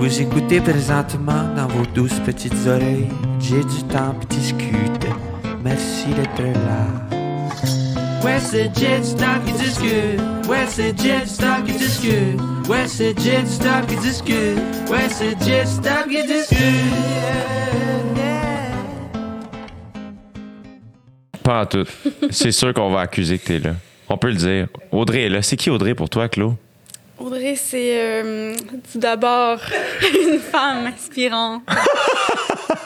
Vous écoutez présentement dans vos douces petites oreilles. J'ai du temps pour discuter. Merci d'être là. Ouais, c'est Jet Stop qui discute. Ouais, c'est Jet Stop qui discute. Ouais, c'est Jet Stop qui discute. Ouais, c'est Jet Stop qui discute. Pas en tout. C'est sûr qu'on va accuser que t'es là. On peut le dire. Audrey est là. C'est qui Audrey pour toi, Claude? Audrey, c'est euh, tout d'abord une femme inspirante.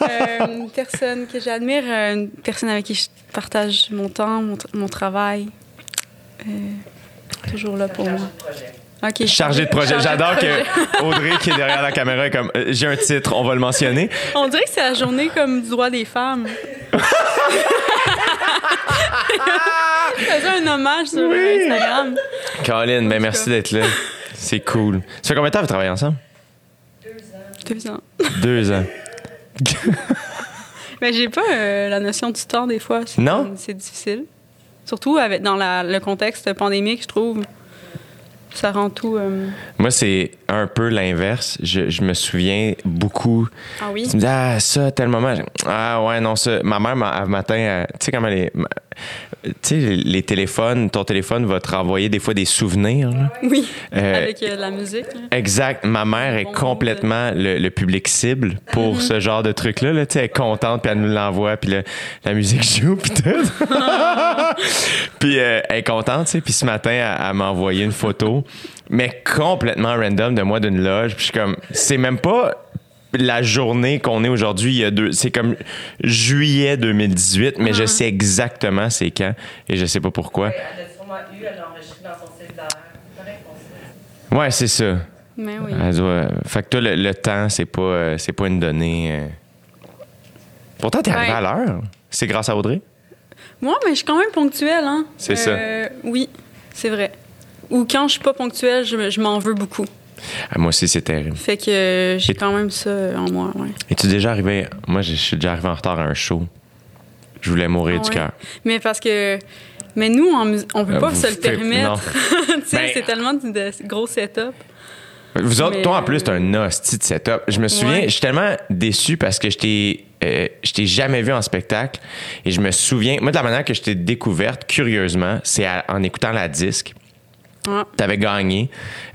Euh, une personne que j'admire, euh, une personne avec qui je partage mon temps, mon, mon travail. Euh, toujours là pour moi. OK. Chargé de projet. J'adore que Audrey, qui est derrière la caméra, est comme j'ai un titre, on va le mentionner. On dirait que c'est la journée comme du droit des femmes. Je faisais un hommage sur Instagram. Caroline, ben merci d'être là. C'est cool. Ça fait combien de temps vous travaillez ensemble? Deux ans. Deux ans. Mais j'ai pas euh, la notion du temps des fois. Non? C'est difficile. Surtout avec, dans la- le contexte pandémique, je trouve. Ça rend tout. euh, Moi, c'est un peu l'inverse. Je, je me souviens beaucoup. Ah oui? Tu me dis, ah, ça, tel moment. Ah, ouais, non, ça. Ma mère, m'a- matin, elle- tu sais, comment les. ma- Tu sais, les, téléphones, ton téléphone va te renvoyer des fois des souvenirs. là. Oui. Euh, Avec euh, la musique. là. Exact. Ma mère est Bon complètement le, le public cible pour ce genre de truc-là. Là. Tu sais, Elle est contente, puis elle nous l'envoie, puis la musique joue, puis tout. puis euh, elle est contente, tu sais. Puis ce matin, elle, elle m'a envoyé une photo, mais complètement random de moi d'une loge. Puis je suis comme, c'est même pas la journée qu'on est aujourd'hui, il y a deux, c'est comme juillet 2018, mais je sais exactement c'est quand et je sais pas pourquoi. Elle a sûrement eu, elle l'a enregistré dans son cellulaire. Pareil pour ça. Ouais, c'est ça. Mais oui. Elle doit- Fait que toi, le, le temps, c'est pas, euh, c'est pas une donnée. euh. Pourtant, t'es arrivé Ouais. à l'heure. C'est grâce à Audrey? Moi, mais je suis quand même ponctuelle, hein? C'est ça. Oui, c'est vrai. Ou quand je suis pas ponctuelle, je m'en veux beaucoup. Ah, moi aussi, c'est terrible. Fait que euh, j'ai Et- quand même ça en moi, ouais. Es-tu déjà arrivé? Moi, je suis déjà arrivé en retard à un show. Je voulais mourir Ah du ouais. cœur. Mais parce que. Mais nous, mus- on peut Euh, pas se le permettre. Ben- c'est tellement de, gros setup. Vous autres, Mais, toi, en plus, t'as euh, un hostie de setup. Je me souviens, Ouais. je suis tellement déçu parce que je t'ai, euh, je t'ai jamais vu en spectacle. Et je me souviens, moi, de la manière que je t'ai découverte, curieusement, c'est en écoutant la disque. T'avais gagné.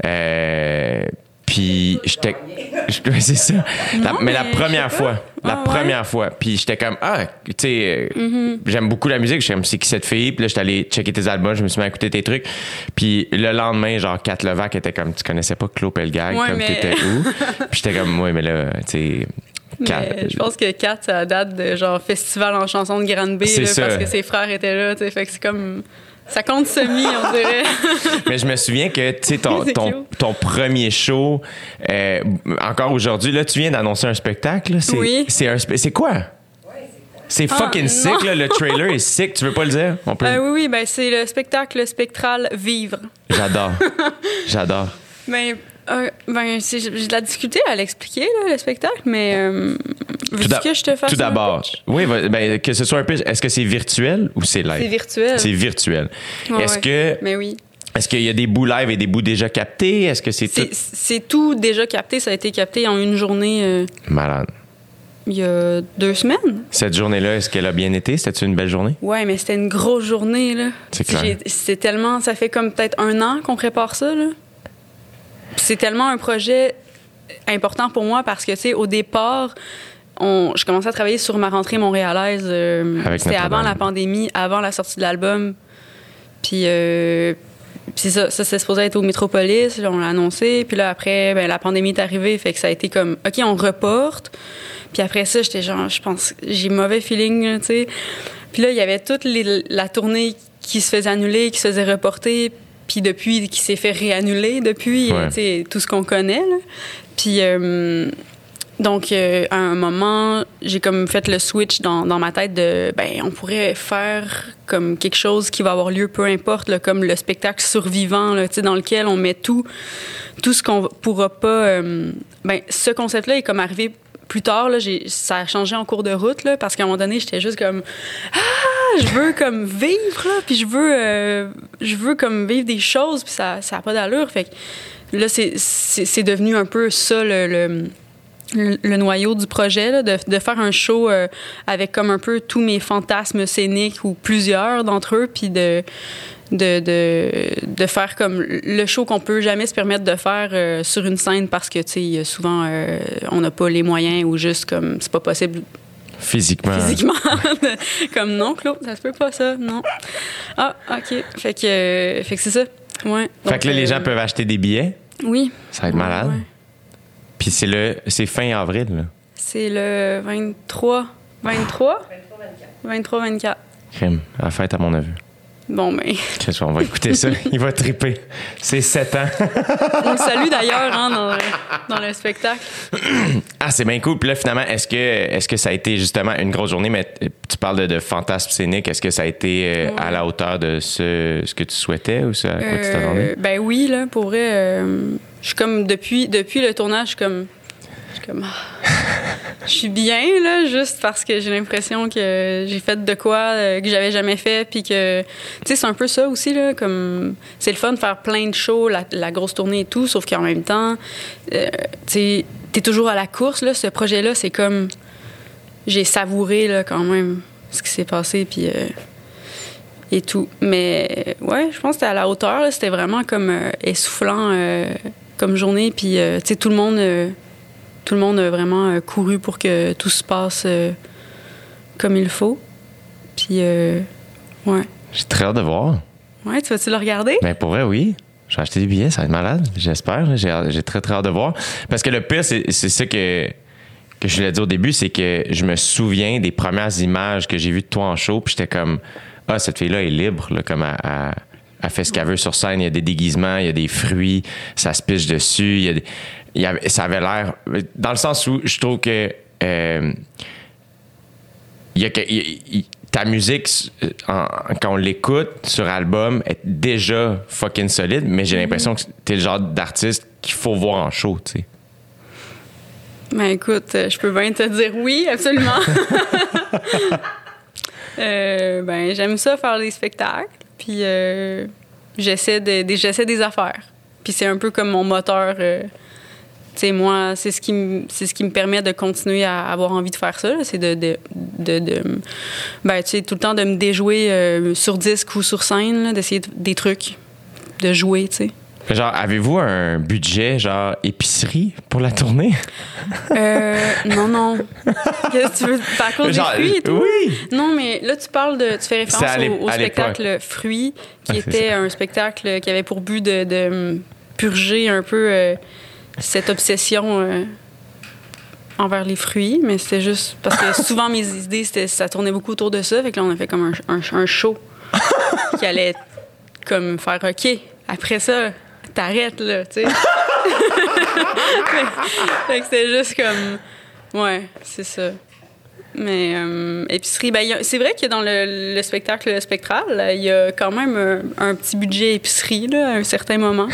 Euh, puis j'étais. C'est ça. La- mais la première fois. La Ah, ouais. première fois. Puis j'étais comme, ah, tu sais, euh, j'aime beaucoup la musique. J'aime c'est qui cette fille? Puis là, j'étais allé checker tes albums. Je me suis mis à écouter tes trucs. Puis le lendemain, genre, Kat Levac était comme, tu connaissais pas Claude Pelgag, Ouais, comme mais- t'étais où? Puis j'étais comme, ouais, mais là, tu sais. Mais je pense que 4, ça date de genre festival en chanson de Grande B, parce que ses frères étaient là, tu sais, fait que c'est comme ça compte semi, on dirait. Mais je me souviens que, tu sais, ton, ton, premier show, euh, encore aujourd'hui, là, tu viens d'annoncer un spectacle. C'est, Oui. C'est, un c'est quoi? C'est Ah, fucking sick, là. Le trailer est sick. Tu veux pas le dire? On peut... Euh, oui, oui, ben c'est le spectacle spectral Vivre. J'adore. J'adore. Ben, euh, ben j'ai de la difficulté à l'expliquer, le spectacle, mais euh, veux-tu que je te fasse Tout d'abord. Oui, ben, que ce soit un pitch. Est-ce que c'est virtuel ou c'est live? C'est virtuel. C'est virtuel. Ouais, est-ce ouais. que Mais oui. est-ce qu'il y a des bouts live et des bouts déjà captés? Est-ce que c'est tout C'est tout déjà capté. Ça a été capté en une journée euh, malade? il y a deux semaines. Cette journée-là, est-ce qu'elle a bien été? C'était une belle journée? Ouais, mais c'était une grosse journée, là. C'est clair. C'est tellement... Ça fait comme peut-être un an qu'on prépare ça, là. C'est tellement un projet important pour moi parce que, tu sais, au départ, on, je commençais à travailler sur ma rentrée montréalaise. euh, C'était avant la pandémie, avant la sortie de l'album. Puis... euh, puis ça, ça c'est supposé être au Métropolis, là, on l'a annoncé. Puis là, après, ben, la pandémie est arrivée, fait que ça a été comme, OK, on reporte. Puis après ça, j'étais genre, je pense, j'ai mauvais feeling, tu sais. Puis là, il y avait toute les- la tournée qui se faisait annuler, qui se faisait reporter, puis depuis, qui s'est fait réannuler depuis, Ouais. tout ce qu'on connaît, là. Puis, euh, donc, euh, à un moment, j'ai comme fait le switch dans, dans ma tête de, ben, on pourrait faire comme quelque chose qui va avoir lieu, peu importe, là, comme le spectacle survivant, là, dans lequel on met tout, tout ce qu'on pourra pas. euh, ben, ce concept-là est comme arrivé plus tard, là, j'ai, ça a changé en cours de route, là, parce qu'à un moment donné, j'étais juste comme, ah, je veux comme vivre, là, puis je veux, euh, je veux comme vivre des choses, puis ça, ça a pas d'allure. Fait que là, c'est- devenu un peu ça le, le, le- noyau du projet, là, de, de faire un show euh, avec comme un peu tous mes fantasmes scéniques ou plusieurs d'entre eux, puis de, de, de, de faire comme le show qu'on peut jamais se permettre de faire euh, sur une scène parce que, tu sais, souvent, on n'a pas les moyens ou juste comme c'est pas possible Physiquement. physiquement. comme non, Claude, ça se peut pas, ça, non. Ah, OK. Fait que, euh, fait que c'est ça. Ouais. Fait Donc, que là, les euh, gens peuvent acheter des billets. Oui. Ça va être malade. Ouais. Puis c'est le c'est fin avril. Là. C'est le 23. 23? 23-24. Crime, à la fête à mon neveu. Bon, ben, Qu'est-ce qu'on va écouter ça? Il va triper. C'est 7 ans. on le salue d'ailleurs hein, dans, le, dans le spectacle. Ah, c'est bien cool. Puis là, finalement, est-ce que, est que ça a été justement une grosse journée? Mais tu parles de, de fantasme scénique. Est-ce que ça a été euh, à la hauteur de ce, ce que tu souhaitais ou ce à quoi tu Euh, t'attendais? ben oui, là, pour vrai, euh, je suis comme, depuis, depuis le tournage, je suis comme, ah, je suis bien, là, juste parce que j'ai l'impression que j'ai fait de quoi euh, que j'avais jamais fait, puis que, c'est un peu ça aussi, là, comme, c'est le fun de faire plein de shows, la, grosse tournée et tout, sauf qu'en même temps, euh, tu sais, t'es toujours à la course, là, ce projet-là, c'est comme, j'ai savouré, là, quand même, ce qui s'est passé, puis... euh, et tout. Mais ouais, je pense que c'était à la hauteur. C'était vraiment comme essoufflant comme journée. Puis, tout le monde, tout le monde a vraiment euh, couru pour que tout se passe euh, comme il faut. Puis, euh, ouais. J'ai très hâte de voir. Ouais, tu vas-tu le regarder? Ben pour vrai, oui. J'ai acheté des billets, ça va être malade, j'espère. J'ai, très très hâte de voir. Parce que le pire, c'est, c'est ça que, que je voulais dire au début, c'est que je me souviens des premières images que j'ai vues de toi en show, puis j'étais comme Ah, cette fille-là est libre, là, comme elle, elle- elle fait ce qu'elle veut sur scène, il y a des déguisements, il y a des fruits, ça se piche dessus, il y a des- il y avait- ça avait l'air. Dans le sens où je trouve que. euh, il y a que, il- il- ta musique, euh, en- quand on l'écoute sur album, est déjà fucking solide, mais j'ai l'impression que t'es le genre d'artiste qu'il faut voir en show, tu sais. Ben écoute, euh, je peux bien te dire oui, absolument. Euh, ben j'aime ça faire des spectacles, puis euh, j'essaie de, des- j'essaie des affaires. Puis c'est un peu comme mon moteur. euh, sais, moi, c'est ce qui me c'est ce qui me permet de continuer à avoir envie de faire ça. C'est de, de, de, de- ben tu sais tout le temps de me déjouer euh, sur disque ou sur scène, d'essayer de- des trucs, de jouer, tu sais. Genre, avez-vous un budget, genre épicerie pour la tournée? Euh, non, non. Qu'est-ce que tu veux? À cause Genre, des fruits et tout? oui! Non, mais là, tu parles de. Tu fais référence au, au spectacle Fruits, qui Ah, était un spectacle qui avait pour but de, de, purger un peu euh, cette obsession euh, envers les fruits. Mais c'était juste. Parce que souvent, mes idées, ça tournait beaucoup autour de ça. Fait que là, on a fait comme un, un, un show qui allait comme faire OK. Après ça, t'arrêtes, là, tu sais. fait que c'était juste comme. Ouais, c'est ça. Mais euh, épicerie, ben, c'est vrai que dans le, le spectacle spectral, il y a quand même un, un petit budget épicerie là, à un certain moment.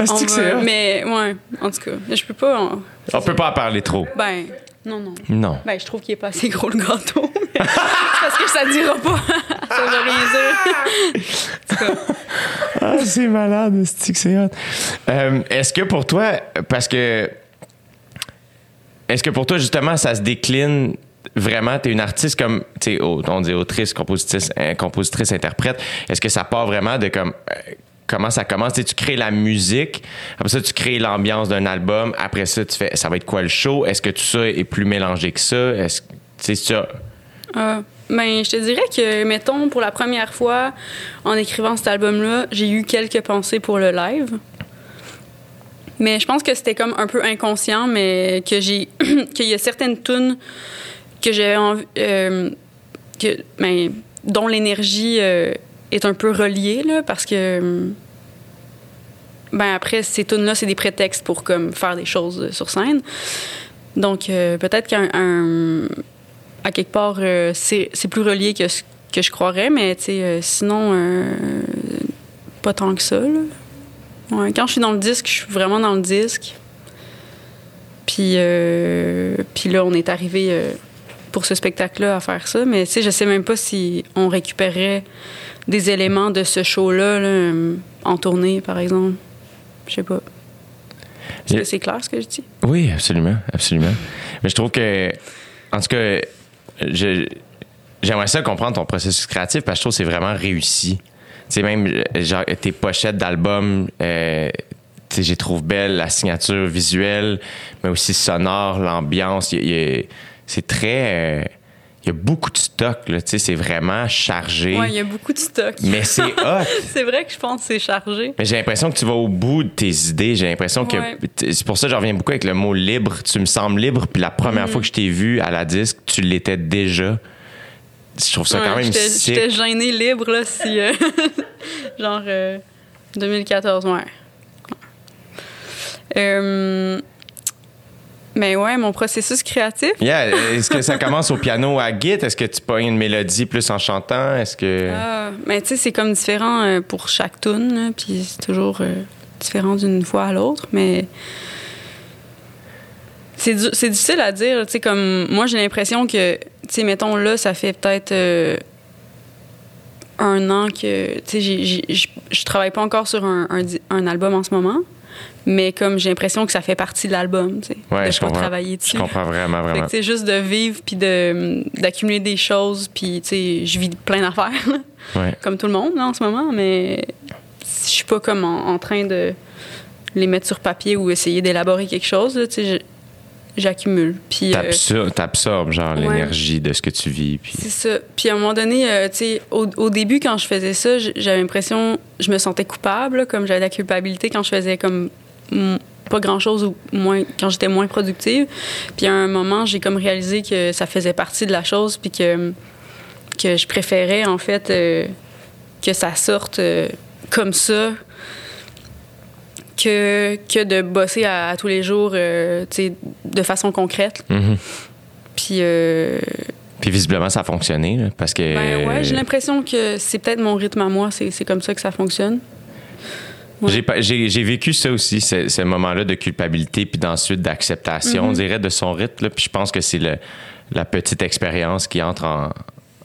Ah, On c'est que c'est va- hot? mais ouais, en tout cas, je peux pas. en- On peut pas en parler trop. Ben, non, non. Non. Ben, je trouve qu'il est pas assez gros le gâteau. parce que ça dira pas. ça veut rien dire. en tout cas, Ah, c'est malade, c'est que c'est hot? Euh, est-ce que pour toi, parce que. Est-ce que pour toi, justement, ça se décline vraiment? T'es une artiste comme. Tu sais, au- on dit autrice, compositrice, euh, compositrice, interprète. Est-ce que ça part vraiment de comme. Comment ça commence? Tu tu crées la musique, après ça, tu crées l'ambiance d'un album, après ça, tu fais ça va être quoi le show? Est-ce que tout ça est plus mélangé que ça? Est-ce sais, ça. Euh, ben, je te dirais que, mettons, pour la première fois, en écrivant cet album-là, j'ai eu quelques pensées pour le live. Mais je pense que c'était comme un peu inconscient, mais que j'ai qu'il y a certaines tunes que j'avais euh, que ben, dont l'énergie euh, est un peu reliée là, parce que ben après ces tunes là c'est des prétextes pour comme faire des choses euh, sur scène. Donc euh, peut-être un- à quelque part euh, c'est plus relié que ce que je croirais, mais euh, sinon pas tant que ça. là. Quand je suis dans le disque, je suis vraiment dans le disque. Puis, puis là, on est arrivé pour ce spectacle-là à faire ça. Mais tu sais, je sais même pas si on récupérerait des éléments de ce show-là là, euh, en tournée, par exemple. Je sais pas. Est-ce que c'est clair ce que je dis? Oui, absolument, absolument. Mais je trouve que, en tout cas, j'aimerais ça comprendre ton processus créatif parce que je trouve que c'est vraiment réussi. Tu sais, même genre, tes pochettes d'albums, euh, tu sais, j'ai trouve belle la signature visuelle, mais aussi sonore, l'ambiance. Il y C'est très. euh, il y a beaucoup de stock, là. Tu sais, c'est vraiment chargé. Ouais, il y a beaucoup de stock. Mais c'est hot. c'est vrai que je pense que c'est chargé. Mais j'ai l'impression que tu vas au bout de tes idées. J'ai l'impression Ouais. que. C'est pour ça que je reviens beaucoup avec le mot libre. Tu me sembles libre. Puis la première Mm. fois que je t'ai vu à la disque, tu l'étais déjà. Je trouve ça quand même. J'étais gênée libre, là, si. euh, genre. euh, 2014, ouais. Euh, mais ouais, mon processus créatif. Yeah. Est-ce que ça commence au piano à Git? Est-ce que tu pognes une mélodie plus en chantant? Est-ce que. Ah, mais tu sais, c'est comme différent euh, pour chaque tune, puis c'est toujours euh, différent d'une fois à l'autre, mais c'est du- c'est difficile à dire. Tu sais, comme moi, j'ai l'impression que, tu sais, mettons là, ça fait peut-être euh, un an que, tu sais, je travaille pas encore sur un, un album en ce moment, mais comme j'ai l'impression que ça fait partie de l'album, tu sais, Ouais, de je pas comprends. travailler dessus. Je comprends vraiment, vraiment. c'est juste de vivre puis de d'accumuler des choses puis tu sais je vis plein d'affaires Ouais. comme tout le monde là, en ce moment mais je suis pas comme en, en train de les mettre sur papier ou essayer d'élaborer quelque chose là, tu sais j'accumule puis euh, T'absor- T'absorbes, genre, ouais. l'énergie de ce que tu vis. Puis... c'est ça. Puis à un moment donné, euh, tu sais, au, au début, quand je faisais ça, j'avais l'impression, je me sentais coupable, là, comme j'avais de la culpabilité quand je faisais comme mm, pas grand-chose ou moins, quand j'étais moins productive. Puis à un moment, j'ai comme réalisé que ça faisait partie de la chose, puis que, que je préférais, en fait, euh, que ça sorte comme ça que, que de bosser à, à tous les jours, euh, de façon concrète. Mhm. Puis... euh, Puis visiblement, ça a fonctionné, là, parce que. ben ouais, j'ai l'impression que c'est peut-être mon rythme à moi, c'est comme ça que ça fonctionne. Ouais. J'ai vécu ça aussi, ce, ce moment-là de culpabilité, puis d'ensuite d'acceptation, on dirait, de son rythme. là. Puis je pense que c'est la petite expérience qui entre en,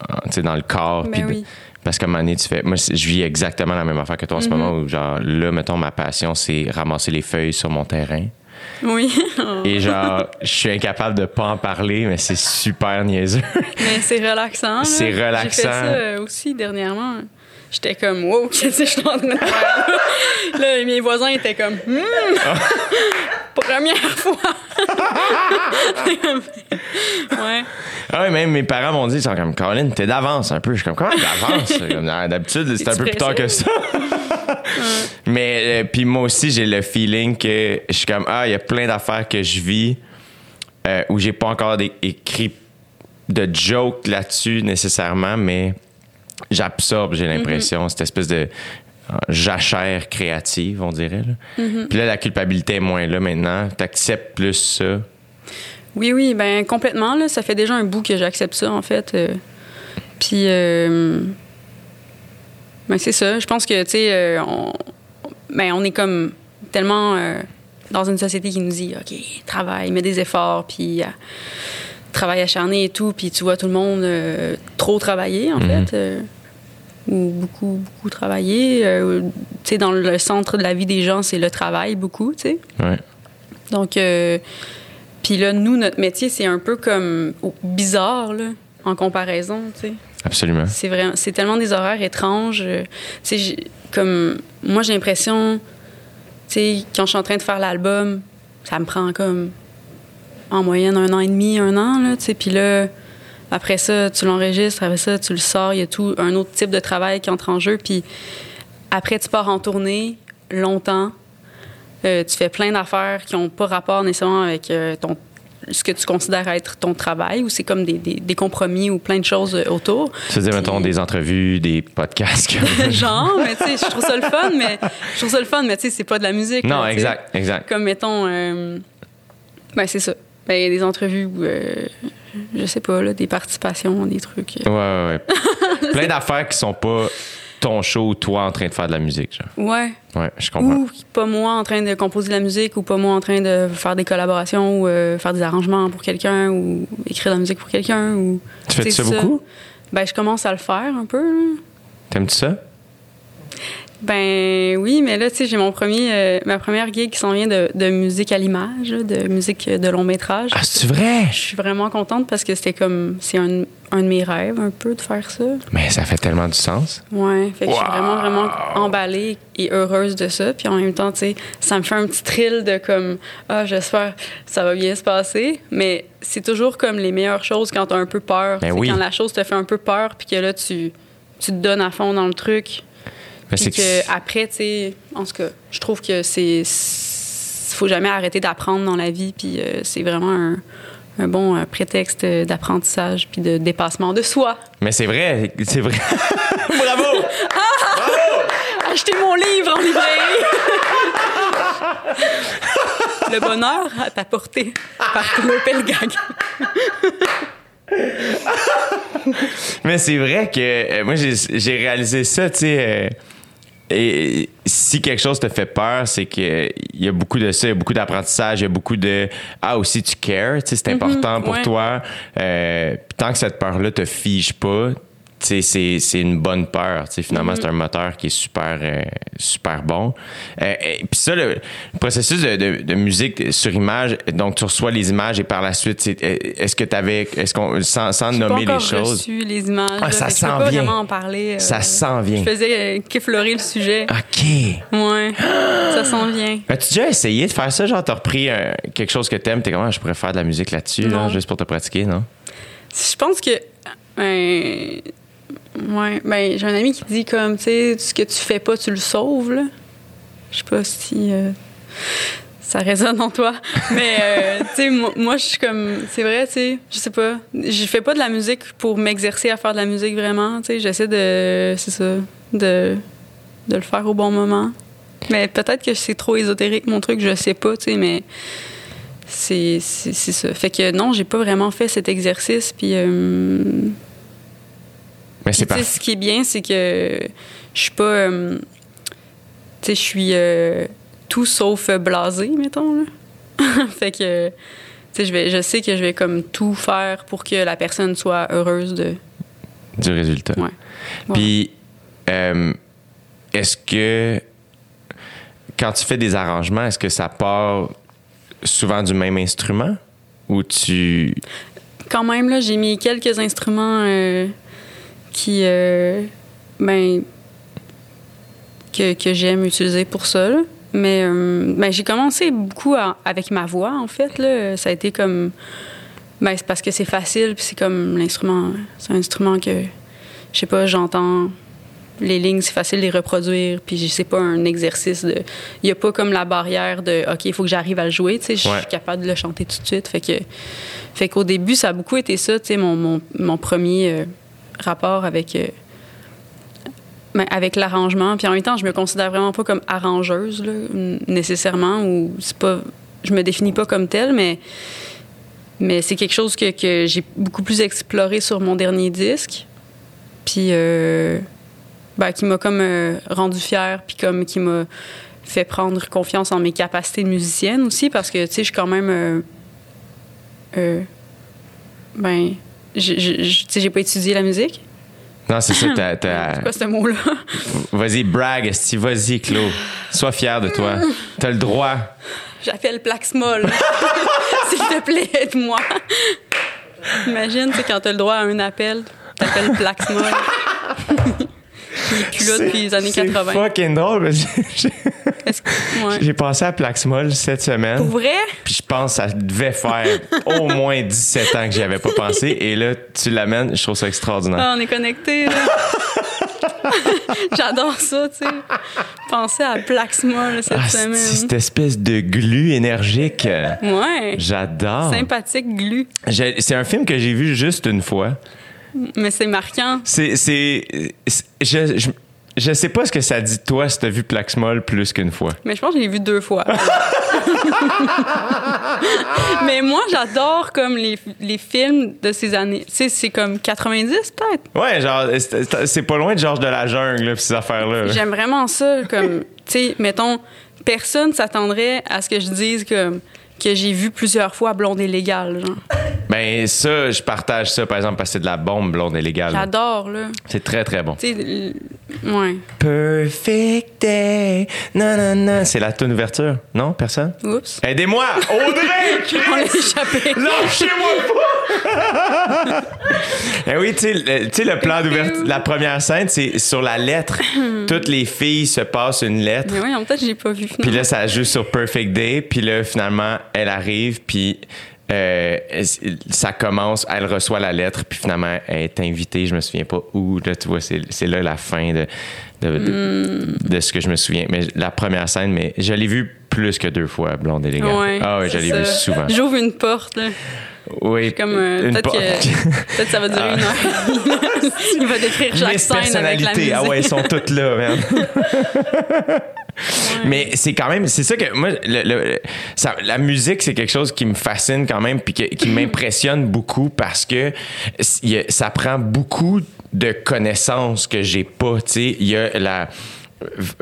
en- dans le corps. Ben puis de- oui. Parce qu'à un moment donné, tu fais. Moi, je vis exactement la même affaire que toi en ce moment où, genre, là, mettons, ma passion, c'est ramasser les feuilles sur mon terrain. Oui. Et genre, je suis incapable de pas en parler, mais c'est super niaiseux. Mais c'est relaxant. C'est J'ai relaxant. fait ça euh, aussi dernièrement. J'étais comme, wow, qu'est-ce que je suis en train de faire? Là? Là, mes voisins étaient comme, Hmm, première fois. ouais. Ah ouais, même mes parents m'ont dit, ils sont comme, Colin, t'es d'avance un peu. Je suis comme, comment d'avance? Ah, D'habitude, c'est un peu plus tard que ça. Mais, euh, puis moi aussi, j'ai le feeling que je suis comme, ah, il y a plein d'affaires que je vis euh, où j'ai pas encore écrit de joke là-dessus nécessairement, mais j'absorbe, j'ai l'impression, cette espèce de jachère créative, on dirait. là. Puis là, la culpabilité est moins là maintenant. T'acceptes plus ça? Oui, oui, ben complètement. Là, ça fait déjà un bout que j'accepte ça, en fait. euh. puis, euh, ben, c'est ça. Je pense que, tu sais, euh, on, ben, on est comme tellement euh, dans une société qui nous dit, OK, travaille, mets des efforts, puis travail acharné et tout, puis tu vois tout le monde trop travailler, en Mhm. fait. Ou beaucoup, beaucoup travailler. euh, tu sais, dans le centre de la vie des gens, c'est le travail, beaucoup, tu sais. Ouais. Donc, euh, puis là, nous, notre métier, c'est un peu comme oh, bizarre, là, en comparaison, tu sais. Absolument. C'est vraiment, c'est tellement des horaires étranges. euh, tu sais, comme, moi, j'ai l'impression, tu sais, quand je suis en train de faire l'album, ça me prend comme, en moyenne, un an et demi, un an, là, tu sais. Puis là, après ça, tu l'enregistres, après ça, tu le sors, il y a tout un autre type de travail qui entre en jeu. Puis après, tu pars en tournée longtemps. Euh, tu fais plein d'affaires qui n'ont pas rapport nécessairement avec euh, ton, ce que tu considères être ton travail, ou c'est comme des, des- des compromis ou plein de choses euh, autour. Tu veux dire, Puis- mettons, des entrevues, des podcasts. Genre, mais tu sais, je trouve ça le fun, mais je trouve ça le fun, mais tu sais, c'est pas de la musique. non, là, exact, exact. Comme mettons, euh, ben c'est ça. Ben, il y a des entrevues euh, je sais pas, là, des participations, des trucs. Ouais, ouais, ouais. Plein d'affaires qui sont pas ton show, toi en train de faire de la musique. Genre. Ouais. Ouais, je comprends. Ou pas moi en train de composer de la musique, ou pas moi en train de faire des collaborations, ou euh, faire des arrangements pour quelqu'un, ou écrire de la musique pour quelqu'un. Ou, Tu fais c'est ça beaucoup? Ben, je commence à le faire un peu. T'aimes-tu ça? Ben oui, mais là, tu sais, j'ai mon premier, euh, ma première gig qui s'en vient de, de musique à l'image, de musique de long métrage. Ah, c'est vrai? Je suis vraiment contente parce que c'était comme, c'est un, un de mes rêves un peu de faire ça. Mais ça fait tellement du sens. Ouais, fait que je suis vraiment, vraiment emballée et heureuse de ça. Puis en même temps, tu sais, ça me fait un petit thrill de comme, ah, j'espère ça va bien se passer. Mais c'est toujours comme les meilleures choses quand t'as un peu peur. Ben oui. Quand la chose te fait un peu peur, puis que là, tu, tu te donnes à fond dans le truc. Puis c'est que- après, tu sais, en tout cas, je trouve que c'est. faut jamais arrêter d'apprendre dans la vie. Puis euh, c'est vraiment un, un bon euh, prétexte d'apprentissage puis de dépassement de soi. Mais c'est vrai, c'est vrai. Bravo! Achetez mon livre en librairie! Le bonheur à ta portée par Claude Pelgag. Mais c'est vrai que euh, moi, j'ai j'ai réalisé ça, tu sais. euh, et si quelque chose te fait peur, c'est qu'il y a beaucoup de ça, il y a beaucoup d'apprentissage, il y a beaucoup de ah aussi tu cares, tu sais, c'est important pour ouais. toi. Euh, tant que cette peur-là te fige pas, c'est c'est une bonne peur. Finalement, c'est un moteur qui est super euh, super bon. Euh, puis ça, le, le processus de, de- de musique sur image, donc tu reçois les images et par la suite, c'est- euh, est-ce que tu avais, est-ce qu'on sans, sans J'ai pas nommer les choses, reçu les images. Ah, là, ça que je s'en peux pas vient. vraiment en parler. euh, ça s'en vient. Je faisais qu'effleurer le sujet. Ok. Ouais, ça s'en vient. As-tu déjà essayé de faire ça? Genre, t'as repris quelque chose que t'aimes, t'es comment je pourrais faire de la musique là-dessus, là, juste pour te pratiquer, non? Je pense que. Ouais, ben, j'ai un ami qui dit comme, tu sais, ce que tu fais pas, tu le sauves, là. Je sais pas si euh, ça résonne en toi. Mais, euh, tu sais, moi, moi, je suis comme. C'est vrai, tu sais, je sais pas. Je fais pas de la musique pour m'exercer à faire de la musique vraiment, tu sais. J'essaie de. C'est ça. De, de le faire au bon moment. Mais peut-être que c'est trop ésotérique, mon truc, je sais pas, tu sais, mais c'est ça. Fait que non, j'ai pas vraiment fait cet exercice. Puis, euh, Mais c'est ce qui est bien, c'est que je suis pas. euh, tu sais, je suis euh, tout sauf blasé, mettons. Là. fait que. Tu sais, je, vais, je sais que je vais comme tout faire pour que la personne soit heureuse de. Du résultat. Ouais. Puis, euh, est-ce que quand tu fais des arrangements, est-ce que ça part souvent du même instrument? Ou tu. Quand même, là, j'ai mis quelques instruments qui. euh, ben. que, que j'aime utiliser pour ça, là. Mais euh, ben, j'ai commencé beaucoup à- avec ma voix, en fait. Là. Ça a été comme. Ben, c'est parce que c'est facile, puis c'est comme l'instrument. C'est un instrument que. Je sais pas, j'entends les lignes, c'est facile de les reproduire, puis c'est pas un exercice de. Il y a pas comme la barrière de OK, il faut que j'arrive à le jouer, tu sais, je Ouais. suis capable de le chanter tout de suite. Fait que. Fait qu'au début, ça a beaucoup été ça, tu sais, mon, mon, mon premier euh, rapport avec. euh, ben, avec l'arrangement. Puis en même temps, je me considère vraiment pas comme arrangeuse, là, nécessairement, ou c'est pas. Je me définis pas comme telle, mais. Mais c'est quelque chose que, que j'ai beaucoup plus exploré sur mon dernier disque. Puis. euh, ben, qui m'a comme euh, rendu fière, puis comme qui m'a fait prendre confiance en mes capacités de musicienne aussi, parce que, tu sais, je suis quand même. euh, ben. Je- je- je- Tu sais, j'ai pas étudié la musique. Non, c'est ça, t'as. t'as- C'est quoi ce mot-là? Vas-y, brag, esti, vas-y, Claude. Sois fier de toi. T'as le droit. J'appelle Plaxmol. S'il te plaît, aide-moi. Imagine, tu sais, quand t'as le droit à un appel, t'appelles Plaxmol. Plus là depuis les années C'est 80. fucking drôle. J'ai ouais. passé à Plaxmol cette semaine. Pour vrai? Puis je pense que ça devait faire au moins 17 ans que j'y avais pas pensé. Et là, tu l'amènes, je trouve ça extraordinaire. Ah, on est connectés, là. J'adore ça, tu sais. Penser à Plaxmol cette Ah, semaine. c'est- cette espèce de glu énergique. Ouais. J'adore. Sympathique glu. C'est un film que j'ai vu juste une fois. Mais c'est marquant. C'est. c'est- je- je- Je sais pas ce que ça dit de toi si t'as vu Plaxmol plus qu'une fois. Mais je pense que je l'ai vu deux fois. mais moi, j'adore comme les, les films de ces années. Tu sais, c'est comme 90 peut-être? Ouais, genre, c'est pas loin de Georges de la Jungle, là, pis ces affaires-là. là. J'aime vraiment ça. Comme, tu sais, mettons, personne s'attendrait à ce que je dise comme que j'ai vu plusieurs fois Blonde et Légale. Genre. Ben, ça, je partage ça, par exemple, parce que c'est de la bombe blonde et légale. J'adore, là. C'est très, très bon. Tu sais, ouais. Perfect day. Non, non, non. C'est la tune ouverture. Non, personne? Oups. Aidez-moi! Audrey! On l'a échappé. Lâchez-moi pas! Eh oui, tu sais, le, tu sais, le plan d'ouverture, la première scène, c'est sur la lettre. Toutes les filles se passent une lettre. Mais oui, en fait, j'ai pas vu. Puis là, ça joue sur Perfect Day. Puis là, finalement, elle arrive, puis euh, ça commence, elle reçoit la lettre, puis finalement, elle est invitée, je me souviens pas où. Là, tu vois, c'est là la fin de, de, de- de ce que je me souviens. Mais la première scène, mais je l'ai vue plus que deux fois, Blonde élégante. Ouais, ah oui, je l'ai vue souvent. J'ouvre une porte, là. Oui, Comme, euh, une peut-être que, ça va durer une heure. Il va décrire chaque scène avec la musique. Ah ouais, elles sont toutes là, Mais c'est quand même, c'est ça que moi, le- le- ça- la musique, c'est quelque chose qui me fascine quand même, puis que- qui m'impressionne beaucoup parce que ça prend beaucoup de connaissances que j'ai pas. Tu sais, il y a la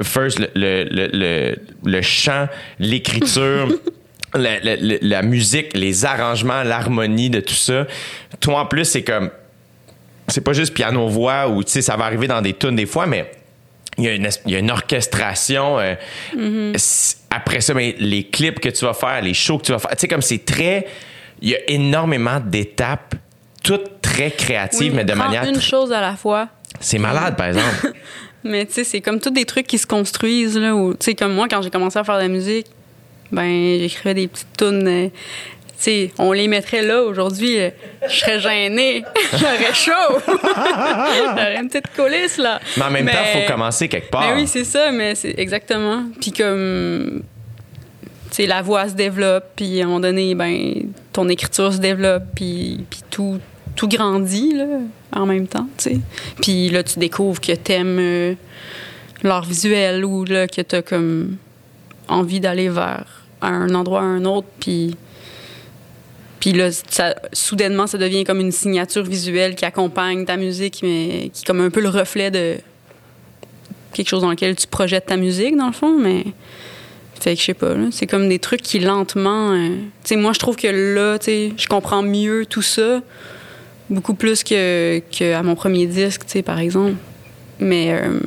first le le, le, le- chant, l'écriture. La, la- la- la musique, les arrangements, l'harmonie de tout ça. Toi, en plus, c'est comme c'est pas juste piano-voix ou, tu sais, ça va arriver dans des tunes des fois, mais il y a une, es- il y a une orchestration. euh, s- Après ça, ben, les clips que tu vas faire, les shows que tu vas faire, tu sais, comme c'est très... Il y a énormément d'étapes, toutes très créatives, Oui, mais de manière... une chose à la fois. C'est malade, par exemple. Mais tu sais, c'est comme tous des trucs qui se construisent, là. Tu sais, comme moi, quand j'ai commencé à faire de la musique, ben, j'écrivais des petites tunes. euh, sais, on les mettrait là aujourd'hui, euh, je serais gênée. J'aurais chaud. J'aurais une petite coulisse, là. Mais en même temps, il faut commencer quelque part. Mais oui, c'est ça, mais c'est exactement. Puis comme, tu sais, la voix se développe, puis à un moment donné, ben, ton écriture se développe, puis, puis tout, tout grandit, là, en même temps, tu sais. Puis là, tu découvres que t'aimes euh, l'art visuel ou là, que t'as comme envie d'aller vers un endroit à un autre, puis... Puis là, ça, soudainement, ça devient comme une signature visuelle qui accompagne ta musique, mais qui est comme un peu le reflet de, quelque chose dans lequel tu projettes ta musique, dans le fond, mais. Fait que je sais pas, c'est comme des trucs qui lentement. euh, Tu sais, moi, je trouve que là, tu sais, je comprends mieux tout ça, beaucoup plus que, à mon premier disque, tu sais, par exemple. Mais. euh,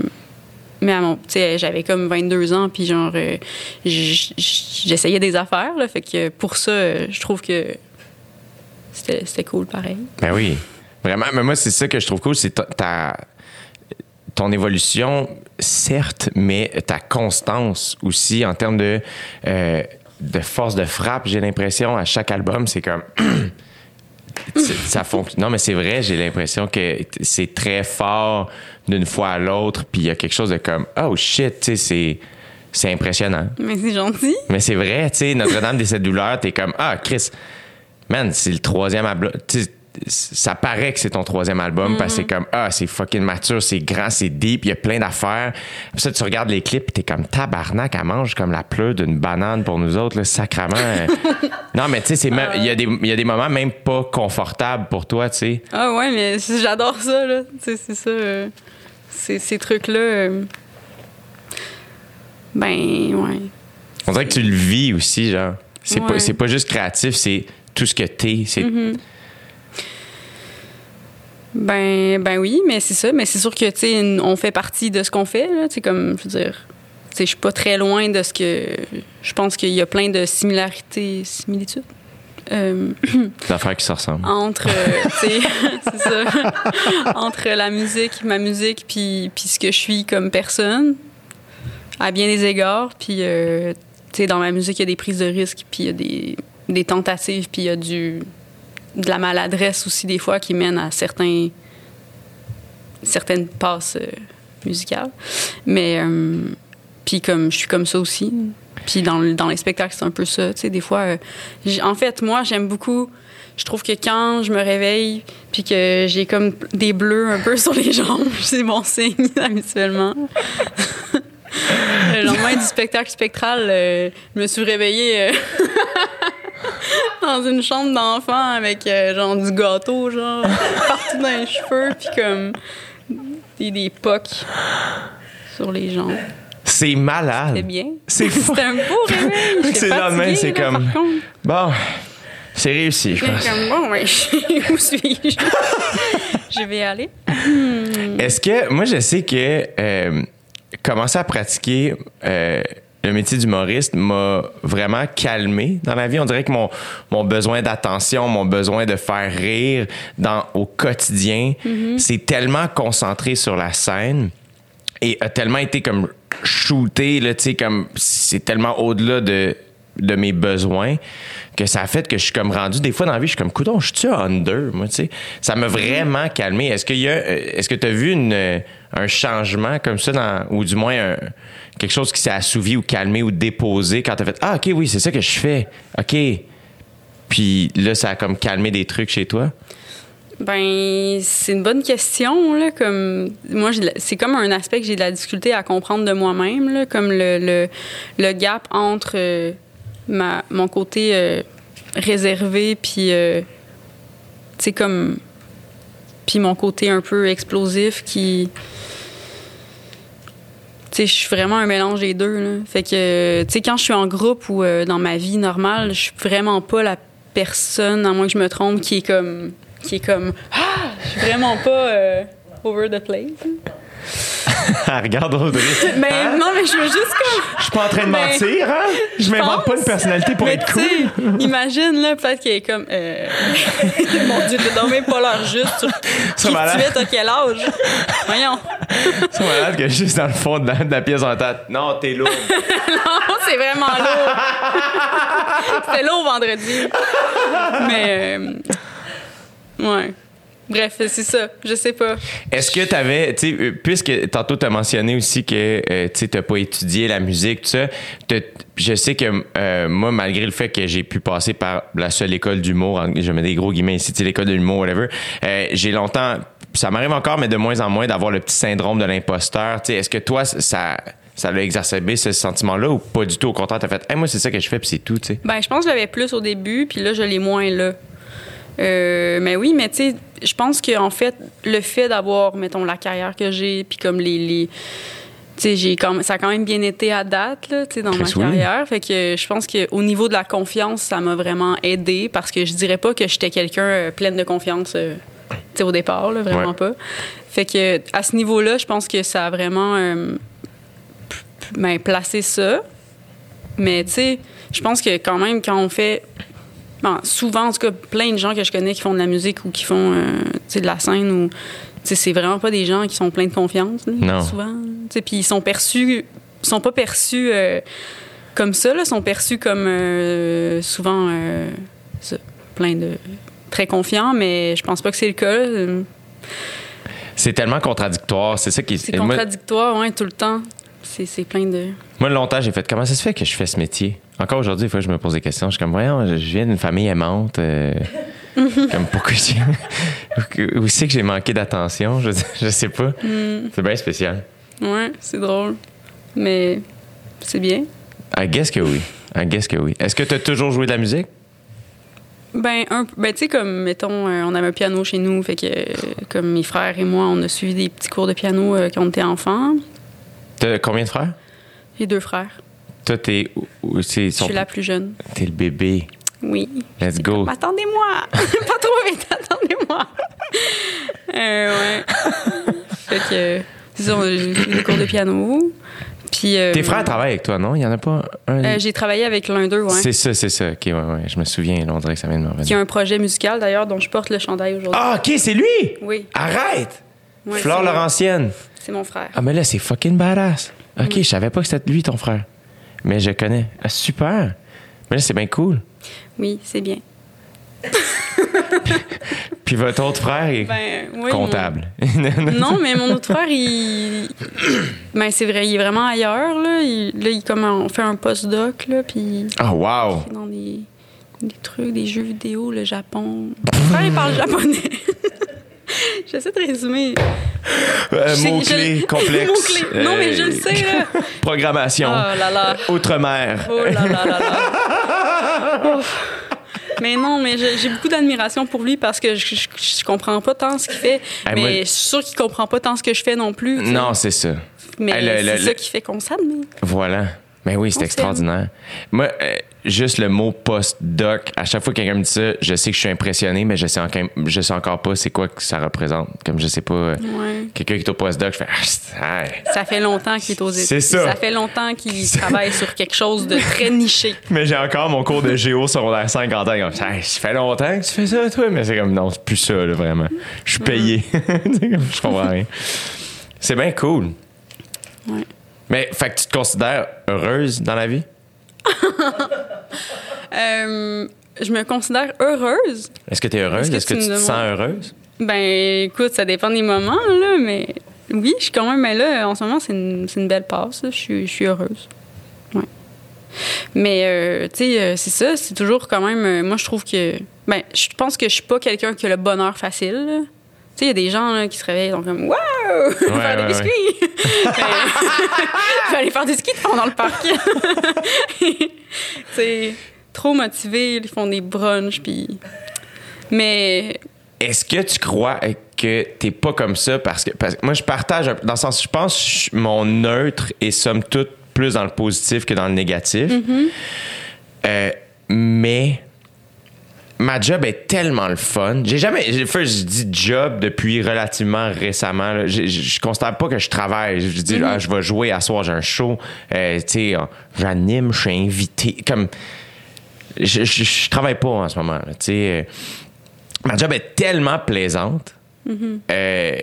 mais à mon, j'avais comme 22 ans, puis genre, euh, j'essayais des affaires, là, fait que pour ça, euh, je trouve que c'était cool, pareil. Ben oui. Vraiment, mais moi, c'est ça que je trouve cool, c'est ta, ta- ton évolution, certes, mais ta constance aussi en termes de, euh, de force de frappe, j'ai l'impression, à chaque album, c'est comme. Ça fonctionne. Non, mais c'est vrai, j'ai l'impression que c'est très fort d'une fois à l'autre, puis il y a quelque chose de comme, oh shit, tu sais, c'est. C'est impressionnant. Mais c'est gentil. Mais c'est vrai, tu sais, Notre-Dame des Sept Douleurs, t'es comme, ah, Chris, man, c'est le troisième album. Ça paraît que c'est ton troisième album parce que c'est comme, ah, c'est fucking mature, c'est grand, c'est deep, il y a plein d'affaires. Puis ça, tu regardes les clips, t'es comme, tabarnak, elle mange comme la pleure d'une banane pour nous autres, là, sacrement. non, mais tu sais, il y, a des- il y a des moments même pas confortables pour toi, tu sais. Ah ouais, mais j'adore ça, là. Tu sais, c'est ça. euh, ces, trucs-là. euh, ben, ouais. On dirait que tu le vis aussi, genre. C'est pas, Ouais. c'est pas juste créatif, c'est tout ce que t'es. C'est, Ben, ben oui, mais c'est ça. Mais c'est sûr que, tu on fait partie de ce qu'on fait, là. Tu sais, comme, je veux dire, je suis pas très loin de ce que. Je pense qu'il y a plein de similarités, similitudes. euh, des affaires qui se ressemblent. entre, euh, c'est ça, entre la musique, ma musique, puis, puis ce que je suis comme personne, à bien des égards. Puis, euh, tu sais, dans ma musique, il y a des prises de risques, puis il y a des, des tentatives, puis il y a du, de la maladresse aussi, des fois, qui mène à certains, certaines passes euh, musicales. Mais, euh, puis comme je suis comme ça aussi. Puis dans, dans les spectacles, c'est un peu ça. Tu sais, des fois, euh, en fait, moi, j'aime beaucoup. Je trouve que quand je me réveille, puis que j'ai comme des bleus un peu sur les jambes, c'est bon signe habituellement. le lendemain du spectacle spectral, je me suis réveillée dans une chambre d'enfant avec euh, genre du gâteau, genre partout dans les cheveux, puis comme des, des pocs sur les jambes. C'est malade. C'était bien. C'est fou. C'était un beau réveil. C'est le lendemain, c'est comme-. Bon, c'est réussi, je pense. comme, bon, ouais, où suis-je? je vais aller. Est-ce que, moi, je sais que euh, commencer à pratiquer euh, le métier d'humoriste m'a vraiment calmé dans la vie. On dirait que mon, mon besoin d'attention, mon besoin de faire rire dans, au quotidien, c'est tellement concentré sur la scène et a tellement été comme shooté, là, tu sais, comme c'est tellement au-delà de, de mes besoins que ça a fait que je suis comme rendu des fois dans la vie, je suis comme coudon, je suis under, moi, tu sais? Ça m'a vraiment calmé. Est-ce qu'il y a, euh, est-ce que tu as vu une, un changement comme ça dans, ou du moins un- quelque chose qui s'est assouvi ou calmé ou déposé quand tu as fait ah ok oui c'est ça que je fais, ok. Puis là ça a comme calmé des trucs chez toi? Ben, c'est une bonne question, là. Comme, moi, c'est comme un aspect que j'ai de la difficulté à comprendre de moi-même, là. Comme le, le, le gap entre euh, ma, mon côté euh, réservé, puis, euh, tu comme. Puis mon côté un peu explosif qui. Je suis vraiment un mélange des deux. Fait que, tu sais, quand je suis en groupe ou euh, dans ma vie normale, je suis vraiment pas la personne, à moins que je me trompe, qui est comme qui est comme ah je suis vraiment pas euh, over the place Regarde Audrey. mais Hein? non mais je veux juste comme Je suis pas en train de Ben, mentir, hein? Je m'invente pas une personnalité pour mais être tu cool. sais, imagine là peut-être qu'elle est comme euh, mon dieu t'as dormi pas l'heure juste C'est malade. tu es t'as quel âge? Voyons C'est malade que juste dans le fond de la, de la pièce en tête. Non, t'es lourd. non c'est vraiment lourd c'était lourd vendredi mais euh, ouais bref c'est ça je sais pas Est-ce que t'avais, tu sais, euh, puisque tantôt t'as mentionné aussi que euh, tu t'as pas étudié la musique, tout ça, je sais que euh, moi, malgré le fait que j'ai pu passer par la seule école d'humour, je mets des gros guillemets ici, tu l'école de l'humour, whatever, euh, j'ai longtemps, ça m'arrive encore, mais de moins en moins, d'avoir le petit syndrome de l'imposteur. Tu sais, est-ce que toi, ça, ça l'a exacerbé ce sentiment-là ou pas du tout? Au contraire, t'as fait, Hey, moi, c'est ça que je fais, puis c'est tout, tu sais? Ben, je pense que je l'avais plus au début, puis là, je l'ai moins là. Euh, mais oui, mais tu sais, je pense que en fait, le fait d'avoir, mettons, la carrière que j'ai, puis comme les. les tu sais, j'ai quand même- ça a quand même bien été à date, là, tu sais, dans ma oui. carrière. Fait que je pense qu'au niveau de la confiance, ça m'a vraiment aidé parce que je dirais pas que j'étais quelqu'un euh, pleine de confiance, euh, tu sais, au départ, là, vraiment Ouais. pas. Fait que à ce niveau-là, je pense que ça a vraiment euh, ben, placé ça. Mais tu sais, je pense que quand même, quand on fait. Bon, souvent, en tout cas, plein de gens que je connais qui font de la musique ou qui font euh, de la scène ou. C'est vraiment pas des gens qui sont pleins de confiance, là, Non. souvent. Puis ils sont perçus. Sont pas perçus euh, comme ça, là. Ils sont perçus comme euh, souvent. ça, plein de. très confiants, mais je pense pas que c'est le cas. là. C'est tellement contradictoire, c'est ça qui C'est contradictoire, ouais, tout le temps. C'est plein de. Moi, longtemps, j'ai fait comment ça se fait que je fais ce métier? Encore aujourd'hui, des fois, je me pose des questions. Je suis comme, voyons, je viens d'une famille aimante. euh, comme pourquoi j'ai. Où c'est que j'ai manqué d'attention? Je, je sais pas. Mm. C'est bien spécial. Ouais, c'est drôle. Mais c'est bien. I guess que oui. I guess que oui. Est-ce que tu as toujours joué de la musique? Ben, un, ben tu sais, comme, mettons, euh, on avait un piano chez nous, fait que, euh, comme mes frères et moi, on a suivi des petits cours de piano euh, quand on était enfants. T'as combien de frères? J'ai deux frères. Toi, t'es. Je suis la plus jeune. T'es le bébé. Oui. Let's go. Attendez-moi! Pas trop vite, attendez-moi! euh, ouais. fait que, ça, j'ai des cours de piano. Puis. euh, Tes frères travaillent avec toi, non? Il y en a pas un? euh, J'ai travaillé avec l'un d'eux, ouais. C'est ça, c'est ça. Ok, ouais, ouais. Je me souviens, là, on dirait que ça vient de me Qui a revenir. un projet musical, d'ailleurs, dont je porte le chandail aujourd'hui. Ah, ok, c'est lui! Oui. Arrête! Ouais, Flore Laurentienne. C'est mon frère. Ah, mais là, c'est fucking badass. OK, je savais pas que c'était lui, ton frère. Mais je connais. Ah, super. Mais là, c'est bien cool. Oui, c'est bien. Puis votre autre frère est Ben, oui, comptable. mon- Non, mais mon autre frère, il. Ben, c'est vrai, il est vraiment ailleurs, là. Il, là, il comme on fait un postdoc, là, puis Oh, wow! il dans des, des trucs, des jeux vidéo, le Japon. Mon frère, il parle japonais. J'essaie de résumer. Euh, Mots-clés complexes. Mots-clés. Non, mais je le Euh, sais, là. Programmation. Oh là là. Outre-mer. Oh là là là là. Mais non, mais j'ai beaucoup d'admiration pour lui parce que je, je, je comprends pas tant ce qu'il fait. Ah, mais moi- je suis sûre qu'il comprend pas tant ce que je fais non plus. Non, c'est ça. Mais le- c'est ça le- qui fait qu'on s'admire. Voilà. Mais oui, c'est extraordinaire. Moi, euh, juste le mot post-doc, à chaque fois que quelqu'un me dit ça, je sais que je suis impressionné, mais je sais, encore, je sais encore pas c'est quoi que ça représente. Comme je sais pas, euh, Ouais. quelqu'un qui est au post-doc, je fais Ah, c'est- ah. Ça fait longtemps qu'il est aux C'est études. ça. Ça fait longtemps qu'il travaille sur quelque chose de très niché. Mais j'ai encore mon cours de géo secondaire 5 en Hey, ça fait longtemps que tu fais ça, toi? Mais c'est comme, non, c'est plus ça, là, vraiment. Je suis payé. C'est je comprends rien. C'est bien cool. Ouais. Mais, fait que tu te considères heureuse dans la vie? Euh, je me considère heureuse. Est-ce que tu es heureuse? Est-ce que Est-ce que tu tu te sens heureuse? Ben, écoute, ça dépend des moments, là, mais oui, je suis quand même. Mais là, en ce moment, c'est une, une belle passe. Je suis, je suis heureuse. Ouais. Mais, euh, tu sais, euh, c'est ça, c'est toujours quand même. moi, je trouve que. Ben, je pense que je suis pas quelqu'un qui a le bonheur facile. Tu sais, il y a des gens là, qui se réveillent, donc comme Waouh! faire ouais, des ouais. biscuits! Je vais aller faire du ski pendant le parc. c'est trop motivés, ils font des brunchs, puis. Mais Est-ce que tu crois que t'es pas comme ça parce que, parce que moi je partage un peu- dans le sens je pense que je- mon neutre est somme toute plus dans le positif que dans le négatif Euh, mais ma job est tellement le fun. J'ai jamais fait je dis job depuis relativement récemment là. je, je, je considère pas que je travaille. Je dis ah, je vais jouer à soir j'ai un show. Euh, tu sais euh, j'anime je suis invité. Comme je, travaille pas en ce moment tu sais. Ma job est tellement plaisante euh,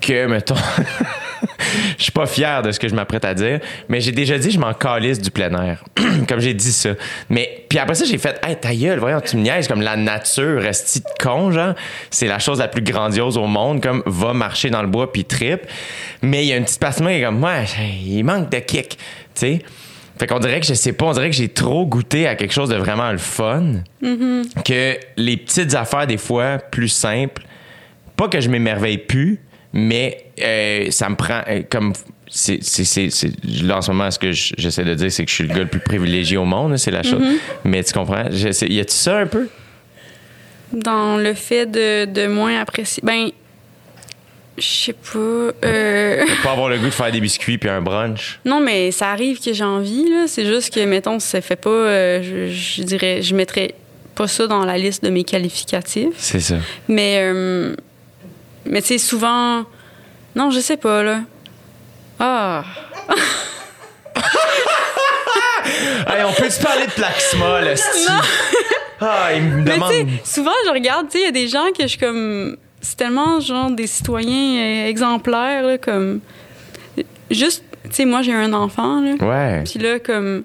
que, mettons, je suis pas fier de ce que je m'apprête à dire, mais j'ai déjà dit je m'en calisse du plein air. comme j'ai dit ça. Mais, puis après ça, j'ai fait, hey, ta gueule, voyons, tu me niaises, comme la nature, resti de con, genre. C'est la chose la plus grandiose au monde, comme va marcher dans le bois puis trip. Mais il y a une petite partie de moi qui est comme, ouais, il manque de kick, tu sais. Fait qu'on dirait que je sais pas, on dirait que j'ai trop goûté à quelque chose de vraiment le fun. Que les petites affaires, des fois, plus simples, pas que je m'émerveille plus, mais euh, ça me prend euh, comme. C'est, c'est, c'est, c'est- là, en ce moment, ce que je- j'essaie de dire, c'est que je suis le gars le plus privilégié au monde, c'est la chose. Mais tu comprends? Y a-tu ça un peu? dans le fait de, de moins apprécier. Ben, je sais pas. euh, Pas avoir le goût de faire des biscuits puis un brunch. Non, mais ça arrive que j'ai envie, là. C'est juste que, mettons, ça fait pas. euh, je, je dirais, je mettrais pas ça dans la liste de mes qualificatifs. C'est ça. Mais, euh, mais tu sais, souvent. Non, je sais pas, là. Ah. Hey, on peut-tu parler de Plaxma, là, Ah, il me Mais tu demande. sais, souvent, je regarde, tu sais, il y a des gens que je suis comme. C'est tellement, genre, des citoyens euh, exemplaires, là, comme. Juste, tu sais, moi, j'ai un enfant, là. Ouais. Puis là, comme.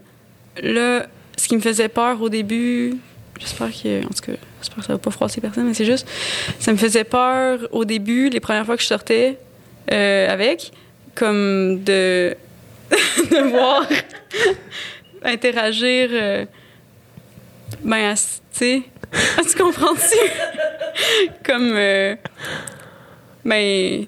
Là, ce qui me faisait peur au début. J'espère que. En tout cas, j'espère que ça va pas froisser personne, mais c'est juste. Ça me faisait peur au début, les premières fois que je sortais euh, avec, comme de. de voir interagir. euh, ben, tu sais. Tu comprends-tu? comme. euh, ben.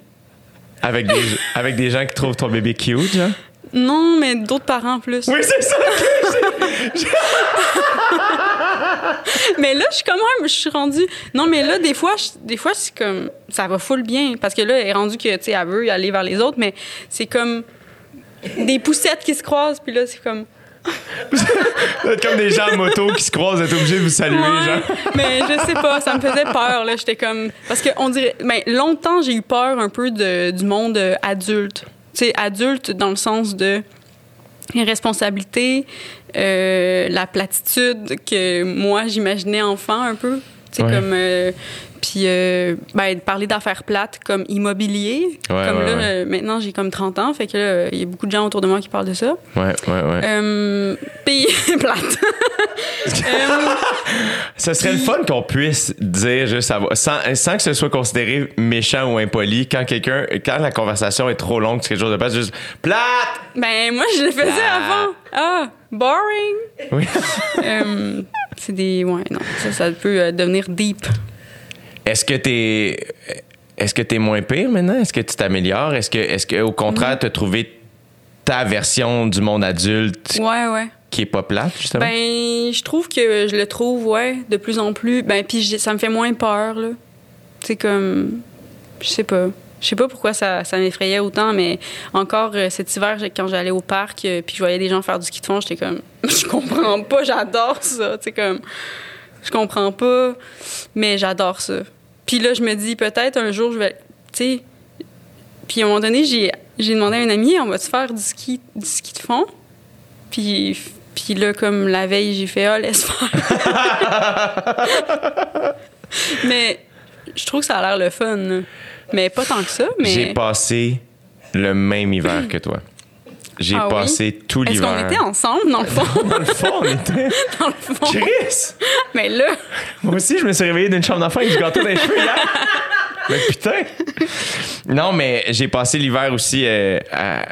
Avec des, avec des gens qui trouvent ton bébé cute, genre? Non, mais d'autres parents plus. Oui, c'est ça. Mais là, je suis quand même, je suis rendue. Non, mais là, des fois, je- des fois, c'est comme, ça va full bien, parce que là, elle est rendue que, tu sais, elle veut aller vers les autres, mais c'est comme des poussettes qui se croisent, puis là, c'est comme. Vous êtes comme des gens en moto qui se croisent, vous êtes obligés de vous saluer, Ouais. genre. Mais je sais pas, ça me faisait peur, là. J'étais comme. Parce que on dirait. Ben, longtemps, j'ai eu peur un peu de, du monde euh, adulte. Tu sais, adulte dans le sens de responsabilité, euh, la platitude que moi, j'imaginais enfant un peu. Tu sais, Ouais. comme. euh, puis, euh, ben, parler d'affaires plates comme immobilier. Ouais, comme ouais, là, euh, maintenant, j'ai comme 30 ans. Fait que il y a beaucoup de gens autour de moi qui parlent de ça. Ouais, ouais, ouais. Euh, puis, plate. Ce serait le fun qu'on puisse dire juste ça va- sans, sans que ce soit considéré méchant ou impoli quand quelqu'un quand la conversation est trop longue c'est quelque chose de pas juste plate ben, moi, je le faisais Plate. avant. Ah, boring. oui c'est des. Ouais, non. Ça, ça peut euh, devenir deep. est-ce que t'es est-ce que t'es moins pire maintenant? Est-ce que tu t'améliores? Est-ce que est-ce que au contraire t'as trouvé ta version du monde adulte Ouais, ouais. qui est pas plate justement? Ben, je trouve que je le trouve, ouais, de plus en plus. Ben, puis ça me fait moins peur, là. C'est comme. Je sais pas. Je sais pas pourquoi ça, m'effrayait autant, mais encore euh, cet hiver, quand j'allais au parc, euh, puis je voyais des gens faire du ski de fond, j'étais comme. Je comprends pas, j'adore ça. Tu comme. Je comprends pas, mais j'adore ça. Puis là, je me dis, peut-être un jour, je vais. Tu sais. Puis à un moment donné, j'ai j'ai demandé à un ami, on va-tu faire du ski, du ski de fond? Puis, puis là, comme la veille, j'ai fait Ah, laisse faire. mais je trouve que ça a l'air le fun. Mais pas tant que ça. j'ai passé le même hiver que toi j'ai Ah oui? passé tout est-ce l'hiver qu'on était ensemble, dans le fond? dans le fond on était dans le fond. Chris Mais là, Moi aussi, je me suis réveillé d'une chambre d'enfant avec du gâteau dans les cheveux hier. Mais putain! Non, mais j'ai passé l'hiver aussi euh, à,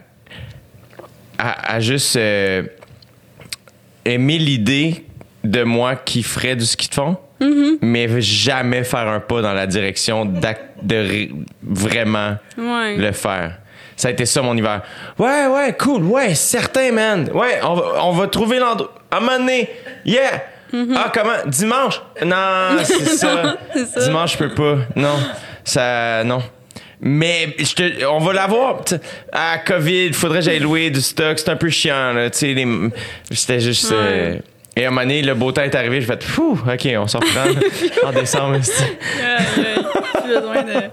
à, à juste euh, aimer l'idée de moi qui ferait du ski de fond, mais jamais faire un pas dans la direction de vraiment ouais. le faire. Ça a été ça mon hiver. Ouais, ouais, cool, ouais, certain, man. Ouais, on va, on va trouver l'endroit. À un moment donné, yeah! Ah, comment? Dimanche? Non, c'est ça. Dimanche, je peux pas. Non, ça, non. Mais je te, on va l'avoir. À COVID, faudrait que j'aille louer du stock. C'est un peu chiant, là. Tu sais, les- c'était juste. euh, et à un moment donné, le beau temps est arrivé. J'ai fait, fou, OK, on s'en reprend en décembre. j'ai besoin de.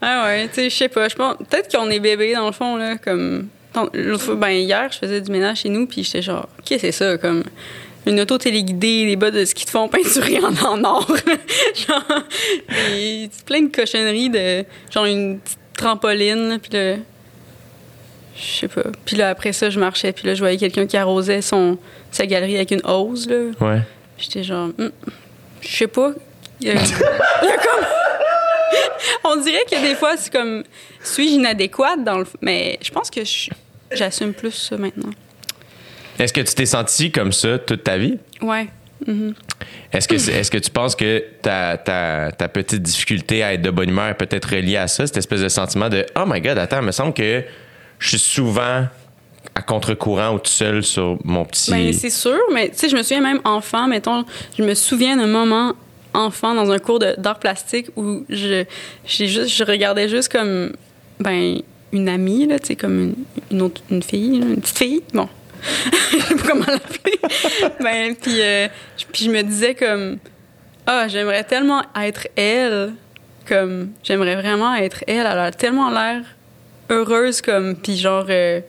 Ah ouais, tu sais, je sais pas. Je pense peut-être qu'on est bébé dans le fond là, comme l'autre fois, ben hier, je faisais du ménage chez nous, puis j'étais genre, qu'est-ce que c'est ça, comme une auto téléguidée, des bas de ski de fond peinturés en, en or, genre, et plein de cochonneries de, genre une petite trampoline, puis je sais pas. Puis là après ça, je marchais, puis là je voyais quelqu'un qui arrosait son sa galerie avec une hose là. Ouais. J'étais genre, Hmm, je sais pas. Il y a, il y a comme. On dirait que des fois, c'est comme. Suis-je inadéquate dans le. Mais je pense que j'assume plus ça maintenant. Est-ce que tu t'es senti comme ça toute ta vie? Ouais. Mhm. Est-ce que, c'est- est-ce que tu penses que ta, ta, ta petite difficulté à être de bonne humeur est peut-être reliée à ça, cette espèce de sentiment de Oh my god, attends, il me semble que je suis souvent à contre-courant ou tout seul sur mon petit. Ben, c'est sûr, mais tu sais, je me souviens même enfant, mettons, je me souviens d'un moment enfant dans un cours d'art plastique où je, juste, je regardais juste comme, ben, une amie, là, tu sais, comme une, autre, une fille, une petite fille, bon. je sais pas comment l'appeler. ben, puis, euh, puis je me disais comme, ah, j'aimerais tellement être elle, comme, j'aimerais vraiment être elle, elle a tellement l'air heureuse, comme, puis genre, euh,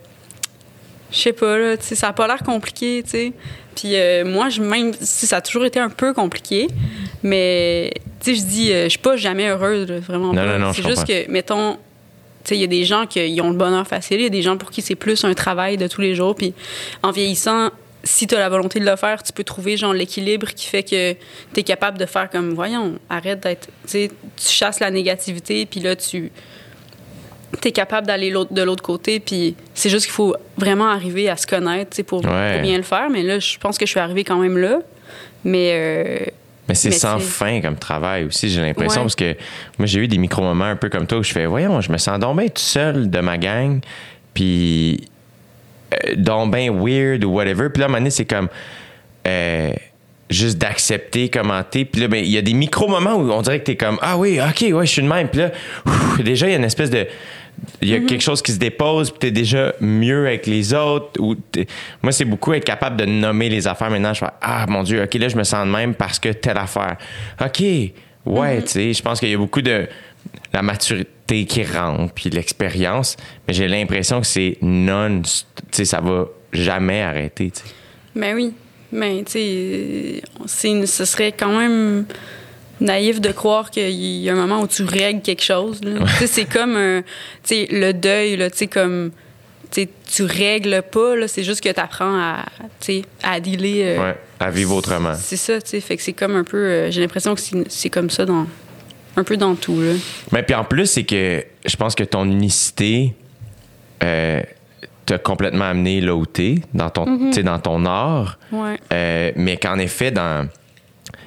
je sais pas, là, tu sais, ça a pas l'air compliqué, tu sais. Puis euh, moi, je, même si ça a toujours été un peu compliqué, mais, tu sais, je dis, euh, je suis pas jamais heureuse, là, vraiment Non, pas. non, non, C'est juste que, mettons, tu sais, il y a des gens qui ont le bonheur facile, il y a des gens pour qui c'est plus un travail de tous les jours, puis en vieillissant, si tu as la volonté de le faire, tu peux trouver genre l'équilibre qui fait que tu es capable de faire comme voyons, arrête d'être tu sais, tu chasses la négativité puis là tu es capable d'aller de l'autre côté puis c'est juste qu'il faut vraiment arriver à se connaître tu pour, Ouais. pour bien le faire mais là je pense que je suis arrivée quand même là mais euh, Mais c'est sans fin comme travail aussi, j'ai l'impression, Ouais. parce que moi, j'ai eu des micro-moments un peu comme toi où je fais, voyons, je me sens donc bien tout seul de ma gang, puis euh, donc bien weird ou whatever. Puis là, à un moment donné, c'est comme euh, juste d'accepter comment t'es. Puis là, ben, il y a des micro-moments où on dirait que t'es comme, ah oui, ok, ouais, je suis de même. Puis là, ouf, déjà, il y a une espèce de. Il y a quelque chose qui se dépose, puis t'es déjà mieux avec les autres. Ou Moi, c'est beaucoup être capable de nommer les affaires maintenant. Je fais Ah, mon Dieu, OK, là, je me sens de même parce que telle affaire. OK, ouais, tu sais, je pense qu'il y a beaucoup de la maturité qui rentre, puis l'expérience, mais j'ai l'impression que c'est non. Tu sais, ça va jamais arrêter, tu sais. Ben oui. Mais, tu sais, ce serait quand même. naïf de croire qu'il y a un moment où tu règles quelque chose. sais, c'est comme un, le deuil, là, tu sais, comme tu sais, tu règles pas, là, c'est juste que tu apprends à, à dealer. euh, Ouais, à vivre autrement. C'est ça, tu sais. Fait que c'est comme un peu. euh, J'ai l'impression que c'est c'est comme ça dans. Un peu dans tout, là. Mais puis en plus, c'est que je pense que ton unicité euh, t'a complètement amené là où t'es, dans ton, sais, dans ton art. Ouais. Euh, mais qu'en effet, dans.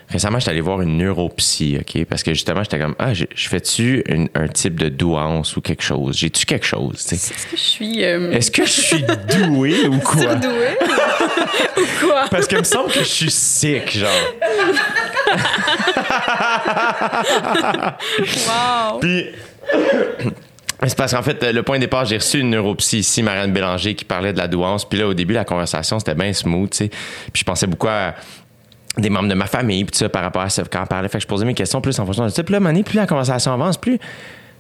Récemment, j'étais allé voir une neuropsy, OK? Parce que justement, j'étais comme, ah, je, fais-tu un type de douance ou quelque chose? J'ai-tu quelque chose? Est-ce que je suis. euh, Est-ce que je suis doué ou quoi? Ou quoi? Parce qu'il me semble que je suis sick, genre. Wow! Puis. C'est parce qu'en fait, le point de départ, j'ai reçu une neuropsy ici, Marianne Bélanger, qui parlait de la douance. Puis là, au début, la conversation, c'était bien smooth, tu sais. Puis je pensais beaucoup à des membres de ma famille, puis tout ça, par rapport à ça, quand on parlait. Fait que je posais mes questions plus en fonction de ça. Puis là, Mané, plus la conversation avance, plus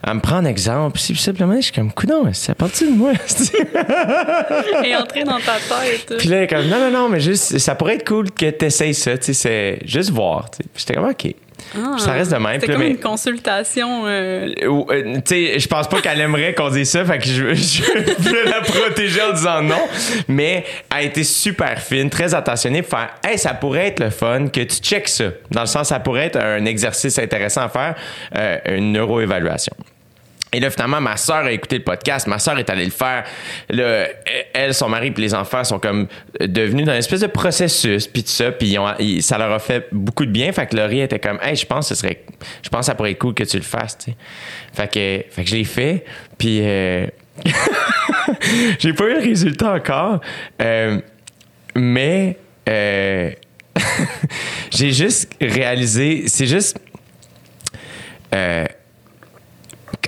elle me prend un exemple. Puis simplement, je suis comme, coudon, c'est parti de moi. Et entrer dans ta tête. Puis là, comme, non, non, non, mais juste, ça pourrait être cool que tu essayes ça, tu sais, c'est juste voir, tu sais. Puis j'étais comme, OK. Puis ça reste de même. C'est comme mais- une consultation. euh, euh, tu sais, je pense pas qu'elle aimerait qu'on dise ça, fait que je, je voulais la protéger en disant non. Mais elle a été super fine, très attentionnée pour faire, hey, ça pourrait être le fun que tu checkes ça. Dans le sens, ça pourrait être un exercice intéressant à faire, euh, une neuroévaluation. Et là, finalement, ma sœur a écouté le podcast. Ma sœur est allée le faire. Là, elle, son mari puis les enfants sont comme devenus dans une espèce de processus puis tout ça. Puis ils ont- ils- ça leur a fait beaucoup de bien. Fait que Laurie était comme, hey, je pense que ce serait, je pense que ça pourrait être cool que tu le fasses. Fait que, fait que je l'ai fait. Puis euh, j'ai pas eu le résultat encore. Euh, mais euh, j'ai juste réalisé, c'est juste.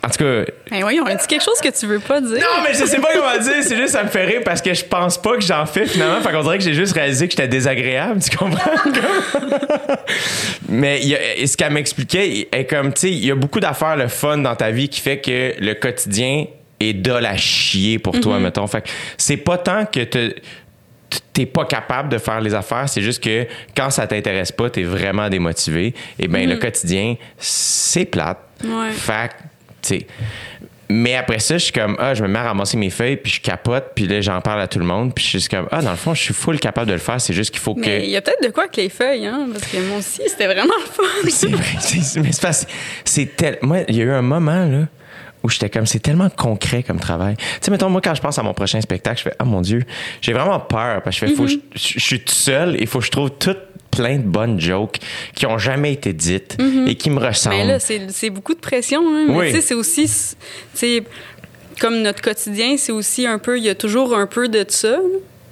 En tout cas, Ben voyons, on dit quelque chose que tu veux pas dire. non, mais je sais pas comment dire. C'est juste, ça me fait rire parce que je pense pas que j'en fais finalement. Fait qu'on dirait que j'ai juste réalisé que j'étais désagréable. Tu comprends? mais il y a- ce qu'elle m'expliquait est comme, tu sais, il y a beaucoup d'affaires, le fun dans ta vie qui fait que le quotidien est dol à chier pour toi, mettons. Fait que c'est pas tant que te- t'es pas capable de faire les affaires, c'est juste que quand ça t'intéresse pas, t'es vraiment démotivé. Et ben le quotidien, c'est plate. Ouais. Fait que. Mais après ça, je suis comme, ah, je me mets à ramasser mes feuilles, puis je capote, puis là, j'en parle à tout le monde, puis je suis juste comme, ah, dans le fond, je suis full capable de le faire, c'est juste qu'il faut Mais il que. y a peut-être de quoi avec les feuilles, hein? Parce que moi aussi, c'était vraiment fun. C'est vrai, mais c'est parce c'est tel. Moi, il y a eu un moment, là, où j'étais comme, c'est tellement concret comme travail. Tu sais, mettons, moi, quand je pense à mon prochain spectacle, je fais, ah, mon Dieu, j'ai vraiment peur, parce que je fais, faut que je, je suis tout seul, il faut que je trouve toutes plein de bonnes jokes qui ont jamais été dites et qui me ressemblent. Mais là, c'est beaucoup de pression. Hein? Mais Oui. c'est aussi, comme notre quotidien, c'est aussi un peu, il y a toujours un peu de ça.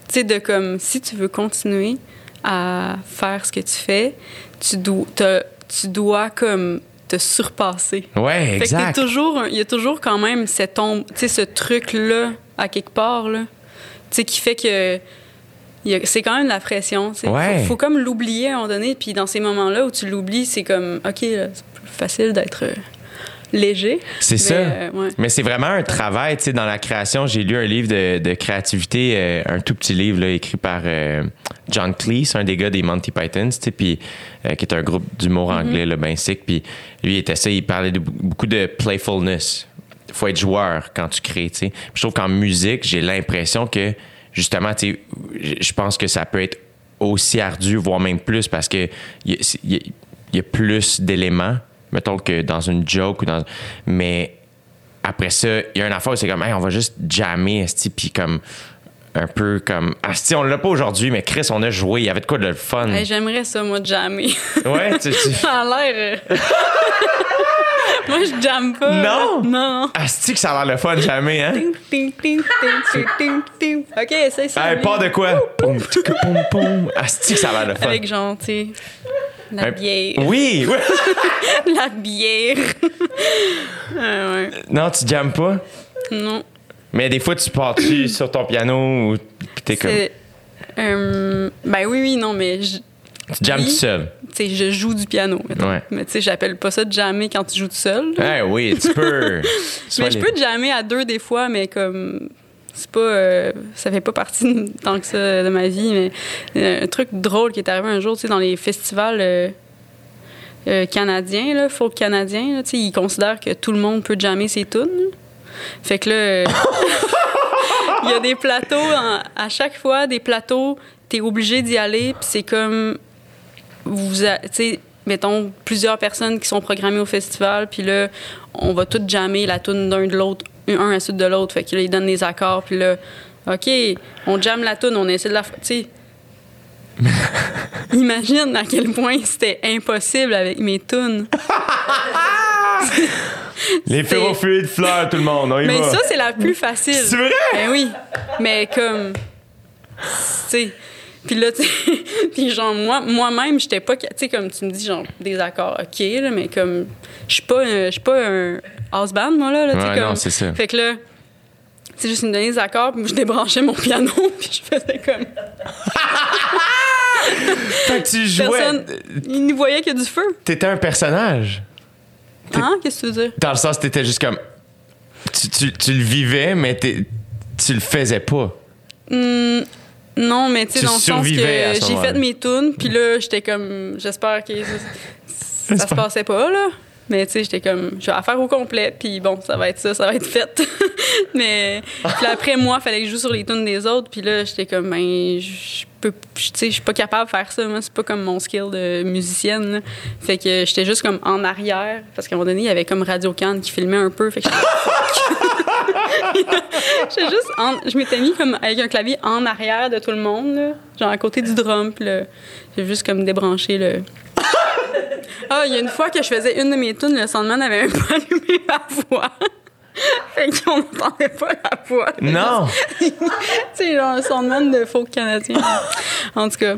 Tu sais, de comme, si tu veux continuer à faire ce que tu fais, tu dois, t'as- tu dois comme te surpasser. ouais, Fait que exact. toujours, il y a toujours quand même cette ombre, tu sais, ce truc-là, à quelque part, là, tu sais, qui fait que c'est quand même de la pression. Ouais. Faut, faut comme l'oublier à un moment donné, puis dans ces moments-là où tu l'oublies, c'est comme, OK, c'est plus facile d'être euh, léger. C'est ça. euh, ouais. Mais c'est vraiment un travail, tu sais, dans la création. J'ai lu un livre de, de créativité, euh, un tout petit livre là, écrit par euh, John Cleese, un des gars des Monty Pythons, tu sais, puis qui est un groupe d'humour Mm-hmm. anglais, le ben sick. Puis lui, il était ça, il parlait de, beaucoup de playfulness. faut être joueur quand tu crées, tu sais. Je trouve qu'en musique, j'ai l'impression que, justement, tu sais, je- pense que ça peut être aussi ardu, voire même plus, parce que il y, y a- il y a plus d'éléments, mettons que dans une joke ou dans. Mais après ça, il y a une affaire où c'est comme, hey, on va juste jammer, puis comme un peu comme, esti, on l'a pas aujourd'hui, mais Chris, on a joué, il y avait de quoi de le fun. Hey, J'aimerais ça, moi, de jammer. ouais, tu, tu- ça a l'air. moi, je jamme pas. Non? Non, non. esti que ça a l'air le fun, jamais, hein? Ting, ting, ting, ting, ting. OK, essaye ça. Hey, pas de quoi? Poum, poum, poum. Esti que ça a l'air le fun? Avec genre, tu sais, la bière. Oui, oui. La bière. Ah, ouais. Non, tu jammes pas? Non. Mais des fois, tu pars-tu sur ton piano ou t'es comme. Euh, ben oui, oui, non, mais je, Tu jammes tout seul. tu sais, je joue du piano. Ouais. Mais tu sais, j'appelle pas ça de jammer quand tu joues tout seul. Eh oui, tu peux. Mais je peux te jammer à deux des fois, mais comme. C'est pas. euh, ça fait pas partie de- tant que ça de ma vie, mais euh, un truc drôle qui est arrivé un jour, tu sais, dans les festivals. euh, euh, canadien, là, folk canadien. Là, tu sais, il considère que tout le monde peut jammer ses tunes. Fait que là, il y a des plateaux, en- à chaque fois, des plateaux, t'es obligé d'y aller, puis c'est comme, vous, tu sais, mettons, plusieurs personnes qui sont programmées au festival, puis là, on va toutes jammer la tune d'un de l'autre, un à la suite de l'autre. Fait que là, ils donnent les accords, puis là, OK, on jamme la tune, on essaie de la... Tu sais, imagine à quel point c'était impossible avec mes tunes. Les ferrofluides fleurs, tout le monde. On y Mais va. ça, c'est la plus facile. C'est vrai? Ben oui. Mais comme. Tu sais. Puis là, tu. Puis genre, moi, moi-même, j'étais pas. Tu sais, comme tu me dis, genre, des accords, OK, là, mais comme. Je suis pas, un- pas un house band, moi, là. là, Ouais, comme, non, c'est ça. Fait que là. Tu sais, juste, me donnaient des accords, puis je débranchais mon piano, puis je faisais comme. Fait que tu jouais. Personne. Ils nous voyaient qu'il y a du feu. T'étais un personnage. Hein? Qu'est-ce que tu veux dire? Dans le sens, t'étais juste comme. Tu, tu- tu le vivais, mais t'es- tu le faisais pas. Hmm, non, mais tu sais, dans le sens que j'ai fait mes tunes, puis là, j'étais comme, j'espère que ça, ça se passait pas, là. Mais tu sais, j'étais comme, je vais faire au complet, puis bon, ça va être ça, ça va être fait. mais puis après, moi, fallait que je joue sur les tunes des autres, puis là, j'étais comme, ben, je peux, tu sais, je suis pas capable de faire ça, moi, c'est pas comme mon skill de musicienne, là. Fait que j'étais juste comme en arrière, parce qu'à un moment donné, il y avait comme Radio Can qui filmait un peu, fait que j'étais juste en- je m'étais mis comme avec un clavier en arrière de tout le monde, là, genre à côté du drum, puis j'ai juste comme débranché le. Ah, il y a une fois que je faisais une de mes tunes, le soundman avait un peu allumé la voix. fait qu'on n'entendait pas la voix. Non! tu sais, genre un soundman de folk canadien. En tout cas.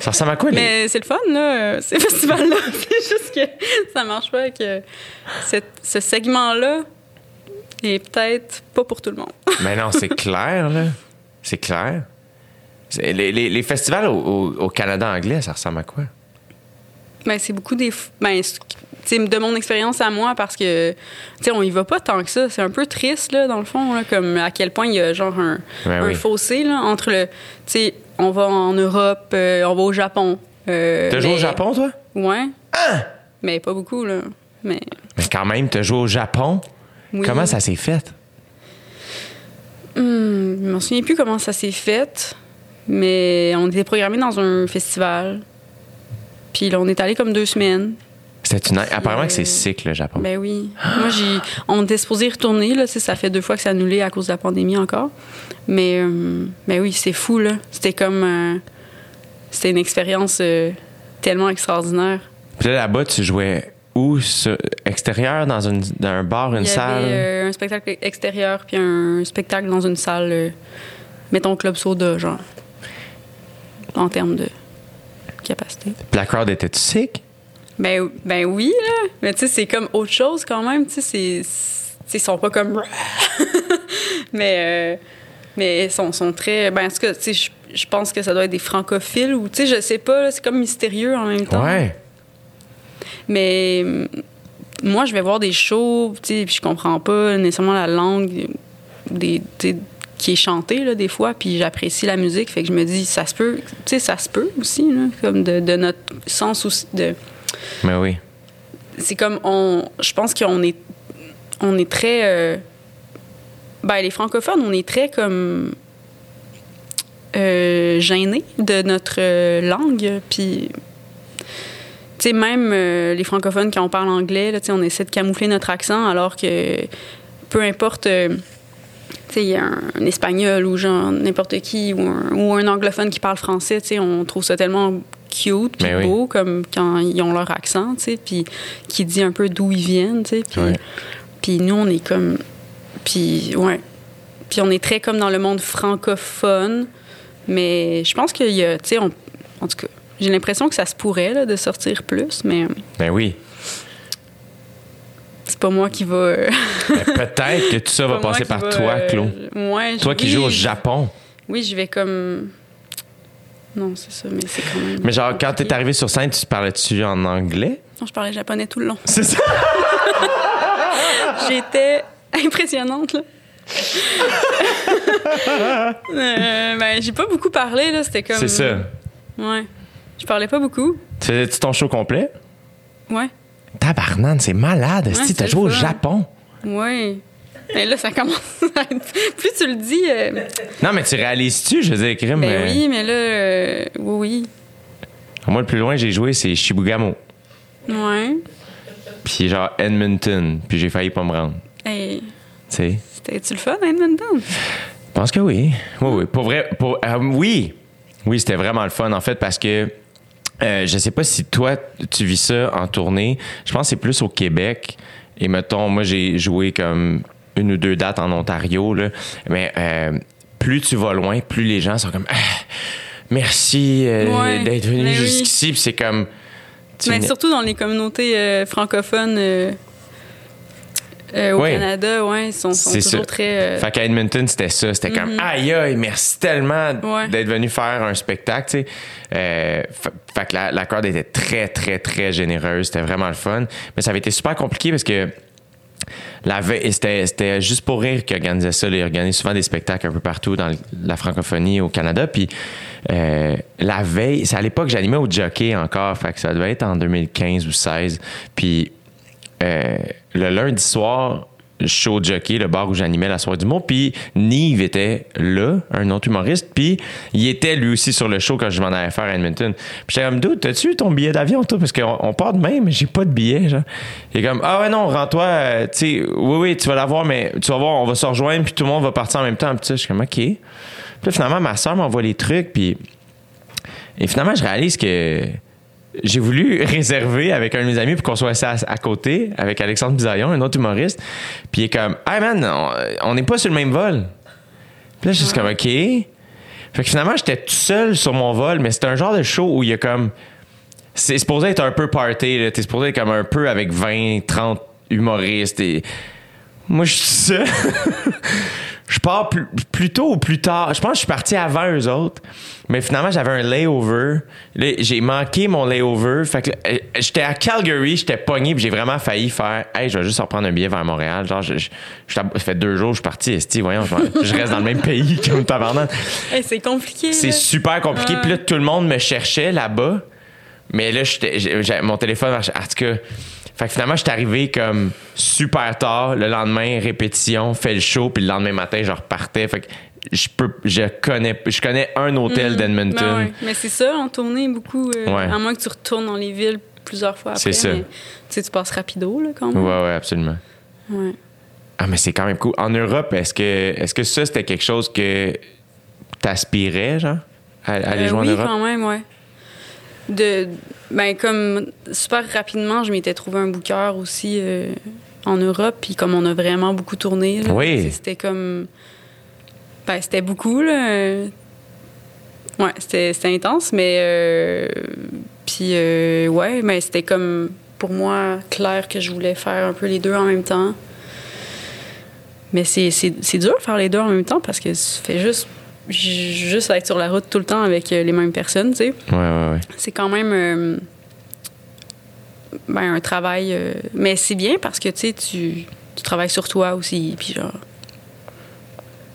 Ça ressemble à quoi, les. Mais c'est le fun, là, euh, ces festivals-là. c'est juste que ça marche pas, que cette- ce segment-là est peut-être pas pour tout le monde. Mais non, c'est clair, là. C'est clair. C'est- Les, les- les festivals au, au- au Canada anglais, ça ressemble à quoi? Ben, c'est beaucoup des. Ben, de mon expérience à moi, parce que, tu sais, on y va pas tant que ça. C'est un peu triste, là, dans le fond, là, comme à quel point il y a, genre, un, Ben un oui. fossé, là, entre le. Tu sais, on va en Europe, euh, on va au Japon. euh, T'as joué au Japon, toi? Ouais. Mais pas beaucoup, là. Mais. Mais quand même, t'as joué au Japon? Oui. Comment ça s'est fait? Hum, je m'en souviens plus comment ça s'est fait, mais on était programmé dans un festival. Puis là, on est allé comme deux semaines. C'était une... Apparemment que c'est Euh, sick, le Japon. Ben oui. Moi, j'ai, on était supposé y retourner. Là, ça fait deux fois que c'est annulé à cause de la pandémie encore. Mais, euh, ben oui, c'est fou. Là. C'était comme. euh, c'était une expérience euh, tellement extraordinaire. Puis là, là-bas, tu jouais où? Sur- extérieur, dans, une, dans un bar, une Il y salle? avait un spectacle extérieur puis un spectacle dans une salle, mettons Club Soda, genre. En termes de capacité. Puis la crowd était-tu sick? Ben, ben oui, là. Mais tu sais, c'est comme autre chose quand même. Tu sais, ils sont pas comme. mais euh, mais ils sont, sont très. Ben, en tout cas, tu sais, je- je pense que ça doit être des francophiles ou, tu sais, je sais pas, c'est comme mystérieux en même temps. Ouais. Mais moi, je vais voir des shows, tu sais, puis je comprends pas nécessairement la langue des, qui est chantée, là, des fois, puis j'apprécie la musique. Fait que je me dis, ça se peut, tu sais, ça se peut aussi, là, comme de, de notre sens aussi de Mais oui. c'est comme on je pense qu'on est on est très euh, ben les francophones on est très comme euh, gênés de notre euh, langue puis tu sais même euh, les francophones quand on parle anglais là, on essaie de camoufler notre accent alors que peu importe sais, il y a un, un espagnol ou genre n'importe qui ou un, ou un anglophone qui parle français, tu sais, on trouve ça tellement cute puis oui. beau comme quand ils ont leur accent, tu sais, puis qui dit un peu d'où ils viennent, tu sais, puis nous on est comme puis ouais. Puis on est très comme dans le monde francophone, mais je pense qu'il y a, tu sais, on- en tout cas, j'ai l'impression que ça se pourrait là, de sortir plus, mais Ben oui. C'est pas moi qui va. euh, Mais peut-être que tout ça va passer par va, toi, euh, Claude. ouais, Toi qui oui, joues au Japon. Oui, je vais comme. Non, c'est ça, mais c'est quand même. Mais genre, quand t'es arrivé sur scène, tu parlais-tu en anglais? Non, je parlais japonais tout le long. C'est ça? J'étais impressionnante, là. Euh, ben, j'ai pas beaucoup parlé, là. C'était comme. C'est ça. Ouais. Je parlais pas beaucoup. Tu faisais-tu ton show complet? Ouais. Tabarnane, c'est malade. Ouais, si t'as joué au. Japon. Ouais. Mais là, ça commence à être... Plus tu le dis... euh, Non, mais tu réalises-tu, je veux dire, crime. Ben euh, oui, mais là... euh, Oui, Moi, le plus loin que j'ai joué, c'est Shibugamo. oui. Ouais. Puis genre Edmonton. Puis j'ai failli pas me rendre. Hey, Tu c'était-tu le fun à Edmonton? Je pense que oui. Oui, oui. Pour vrai, pour, euh, oui. Oui, c'était vraiment le fun, en fait, parce que euh, je sais pas si toi, tu vis ça en tournée. Je pense que c'est plus au Québec. Et mettons, moi, j'ai joué comme une ou deux dates en Ontario, là. Mais euh, plus tu vas loin, plus les gens sont comme Ah, merci euh, Ouais, d'être venu oui. jusqu'ici. Puis c'est comme. tu Mais surtout dans les communautés euh, francophones euh, au Oui. Canada, ouais, ils sont, toujours très... euh, Fait qu'à Edmonton, c'était ça. C'était comme, aïe, aïe, merci tellement Ouais. d'être venu faire un spectacle, tu sais. Euh, fa- fait que la, la crowd était très, très, très généreuse. C'était vraiment le fun. Mais ça avait été super compliqué parce que la veille, c'était, juste pour rire qu'ils organisaient ça. Ils organisaient souvent des spectacles un peu partout dans la francophonie au Canada. Puis euh, la veille, c'est à l'époque, j'animais au jockey encore. Fait que ça devait être en 2015 ou 16. Puis euh, le lundi soir, au jockey, le bar où j'animais la soirée du monde. Puis Nive était là, un autre humoriste. Puis il était lui aussi sur le show quand je m'en allais faire à Edmonton. Puis j'étais comme, dude, t'as-tu ton billet d'avion, toi? Parce qu'on on part demain, mais j'ai pas de billet, genre. Il est comme, ah ouais, non, rends-toi, euh, tu sais, oui, oui, tu vas l'avoir, mais tu vas voir, on va se rejoindre, puis tout le monde va partir en même temps. Puis je suis comme, OK. Puis là, finalement, ma soeur m'envoie les trucs, puis. Et finalement, je réalise que j'ai voulu réserver avec un de mes amis pour qu'on soit assis à, côté avec Alexandre Bisaillon, un autre humoriste. Puis il est comme, hey man, on- n'est pas sur le même vol. Puis là, je suis comme, OK. Fait que finalement, j'étais tout seul sur mon vol, mais c'était un genre de show où il y a comme. C'est supposé être un peu party. T'es supposé être comme un peu avec 20, 30 humoristes. Et moi, je suis seul. je pars plus, plus tôt ou plus tard. Je pense que je suis parti avant eux autres. Mais finalement, j'avais un layover. Là, j'ai manqué mon layover. Fait que euh, j'étais à Calgary, j'étais pogné, puis j'ai vraiment failli faire Hey, je vais juste reprendre un billet vers Montréal. Genre, je, je- je- ça fait deux jours, je suis parti. Esti, voyons, je, reste dans le même pays comme tabarnak. hey, c'est compliqué. C'est super compliqué. Ouais. Puis là, tout le monde me cherchait là-bas. Mais là, j'étais- mon téléphone. En tout cas, fait que finalement, j'étais arrivé comme super tard. Le lendemain, répétition, fait le show. Puis le lendemain matin, je repartais. Fait que je peux, je connais, je connais un hôtel d'Edmonton. Ben ouais. Mais c'est ça, en tournée, beaucoup. euh, Ouais. À moins que tu retournes dans les villes plusieurs fois après. C'est ça. mais, Tu sais, tu passes rapido, là, quand même. Ouais, ouais, absolument. Ouais. Ah, mais c'est quand même cool. En Europe, est-ce que, est-ce que ça, c'était quelque chose que t'aspirais, genre, à, à aller Euh, jouer oui, en Europe? quand même, ouais. De, ben, comme super rapidement, je m'étais trouvé un booker aussi euh, en Europe. Puis comme on a vraiment beaucoup tourné, là, Oui. c'était comme. Ben, c'était beaucoup, là. Ouais, c'était c'était intense, mais. euh, Puis, euh, ouais, mais c'était comme pour moi clair que je voulais faire un peu les deux en même temps. Mais c'est c'est- c'est dur de faire les deux en même temps parce que tu fais juste, juste être sur la route tout le temps avec euh, les mêmes personnes, tu sais. Ouais, ouais, ouais. C'est quand même euh, ben, un travail. euh, mais c'est bien parce que, tu sais, tu tu travailles sur toi aussi. Puis genre.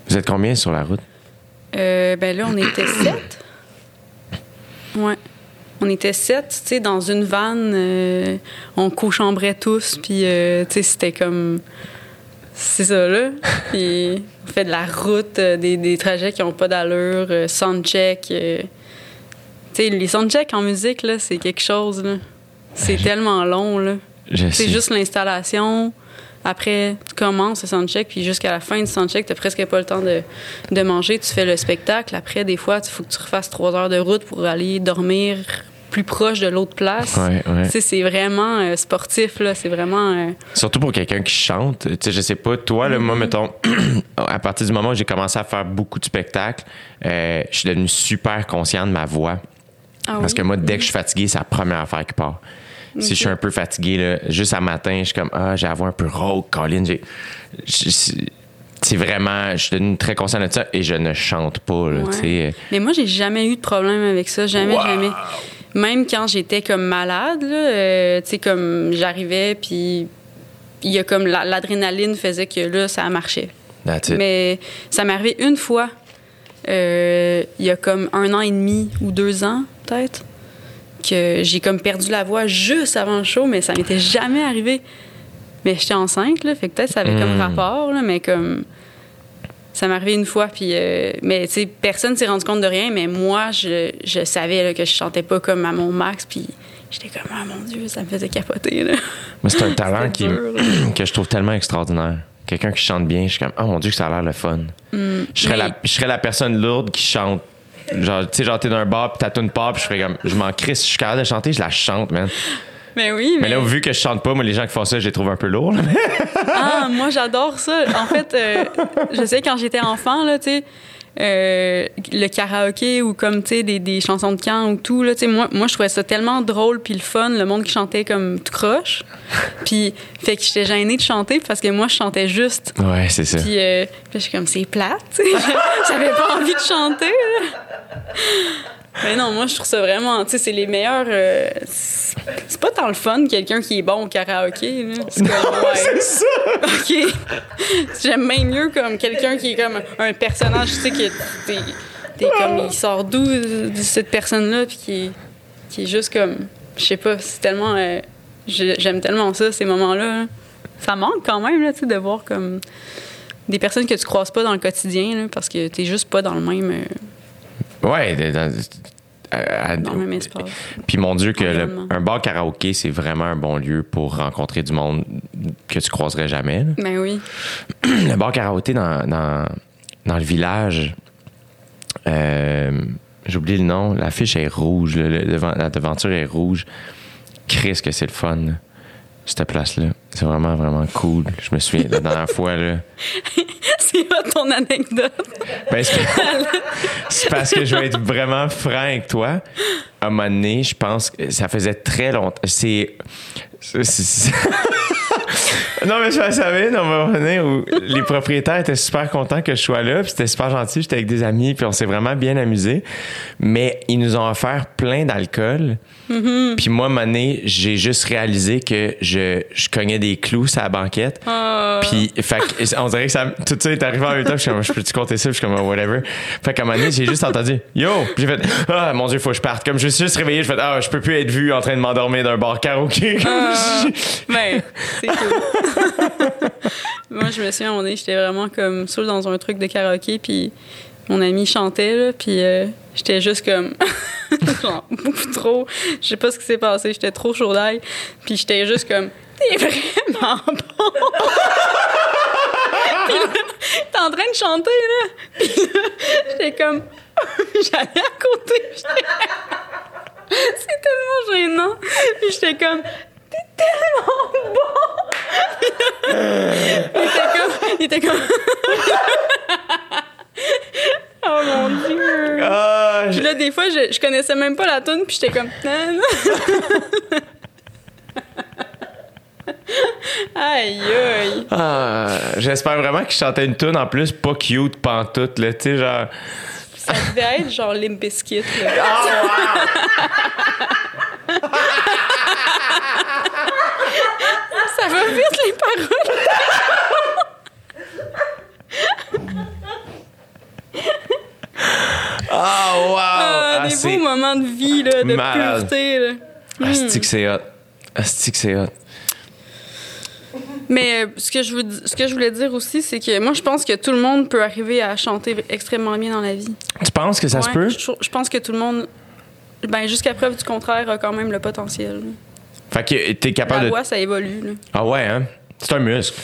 Vous êtes combien sur la route? Euh, ben là, on était sept. Ouais. On était sept, tu sais, dans une vanne. on co-chambrait tous, puis, tu sais, c'était comme. C'est ça, là. Puis on fait de la route, euh, des, des trajets qui n'ont pas d'allure, euh, soundcheck. euh. Tu sais, les soundchecks en musique, là, c'est quelque chose, là. C'est tellement long, là. C'est juste l'installation. Après, tu commences le soundcheck, puis jusqu'à la fin du soundcheck, tu presque pas le temps de, de manger. Tu fais le spectacle. Après, des fois, il faut que tu refasses trois heures de route pour aller dormir plus proche de l'autre place. Ouais, ouais. C'est vraiment euh, sportif, là. C'est vraiment... euh, Surtout pour quelqu'un qui chante. Tu sais, je sais pas, toi, là, Mm-hmm. moi, mettons, à partir du moment où j'ai commencé à faire beaucoup de spectacles, euh, je suis devenu super conscient de ma voix. ah Parce oui? que moi, dès que je suis fatigué, c'est la première affaire qui part. Si je suis un peu fatigué, là, juste à matin, je suis comme, ah, j'ai la voix un peu rauque, Colin. C'est vraiment, je suis devenu très conscient de ça et je ne chante pas, là, Ouais. Mais moi, j'ai jamais eu de problème avec ça. Jamais, Wow! jamais. Même quand j'étais comme malade, là, euh, tu sais, comme j'arrivais, puis il y a comme la- l'adrénaline faisait que là, ça marchait. Mais ça m'est arrivé une fois, euh, il y a comme un an et demi ou deux ans, peut-être. que j'ai comme perdu la voix juste avant le show, mais ça m'était jamais arrivé. Mais j'étais enceinte, là, fait que peut-être ça avait comme Mm. rapport, là, mais comme. Ça m'est arrivé une fois, puis. euh, mais, tu sais, personne s'est rendu compte de rien, mais moi, je, je savais là, que je chantais pas comme à mon max, puis j'étais comme, ah mon Dieu, ça me faisait capoter, là. Moi, c'est un talent qui, dur, que je trouve tellement extraordinaire. Quelqu'un qui chante bien, je suis comme, oh mon Dieu, que ça a l'air le fun. je, serais mais- la, je serais la personne lourde qui chante. Genre, tu sais, genre, t'es dans un bar, puis t'as une part, puis je ferais comme, je m'en crisse, je suis capable de chanter, je la chante, man. Mais oui, mais. Mais là, vu que je chante pas, moi, les gens qui font ça, je les trouve un peu lourds. Ah, moi, j'adore ça. En fait, euh, je sais, quand j'étais enfant, là, tu sais, euh, le karaoké ou comme, tu sais, des, des chansons de camp ou tout, là, tu sais, moi, moi, je trouvais ça tellement drôle puis le fun, le monde qui chantait comme tout croche. Puis, fait que j'étais gênée de chanter parce que moi, je chantais juste. Ouais, c'est ça. Puis, euh, puis je suis comme, c'est plate, tu sais. J'avais pas envie de chanter. Mais non, moi, je trouve ça vraiment, tu sais, c'est les meilleurs. euh, c'est pas tant le fun, quelqu'un qui est bon au karaoké, là. C'est ouais. ça! OK. J'aime bien mieux comme quelqu'un qui est comme un personnage, tu sais, que t'es, t'es comme, il sort d'où euh, cette personne-là, puis qui est, qui est juste comme, je sais pas, c'est tellement, euh, j'ai- j'aime tellement ça, ces moments-là. là. Ça manque quand même, là, tu sais, de voir comme des personnes que tu croises pas dans le quotidien, là, parce que t'es juste pas dans le même, euh, Ouais, dans, à- à- dans le même espace. Puis mon Dieu, que le- un bar karaoké, c'est vraiment un bon lieu pour rencontrer du monde que tu croiserais jamais. là. Ben oui. le bar karaoké dans, dans, dans le village, euh, j'ai oublié le nom, l'affiche est rouge, le- le devant- la devanture est rouge. Chris, que c'est le fun, là, cette place-là. C'est vraiment, vraiment cool. Je me souviens, la dernière fois, là. c'est pas ton anecdote. Ben, c'est c'est parce que je vais être vraiment franc avec toi. À un moment donné, je pense que ça faisait très longtemps. C'est. C'est- non, mais je le savais, un moment donné, où les propriétaires étaient super contents que je sois là, puis c'était super gentil. J'étais avec des amis, puis on s'est vraiment bien amusés. Mais ils nous ont offert plein d'alcool. Puis moi, à un moment donné, j'ai juste réalisé que je, je cognais des clous sur la banquette. Puis, fait que, on dirait que ça, tout ça est arrivé en même temps. puis Je suis comme, je peux-tu compter ça? Puis je suis comme, oh, whatever. Fait qu'à un moment donné, j'ai juste entendu, yo! Puis j'ai fait, ah, mon Dieu, faut que je parte. Comme je me suis juste réveillé, je fait, ah, je peux plus être vu en train de m'endormir d'un bar karaoké. Comme je- Ben, c'est cool. Moi, je me souviens, moment donné, j'étais vraiment comme seule dans un truc de karaoké, puis mon ami chantait, là, puis euh, j'étais juste comme... genre, beaucoup trop... Je sais pas ce qui s'est passé, j'étais trop chaud d'ail, puis j'étais juste comme... T'es vraiment bon! puis là, t'es en train de chanter, là! Puis là, j'étais comme... J'allais à côté, j'étais... C'est tellement gênant! Puis j'étais comme... T'es tellement bon! il était comme. Il était comme. oh mon dieu! Ah, Puis là, des fois, je, je connaissais même pas la tune, puis j'étais comme. Aïe, aïe! ah, J'espère vraiment qu'il chantait une tune en plus pas cute pantoute, là, tu sais, genre. Ça devait être genre Limp Bizkit, là. Ça va vite, les paroles! Ah, wow! Ah, Ah, des beaux moments de vie, là, de malade. pureté, là. Asti que c'est hot. Asti que c'est hot. Mais euh, ce que je veux, ce que je voulais dire aussi, c'est que moi, je pense que tout le monde peut arriver à chanter extrêmement bien dans la vie. Tu penses que ça se peut? Je, je pense que tout le monde, ben, jusqu'à preuve du contraire, a quand même le potentiel. Fait que t'es La capable de. voix, ça évolue. là. Ah ouais, hein? C'est un muscle.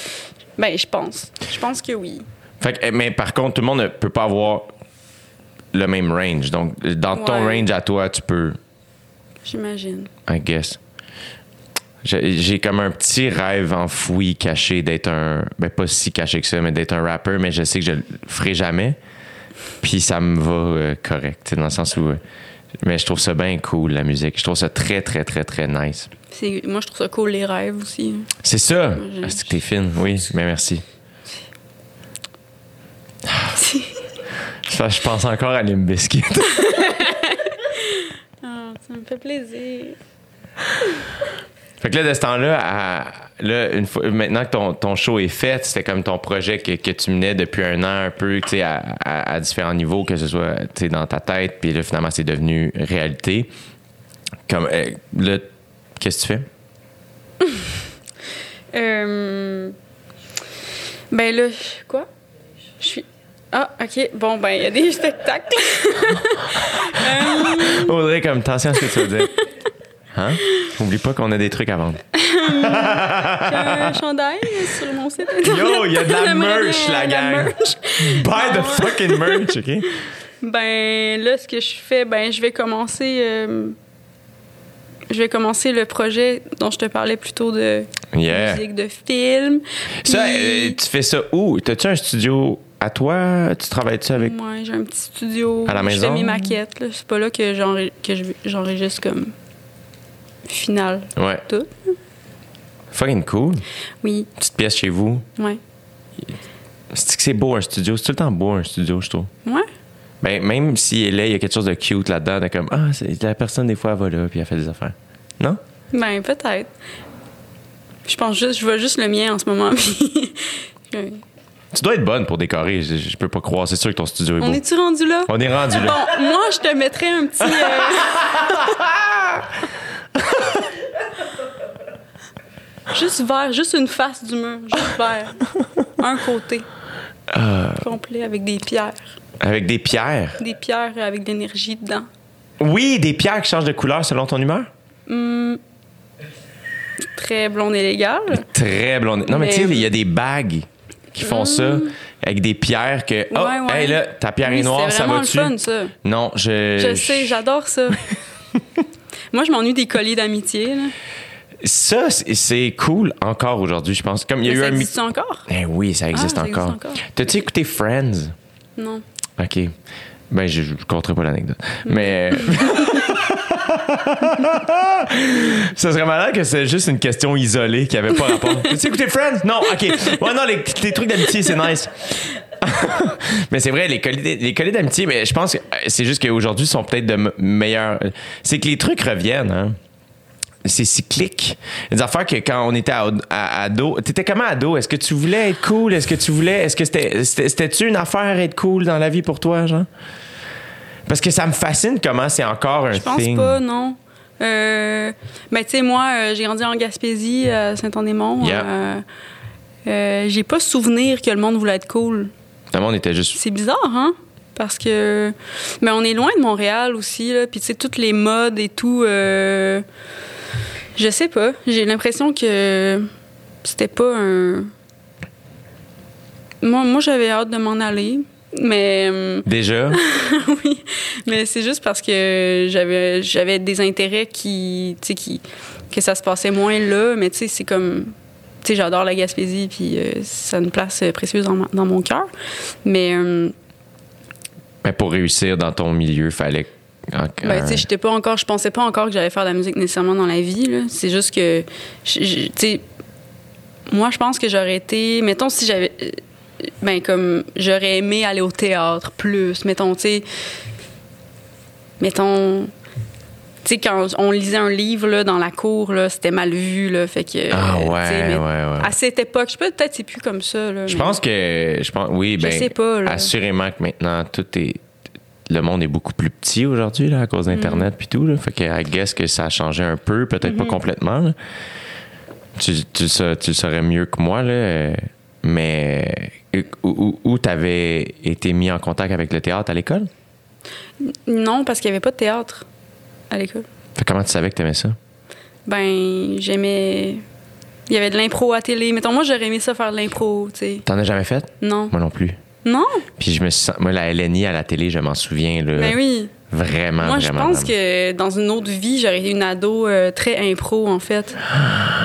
Ben, je pense. Je pense que oui. Fait que, mais par contre, tout le monde ne peut pas avoir le même range. Donc, dans ton range à toi, tu peux, J'imagine. I guess. J'ai comme un petit rêve enfoui, caché d'être un. Ben, pas si caché que ça, mais d'être un rappeur, mais je sais que je le ferai jamais. Puis ça me va euh, correct, dans le sens où. euh, mais je trouve ça bien cool, la musique. Je trouve ça très, très, très, très nice. Moi, je trouve ça cool, les rêves aussi. C'est ça! Ah, c'est que t'es fine, oui, mais merci. Je pense encore à Limp Bizkit. Ah, ça me fait plaisir. Fait que là, de ce temps-là, à- là, une fois, maintenant que ton, ton show est fait, c'était comme ton projet que, que tu menais depuis un an un peu, tu sais, à, à- à différents niveaux, que ce soit, tu sais, dans ta tête, puis là, finalement, c'est devenu réalité. Comme, euh, là, qu'est-ce que tu fais? Euh, ben là, quoi? Je suis. Ah, ok. Bon, ben, il y a des spectacles. Euh, Audrey, comme, attention à ce que tu veux dire. Hein? Oublie pas qu'on a des trucs à vendre. un chandail sur mon site. Yo, il y a de la merch, la gang. Buy the fucking merch, OK? Ben là, ce que je fais, ben je vais commencer. euh, je vais commencer le projet dont je te parlais plus tôt de Yeah. musique de film. Ça, euh, tu fais ça où? T'as-tu un studio à toi? Tu travailles-tu avec. Moi, j'ai un petit studio. À la Je maison? fais mes maquettes. là. C'est pas là que j'enre- que je- j'enregistre comme final. Ouais. Tout. Fucking cool. Oui, Petite pièce chez vous. ouais. C'est que c'est beau un studio. C'est tout le temps beau un studio, je trouve. Ouais. Ben, même s'il est là, il y a quelque chose de cute là-dedans, de comme, ah, la personne, des fois, elle va là, puis elle fait des affaires. Non? Ben, peut-être. Je pense juste, je vois juste le mien en ce moment. puis-. Tu dois être bonne pour décorer. Je, je peux pas croire. C'est sûr que ton studio est beau. On est-tu rendu là? On est rendu là. Bon, moi, je te mettrais un petit. euh, juste vert, juste une face du mur, juste vert. Un côté. Euh. Complet avec des pierres. Avec des pierres? Des pierres avec de l'énergie dedans. Oui, des pierres qui changent de couleur selon ton humeur? Hum, très blonde et légale. Très blonde. Non, mais, Mais- tu sais, il y a des bagues qui font ça avec des pierres que. Oh, Ouais, ouais. hey, là, ta pierre Oui, est noire, ça va-tu? le fun, ça. Non, je. Je sais, j'adore ça. Moi, je m'ennuie des colliers d'amitié. Ça, c'est- cool encore aujourd'hui, je pense. Comme il y a Mais eu ça un. existe encore? Eh oui, ça existe Ah, ça encore. encore. T'as-tu écouté Friends? Non. OK. Ben, je ne compterai pas l'anecdote. Mais. Ça serait malin que c'est juste une question isolée qui avait pas rapport. T'as-tu écouté Friends? Non, OK. Ouais, non, les, les trucs d'amitié, c'est nice. mais c'est vrai, les colliers, les d'amitié, mais je pense que euh, c'est juste qu'aujourd'hui, sont peut-être de meilleurs. C'est que les trucs reviennent, hein. C'est cyclique. Des affaires que quand on était à, à- ado. T'étais comment ado? Est-ce que tu voulais être cool? Est-ce que tu voulais. Est-ce que c'était. c'était- C'était-tu une affaire être cool dans la vie pour toi, genre? Parce que ça me fascine comment c'est encore un Je pense thing. pas, non. Euh, ben, tu sais, moi, euh, j'ai grandi en Gaspésie, à Saint-Andémont. Yeah. Euh, euh, j'ai pas souvenir que le monde voulait être cool. Le monde était juste. C'est bizarre, hein? Parce que. Mais on est loin de Montréal aussi, là. Puis, tu sais, toutes les modes et tout. euh, Je sais pas. J'ai l'impression que c'était pas un. Moi, moi j'avais hâte de m'en aller. Mais. Déjà? oui, mais c'est juste parce que j'avais j'avais des intérêts qui, tu sais, qui que ça se passait moins là, mais tu sais, c'est comme, tu sais, j'adore la Gaspésie puis euh, ça a une place euh, précieuse dans, dans mon cœur, mais euh, Mais pour réussir dans ton milieu, fallait. ben, tu sais, j'étais pas encore, je pensais pas encore que j'allais faire de la musique nécessairement dans la vie là. C'est juste que, tu sais, moi je pense que j'aurais été, mettons si j'avais, ben comme j'aurais aimé aller au théâtre plus, mettons, tu sais, mettons. Tu sais, quand on lisait un livre là, dans la cour, là, c'était mal vu. Là, fait que, Ah ouais, ouais, ouais. À cette époque, je sais pas, peut-être c'est plus comme ça. Là, Je pense que. Je pense, oui, Je ben. sais pas, là. Assurément que maintenant, tout est. Le monde est beaucoup plus petit aujourd'hui, là, à cause d'Internet Mm. puis tout, là. Fait que, I guess que ça a changé un peu, peut-être Mm-hmm. pas complètement, là. Tu, tu, tu le saurais mieux que moi, là. euh, Mais. Où, où, où t'avais été mis en contact avec le théâtre à l'école? Non, parce qu'il y avait pas de théâtre à l'école. Comment tu savais que t'aimais ça? Ben, j'aimais. Il y avait de l'impro à télé. Mettons, moi, j'aurais aimé ça faire de l'impro, tu sais. T'en as jamais fait? Non. Moi non plus. Non? Puis je me sens- Moi, la LNI à la télé, je m'en souviens, là. Ben oui. Vraiment, Moi, je pense vraiment. que dans une autre vie, j'aurais été une ado euh, très impro, en fait.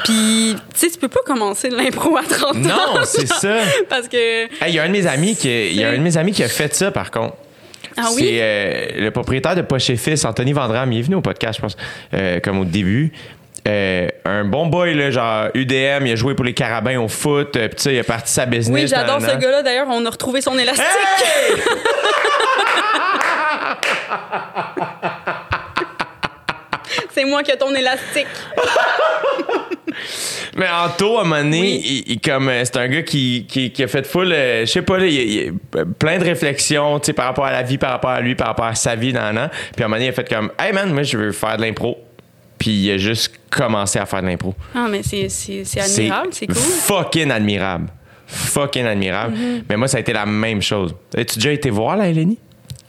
Puis, tu sais, tu peux pas commencer de l'impro à 30 ans. Non, c'est ça. Parce que. Hey, Il y a un de mes amis qui, y a un de mes amis qui a fait ça, par contre. Ah oui? C'est euh, le propriétaire de Poche et Fils, Anthony Vandram. Il est venu au podcast, je pense, euh, comme au début. Euh, un bon boy, là, genre UDM, il a joué pour les Carabins au foot, euh, puis tu sais, il a parti sa business. Oui, j'adore ce gars-là. D'ailleurs, on a retrouvé son élastique. Hey! C'est moi qui ai ton élastique. Mais Anto, à un moment donné, Oui. il, il- comme, euh, c'est un gars qui, qui, qui a fait full, euh, je sais pas, là, il, il- plein de réflexions, tu sais, par rapport à la vie, par rapport à lui, par rapport à sa vie, nan, nan. Puis à un moment donné, il a fait comme, hey man, moi, je veux faire de l'impro. Puis il a juste commencé à faire de l'impro. Ah, mais c'est admirable, c'est cool. Fucking admirable. Fucking admirable. Mm-hmm. Mais moi, ça a été la même chose. As-tu déjà été voir la Eleni?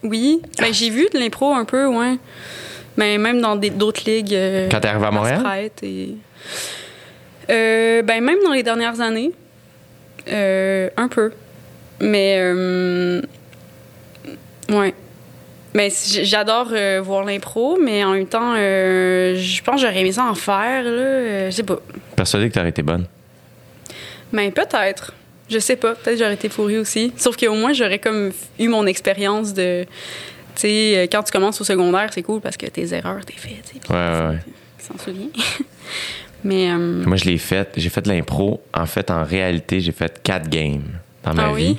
Oui, ben, j'ai vu de l'impro un peu, ouais. Mais même dans des- d'autres ligues. euh, Quand t'es arrivé à Montréal? Et... Euh, ben, même dans les dernières années. Euh, un peu. Mais. ouais. Mais j'adore euh, voir l'impro, mais en même temps, euh, je pense que j'aurais aimé ça en faire, là. euh, je sais pas. Persuadé que t'aurais été bonne. Mais peut-être. Je sais pas. Peut-être que j'aurais été fourrée aussi. Sauf qu'au moins, j'aurais comme eu mon expérience de. Tu sais, quand tu commences au secondaire, c'est cool parce que tes erreurs, t'es fait. puis Ouais, ouais, ouais. Tu s'en souviens. Mais. Moi, je l'ai fait. J'ai fait de l'impro. En fait, en réalité, j'ai fait quatre games dans ma Ah vie. oui?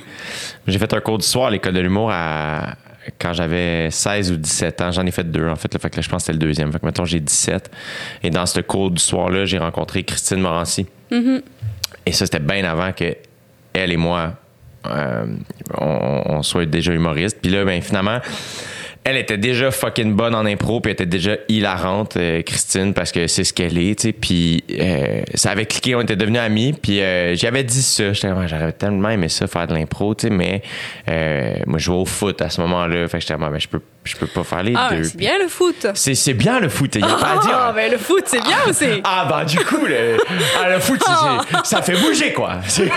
J'ai fait un cours d'histoire à l'école de l'humour à... quand j'avais 16 ou 17 ans. J'en ai fait deux, en fait. Là, fait que là, je pense que c'était le deuxième. Fait que maintenant, j'ai 17. Et dans ce cours d'histoire-là, j'ai rencontré Christine Morancy. Mm-hmm. Et ça, c'était bien avant que elle et moi, euh, on, on soit déjà humoristes. Puis là, ben, finalement, elle était déjà fucking bonne en impro, puis elle était déjà hilarante, euh, Christine, parce que c'est ce qu'elle est, tu sais. Puis euh, ça avait cliqué, on était devenus amis. Puis euh, j'avais dit ça, j'étais comme, j'aurais tellement aimé ça, faire de l'impro, tu sais, mais euh, moi, je jouais au foot à ce moment-là. Fait que j'étais comme, Ah, ben, je peux, je peux pas faire les Ah, deux. c'est bien le foot. C'est, c'est bien le foot, il y a pas à dire. Ah, ben le foot, c'est bien aussi. Ah, ben, du coup, le, ah, le foot, c'est- c'est- ça fait bouger, quoi. C'est-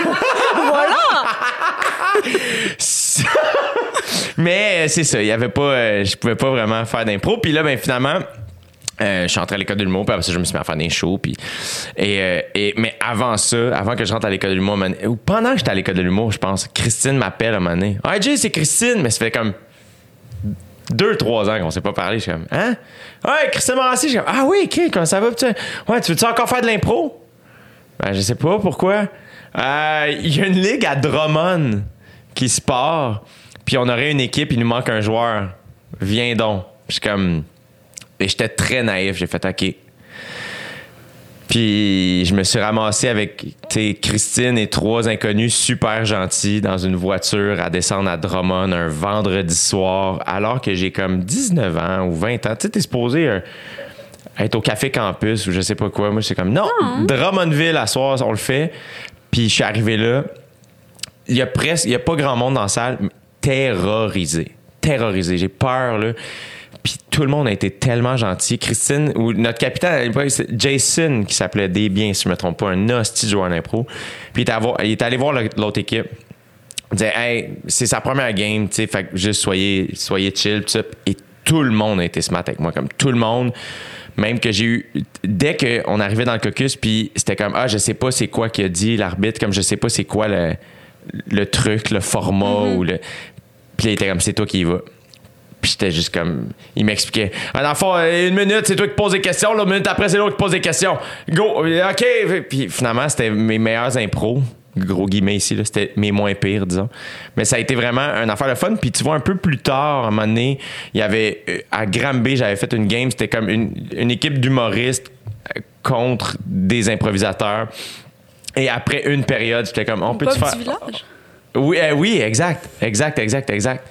Mais euh, c'est ça, il y avait pas, euh, je pouvais pas vraiment faire d'impro. Puis là, ben finalement. euh, je suis entré à l'école de l'humour, puis après ça, je me suis mis à faire des shows. Puis, et, et, mais avant ça, avant que je rentre à l'école de l'humour, ou pendant que j'étais à l'école de l'humour, je pense, Christine m'appelle à un moment donné. Ah, Jay, c'est Christine, mais ça fait comme deux, trois ans qu'on s'est pas parlé. Je suis comme, hein? Ouais, Christine Morancy, je ah oui, OK, comment ça va? Ouais, tu veux-tu encore faire de l'impro? Ben, je sais pas pourquoi? Il y a une ligue à Drummond qui se part, puis on aurait une équipe, il nous manque un joueur. Viens donc. Je suis comme. Et j'étais très naïf, j'ai fait OK. Puis je me suis ramassé avec Christine et trois inconnus super gentils dans une voiture à descendre à Drummond un vendredi soir, alors que j'ai comme 19 ans ou 20 ans. Tu sais, t'es supposé euh, être au café campus ou je sais pas quoi. Moi, c'est comme non, Drummondville à soir, on le fait. Puis je suis arrivé là. Il y a presque, il y a pas grand monde dans la salle, terrorisé. Terrorisé. J'ai peur, là. Puis tout le monde a été tellement gentil. Christine, ou notre capitaine Jason, qui s'appelait Desbiens, si je me trompe pas, un hostie de joueur d'impro. Puis il est, allé voir l'autre équipe. Il disait, hey, c'est sa première game, tu sais, fait que juste soyez, soyez chill, tout ça. Et tout le monde a été smart avec moi, comme tout le monde. Même que j'ai eu. Dès qu'on arrivait dans le caucus, puis c'était comme, ah, je sais pas c'est quoi qu'il a dit l'arbitre, comme je sais pas c'est quoi le, le truc, le format, ou le. Puis il était comme, c'est toi qui y vas. Puis j'étais juste comme. Il m'expliquait. Ah, dans le fond, une minute, c'est toi qui poses des questions. L'autre minute après, c'est l'autre qui pose des questions. Go! euh, OK! Puis finalement, c'était mes meilleurs impros. Gros guillemets ici, là. C'était mes moins pires, disons. Mais ça a été vraiment un affaire de fun. Puis tu vois, un peu plus tard, à un moment donné, il y avait. euh, À Granby, j'avais fait une game. C'était comme une, une équipe d'humoristes euh, contre des improvisateurs. Et après une période, j'étais comme, on peut-tu Pas faire. du village? Oui, euh, oui, exact, exact, exact, exact.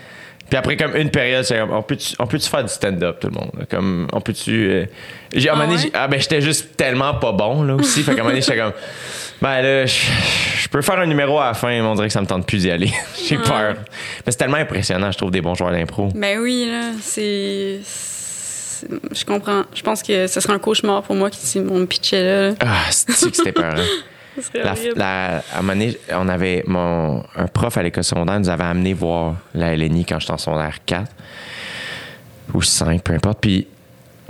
Puis après, comme une période, c'est comme, on peut-tu on peut faire du stand-up, tout le monde? Comme, on peut-tu. euh, j'ai- à un Ah moment donné, ouais? ah, ben, j'étais juste tellement pas bon, là, aussi. fait qu'à un moment donné, j'étais comme, ben là, je peux faire un numéro à la fin, mais on dirait que ça me tente plus d'y aller. j'ai peur. Mais c'est tellement impressionnant, je trouve, des bons joueurs d'impro. Ben oui, là, c'est. Je comprends. Je pense que ce serait un cauchemar pour moi si on me pitchait là. Ah, c'est que c'était peur. Serait La, horrible. la- à un moment donné, on avait mon, un prof à l'école secondaire nous avait amené voir la LNI quand j'étais en secondaire 4 ou 5, peu importe. Puis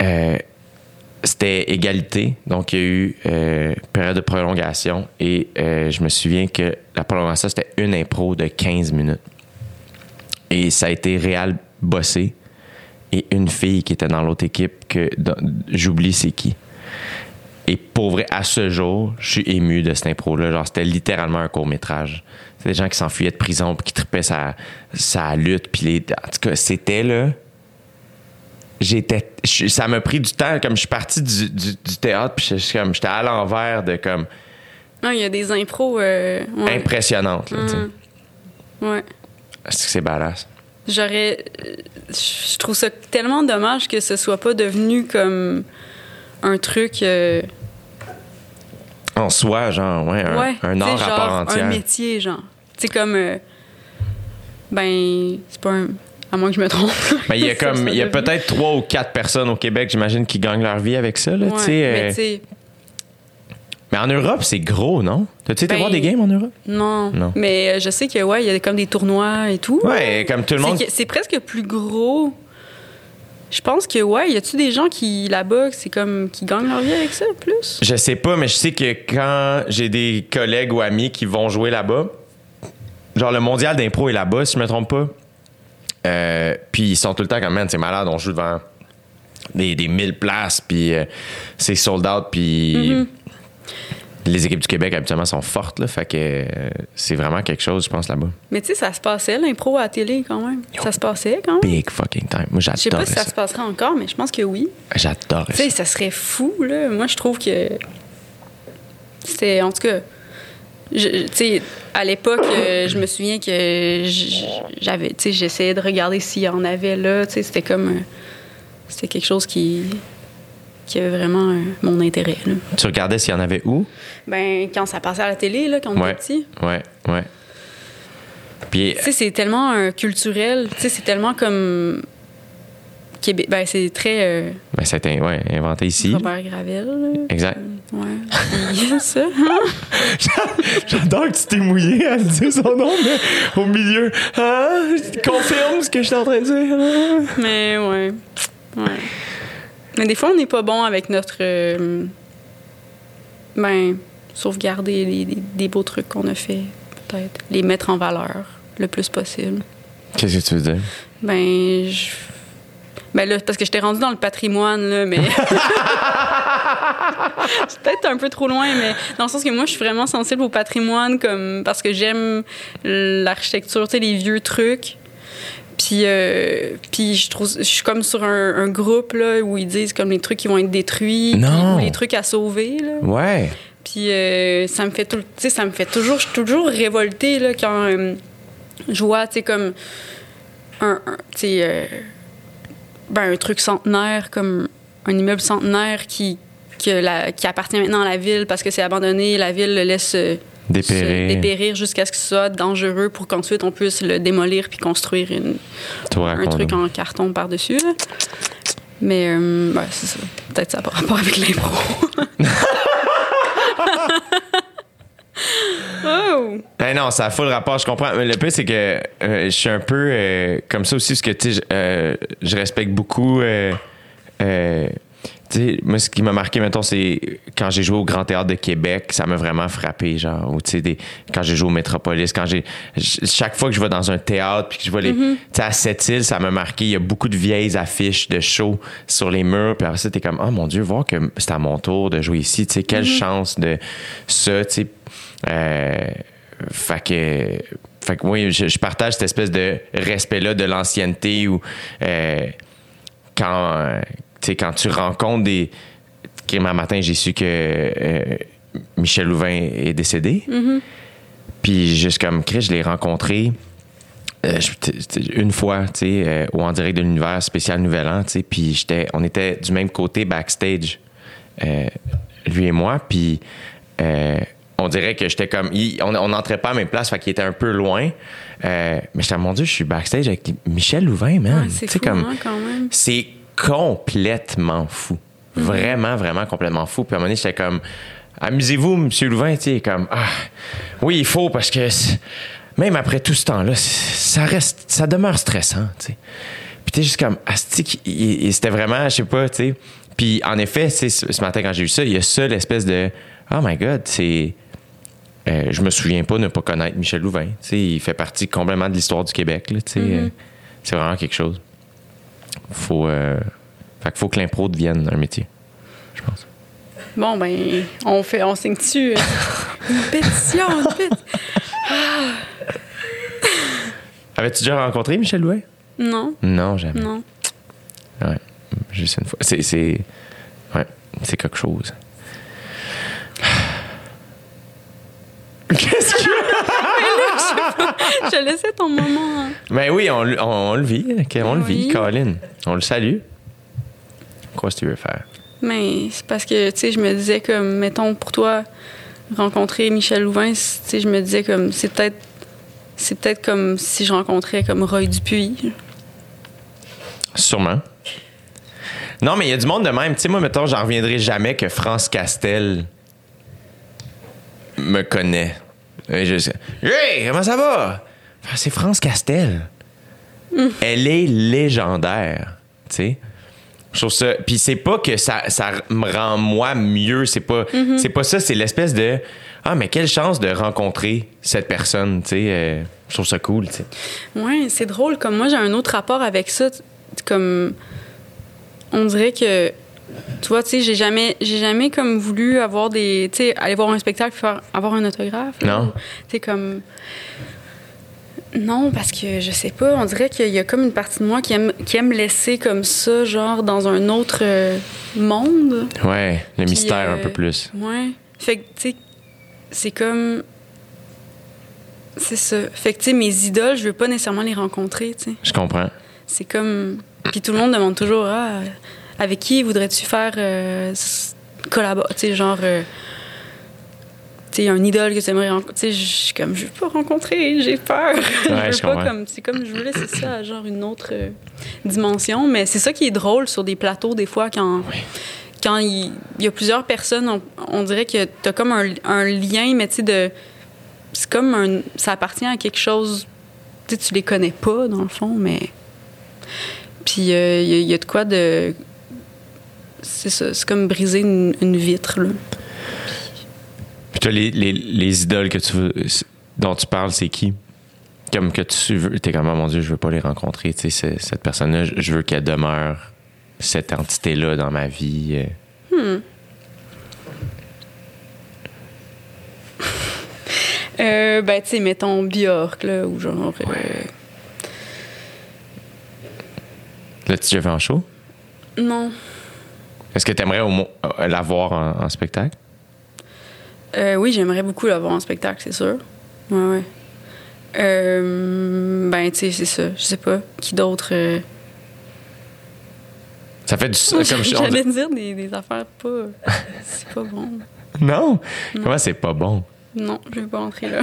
euh, c'était égalité. Donc, il y a eu euh, période de prolongation. Et euh, je me souviens que la prolongation, c'était une impro de 15 minutes. Et ça a été réel bossé. Et une fille qui était dans l'autre équipe que j'oublie c'est qui. Et pour vrai, à ce jour, je suis ému de cette impro-là. Genre, c'était littéralement un court-métrage. C'est des gens qui s'enfuyaient de prison puis qui tripaient sa, sa lutte. Puis les... En tout cas, c'était là. J'étais. Ça m'a pris du temps. Comme je suis parti du, du- du théâtre, puis suis comme j'étais à l'envers de comme Non, il y a des impros. euh, ouais. impressionnante. là, tu sais. Mm. Ouais. Est-ce que c'est badass? J'aurais. euh, Je trouve ça tellement dommage que ce soit pas devenu comme un truc. euh, En soi, genre, ouais, un, ouais, un tu art à part entière. Un métier, genre. Tu sais, comme. euh, ben, c'est pas un. À moins que je me trompe. Mais il y a comme, il y a peut-être trois ou quatre personnes au Québec, j'imagine, qui gagnent leur vie avec ça, là, Ouais, tu sais. mais euh, tu sais, mais en Europe, c'est gros, non? T'as-tu été Ben, voir des games en Europe? non. Non. Mais euh, je sais que, ouais, il y a comme des tournois et tout. Ouais, comme tout le monde. C'est C'est presque plus gros. Je pense que, ouais, y a-tu des gens qui, là-bas, c'est comme, qui gagnent leur vie avec ça, plus? Je sais pas, mais je sais que quand j'ai des collègues ou amis qui vont jouer là-bas, genre le mondial d'impro est là-bas, si je me trompe pas. Euh, puis ils sont tout le temps comme, man, c'est malade, on joue devant des, des 1000 places, puis euh, c'est sold out, puis Mm-hmm. Les équipes du Québec habituellement sont fortes, là, fait que euh, c'est vraiment quelque chose, je pense, là-bas. Mais tu sais, ça se passait, l'impro à la télé, quand même. Ça se passait, quand même. Big fucking time. Moi, Je sais pas j'adore si ça ça. se passerait encore, mais je pense que oui. J'adore Tu ça. sais, ça serait fou, là. Moi, je trouve que. C'était. En tout cas. Tu sais, à l'époque, euh, je me souviens que j'avais. Tu sais, j'essayais de regarder s'il y en avait là. Tu sais, c'était comme. euh, C'était quelque chose qui. Qui avait vraiment euh, mon intérêt, là. Tu regardais s'il y en avait où? Ben, quand ça passait à la télé, là, quand on Ouais. était petit. Ouais, ouais. Puis, Tu sais, c'est tellement euh, culturel. Tu sais, c'est tellement comme. Québec. Ben, c'est très. euh, ben, ça a été ouais, inventé ici. Robert Gravel. là. Exact. Ouais. Puis, ça. J'adore que tu t'es mouillé à dire son nom, mais au milieu. Ah, confirme ce que je suis en train de dire. Mais ouais. Ouais. Mais des fois, on n'est pas bon avec notre. euh, ben, sauvegarder les- les- des beaux trucs qu'on a fait, peut-être. Les mettre en valeur le plus possible. Qu'est-ce que tu veux dire? Ben, je. Ben là, parce que j'étais rendue dans le patrimoine, là, mais. c'est peut-être un peu trop loin, mais dans le sens que moi, je suis vraiment sensible au patrimoine, comme parce que j'aime l'architecture, tu sais, les vieux trucs. Puis, euh, puis je trouve, je suis comme sur un, un groupe là où ils disent comme les trucs qui vont être détruits, Non. les trucs à sauver là. Ouais. Puis euh, ça me fait tout, ça me fait toujours, je suis toujours révoltée là quand euh, je vois, tu sais, comme un, un- tu euh, ben, un truc centenaire comme un immeuble centenaire qui que la- qui appartient maintenant à la ville parce que c'est abandonné, la ville le laisse euh, Dépérir. dépérir jusqu'à ce que ce soit dangereux pour qu'ensuite on puisse le démolir puis construire une, un truc en carton par-dessus. Mais euh, ouais, c'est ça. Peut-être ça par rapport avec l'impro. oh! Ben non, ça a full rapport, je comprends. Mais le pire, c'est que euh, je suis un peu euh, comme ça aussi, parce que tu euh, je respecte beaucoup. Sais, moi, ce qui m'a marqué, mettons, c'est quand j'ai joué au Grand Théâtre de Québec, ça m'a vraiment frappé, genre, ou tu sais, des- quand j'ai joué au Métropolis, quand j'ai. Chaque fois que je vais dans un théâtre, puis que je vois les. Tu sais, à Sept-Îles, ça m'a marqué. Il y a beaucoup de vieilles affiches de shows sur les murs, puis après ça, t'es comme, oh mon Dieu, voir que c'est à mon tour de jouer ici, tu sais, quelle chance de ça, tu sais. Euh, fait que, fait que oui, je, je partage cette espèce de respect-là de l'ancienneté où euh, quand, sais, quand tu rencontres des. Un matin, j'ai su que euh, Michel Louvain est décédé. Puis juste comme Chris, je l'ai rencontré euh, une fois, tu sais, euh, au En direct de l'univers spécial Nouvel An, tu sais, puis j'étais, on était du même côté backstage, euh, lui et moi, puis on dirait que j'étais comme, il- on on n'entrait pas à la même place, fait qu'il était un peu loin, mais j'étais mon Dieu, je suis backstage avec Michel Louvain, man, Ouais, c'est comme, hein, quand même. c'est complètement fou. Vraiment, vraiment complètement fou. Puis à un moment donné, j'étais comme, amusez-vous, Monsieur Louvain, tu sais, comme, ah, oui, il faut parce que même après tout ce temps-là, ça reste, ça demeure stressant, tu sais. Puis t'es juste comme, il- c'était vraiment, je sais pas, tu sais. Puis en effet, ce matin quand j'ai vu ça, il y a ça, l'espèce de, oh my God, c'est. euh, je me souviens pas ne pas connaître Michel Louvain. Tu sais, il fait partie complètement de l'histoire du Québec. Tu sais. Euh, C'est vraiment quelque chose. Faut, euh, fait faut que l'impro devienne un métier, je pense. Bon, ben, on fait, on signe dessus une pétition, une pétition. Avais-tu déjà rencontré Michel Louvain? Non, Non, jamais. non. Ouais, juste une fois. C'est, c'est, ouais, c'est quelque chose. Qu'est-ce que. Je laissais ton moment. hein. Ben oui, on, le- on, on le vit. on le vit. Colin. On le salue. Quoi, si tu veux faire? Mais c'est parce que, tu sais, je me disais comme, mettons, pour toi, rencontrer Michel Louvain, tu sais, je me disais comme, c'est peut-être, c'est peut-être comme si je rencontrais comme Roy Dupuis. Sûrement. Non, mais il y a du monde de même. Tu sais, moi, mettons, j'en reviendrai jamais que France Castel me connaît. Et je sais, Hey, comment ça va? Ah, C'est France Castel. Elle est légendaire. Tu sais? Je trouve ça. Puis c'est pas que ça, ça me rend moi mieux. C'est pas, c'est pas ça. C'est l'espèce de. Ah, mais quelle chance de rencontrer cette personne. Tu sais? euh, je trouve ça cool. Tu sais. Ouais, c'est drôle. Comme moi, j'ai un autre rapport avec ça. Comme, on dirait que, tu vois, tu sais, j'ai jamais, j'ai jamais comme voulu avoir des, tu sais, aller voir un spectacle, faire, avoir un autographe. Non. Tu sais, comme. Non, parce que je sais pas, on dirait qu'il y a comme une partie de moi qui aime, qui aime laisser comme ça, genre dans un autre euh, monde. Ouais, le Puis, mystère un euh, peu plus. Ouais. Fait que, tu sais, c'est comme. C'est ça. Fait que, tu sais, mes idoles, je veux pas nécessairement les rencontrer, tu sais. Je comprends. C'est comme. Puis tout le monde demande toujours, ah, avec qui voudrais-tu faire euh, collaborer? Tu sais, genre. euh, tu sais, un idole que tu aimerais rencontrer. Tu sais, je suis comme, je veux pas rencontrer, j'ai peur. je veux je pas comprends. comme. C'est comme, je veux laisser ça à genre une autre euh, dimension. Mais c'est ça qui est drôle sur des plateaux, des fois, quand. Quand il, il y a plusieurs personnes, on, on dirait que t'as comme un, un lien, mais tu sais, de. C'est comme un. Ça appartient à quelque chose. Tu sais, tu les connais pas, dans le fond, mais. Puis euh, il y, il y a de quoi de. C'est ça, c'est comme briser une, une vitre, là. Puis toi, les, les, les idoles que tu veux, dont tu parles, c'est qui? Comme que tu veux, t'es comme, oh mon Dieu, je veux pas les rencontrer. Tu sais, cette personne-là, je- veux qu'elle demeure cette entité-là dans ma vie. euh. Euh, ben, tu sais, mettons Björk, là, ou genre. euh, Là, tu déjà fait en show? non. Est-ce que tu aimerais euh, la voir en, en spectacle? Euh, oui, j'aimerais beaucoup la voir en spectacle, c'est sûr. Ouais, ouais. Euh, ben, tu sais, c'est ça. Je sais pas. Qui d'autre. euh, Ça fait du. comme je- on- J'allais dire des, des affaires pas. C'est pas bon. Non? Comment c'est pas bon? Non, je vais pas entrer là.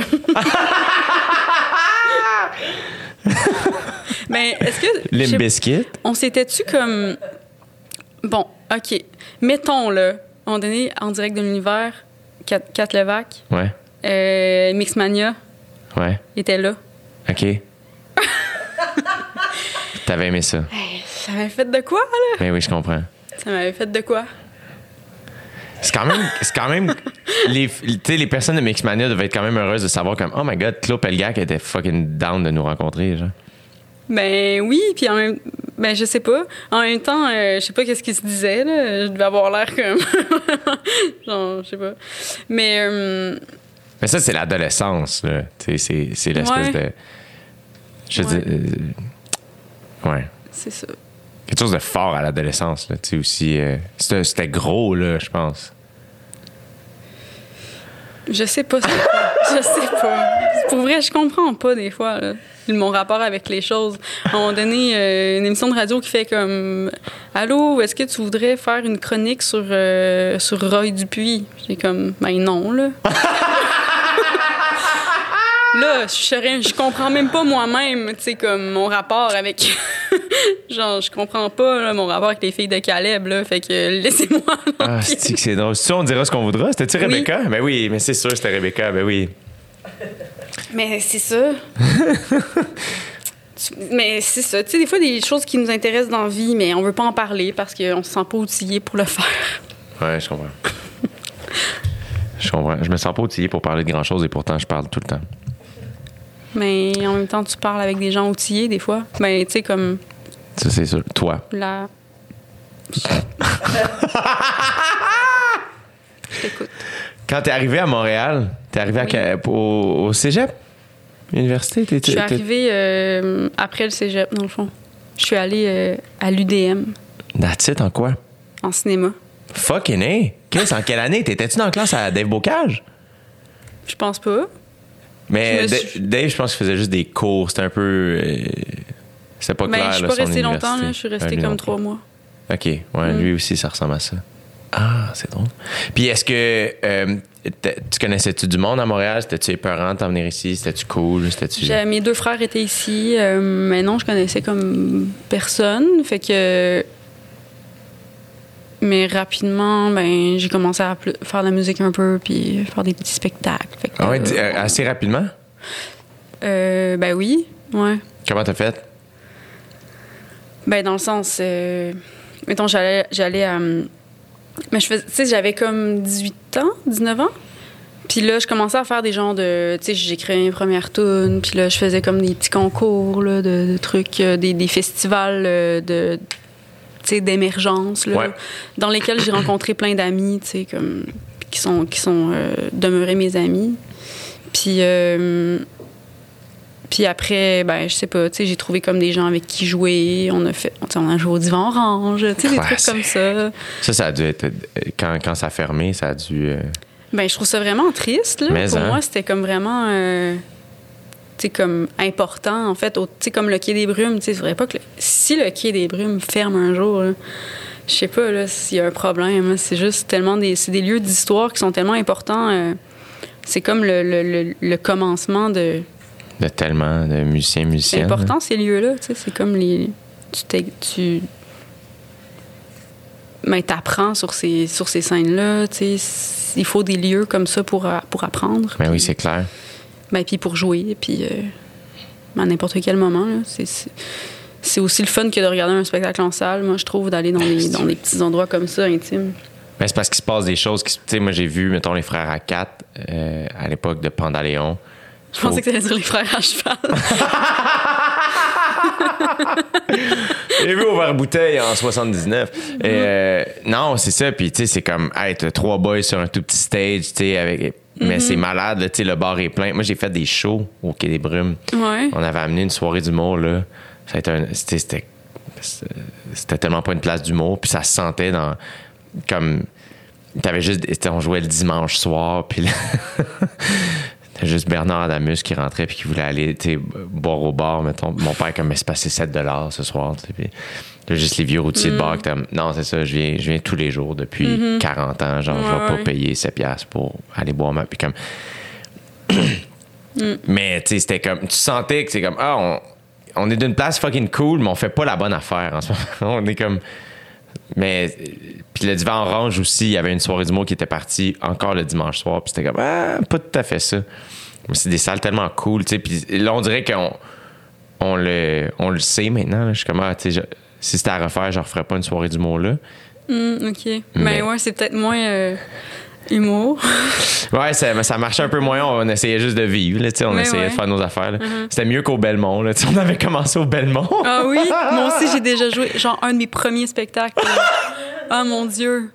Mais est-ce que. Limp Bizkit? On s'était-tu comme. Bon, OK. Mettons, là, moment donné, en direct de l'univers, Kat, Kat Levac, Ouais. euh, Mixmania Ouais. était là. OK. T'avais aimé ça. Ça m'avait fait de quoi, là? Mais oui, je comprends. Ça m'avait fait de quoi? C'est quand même. C'est quand même. Les, tu sais, les personnes de Mixmania devaient être quand même heureuses de savoir comme Oh my god, Claude Pelgac était fucking down de nous rencontrer. Genre. Ben oui, puis en même ben je sais pas. En même temps, euh, je sais pas qu'est-ce qu'il se disait là, je devais avoir l'air comme genre je sais pas. Mais euh, Mais ça, c'est l'adolescence. là. Tu sais, c'est, c'est l'espèce Ouais. de. Je Ouais. dire. euh, ouais. c'est ça. Quelque chose de fort à l'adolescence. Là, tu sais, aussi. c'était gros, là, je pense. Je sais pas. Je sais pas. Pour vrai, je comprends pas des fois là, mon rapport avec les choses. À un donné, euh, une émission de radio qui fait comme Allô, est-ce que tu voudrais faire une chronique sur, euh, sur Roy Dupuis? J'ai comme Ben non, là. Là, je je comprends même pas moi-même, tu sais, comme mon rapport avec. Genre, je comprends pas là, mon rapport avec les filles de Caleb, là. Fait que laissez-moi. Ah, c'est que c'est drôle? Si on dira ce qu'on voudra, c'était-tu Oui. Rebecca? Ben oui, mais c'est sûr, c'était Rebecca. Ben oui. Mais c'est ça. Mais c'est ça. Tu sais, des fois, des choses qui nous intéressent dans la vie, mais on veut pas en parler parce qu'on se sent pas outillé pour le faire. Ouais, je comprends. je comprends. Je me sens pas outillé pour parler de grand-chose et pourtant, je parle tout le temps. Mais en même temps, tu parles avec des gens outillés, des fois. Ben, tu sais, comme Ça, c'est sûr. Toi. la. Je t'écoute. Quand t'es arrivé à Montréal, t'es arrivé à Oui. au, au cégep? Université? T'es, Je suis arrivée euh, après le cégep, dans le fond. Je suis allée euh, à l'UDM, That's it, en quoi? en cinéma. Fucking hey! Qu'est-ce, en quelle année? T'étais-tu dans la classe à Dave Bocage? Je pense pas. Mais Je suis- Dave, je pense qu'il faisait juste des cours. C'était un peu. euh, c'était pas Mais clair. je suis là, pas son restée longtemps, là. Je suis lui comme trois mois. OK. Ouais, Mm. lui aussi, ça ressemble à ça. Ah, c'est drôle. Puis est-ce que euh, tu connaissais-tu du monde à Montréal? C'était-tu épeurant de t'en venir ici? C'était-tu cool? Mes deux frères étaient ici, euh, mais non, je connaissais comme personne. Fait que. Mais rapidement, ben, j'ai commencé à faire de la musique un peu, puis faire des petits spectacles. Fait que, Ah ouais, euh, euh, assez rapidement? euh, ben oui, ouais. Comment t'as fait? Ben, dans le sens. Euh, mettons, j'allais, j'allais à. Mais je faisais. Tu sais, j'avais comme 18 ans, 19 ans. Puis là, je commençais à faire des genres de. Tu sais, j'écrivais mes premières tunes. Puis là, je faisais comme des petits concours, là, de, de trucs, euh, des, des festivals euh, de. D'émergence. Ouais. Dans lesquels j'ai rencontré plein d'amis, comme. qui sont, qui sont euh, demeurés mes amis. Puis. euh, puis après, ben, je sais pas, j'ai trouvé comme des gens avec qui jouer. On a fait, on a joué au divan orange, des trucs comme ça. Ça, ça a dû être... euh, Quand, quand ça a fermé, ça a dû... euh, Ben, je trouve ça vraiment triste, là. Mais, Pour hein? moi, c'était comme vraiment, comme important, en fait. sais, comme le Quai des Brumes, tu sais, pas que... le- Si le Quai des Brumes ferme un jour, je sais pas, là, s'il y a un problème. là. C'est juste tellement des... C'est des lieux d'histoire qui sont tellement importants. euh, c'est comme le, le, le, commencement de... de tellement de musiciens, C'est musiciennes. important, ces lieux-là. Tu sais, c'est comme les. Tu. tu mais t'apprends sur ces, sur ces scènes-là. Tu sais, c- il faut des lieux comme ça pour, pour apprendre. Ben oui, c'est clair. Ben, puis pour jouer, puis euh, à n'importe quel moment. C'est- aussi le fun que de regarder un spectacle en salle, moi, je trouve, d'aller dans des, dans des petits endroits comme ça, intimes. Ben, c'est parce qu'il se passe des choses. Tu sais, moi, j'ai vu, mettons, les frères à quatre euh, à l'époque de Pandaléon. Je pensais que ça allait dire les frères à cheval. J'ai vu au verre bouteille en 79. Et, euh, non, c'est ça. Puis, tu sais, c'est comme, hey, t'as trois boys sur un tout petit stage, tu sais, avec. Mais c'est malade, tu sais, le bar est plein. Moi, j'ai fait des shows au Quai des Brumes. ouais. On avait amené une soirée d'humour, là. Ça a été un- C'était. C'était c'était tellement pas une place d'humour. Puis ça se sentait dans. Comme. T'avais juste. On jouait le dimanche soir, puis là. T'as juste Bernard Adamus qui rentrait puis qui voulait aller boire au bar, mettons. Mon père, comme, mais c'est passé 7 ce soir. Puis là, juste les vieux routiers de bar qui étaient comme, non, c'est ça, je viens, je viens tous les jours depuis 40 ans. Genre, je Ouais, vais pas ouais. payer 7 piastres pour aller boire ma. Puis comme. Mais tu sais, c'était comme. Tu sentais que c'est comme, ah, on, on est d'une place fucking cool, mais on fait pas la bonne affaire en ce moment. on est comme. Mais. Puis le divan orange aussi, il y avait une soirée d'humour qui était partie encore le dimanche soir. Puis c'était comme, ah, pas tout à fait ça. Mais c'est des salles tellement cool, tu sais. Puis là, on dirait qu'on on le, on le sait maintenant. là. Je suis comme, ah, tu sais, je- si c'était à refaire, je referais pas une soirée d'humour là. Hum, OK. Mais- Mais ouais, c'est peut-être moins euh, humour. Ouais, ça, ça marchait un peu moins. On essayait juste de vivre. Là, on essayait ouais. de faire nos affaires. là. C'était mieux qu'au Belmont. Là, on avait commencé au Belmont. Ah oui, moi aussi j'ai déjà joué, genre un de mes premiers spectacles. Ah mon Dieu.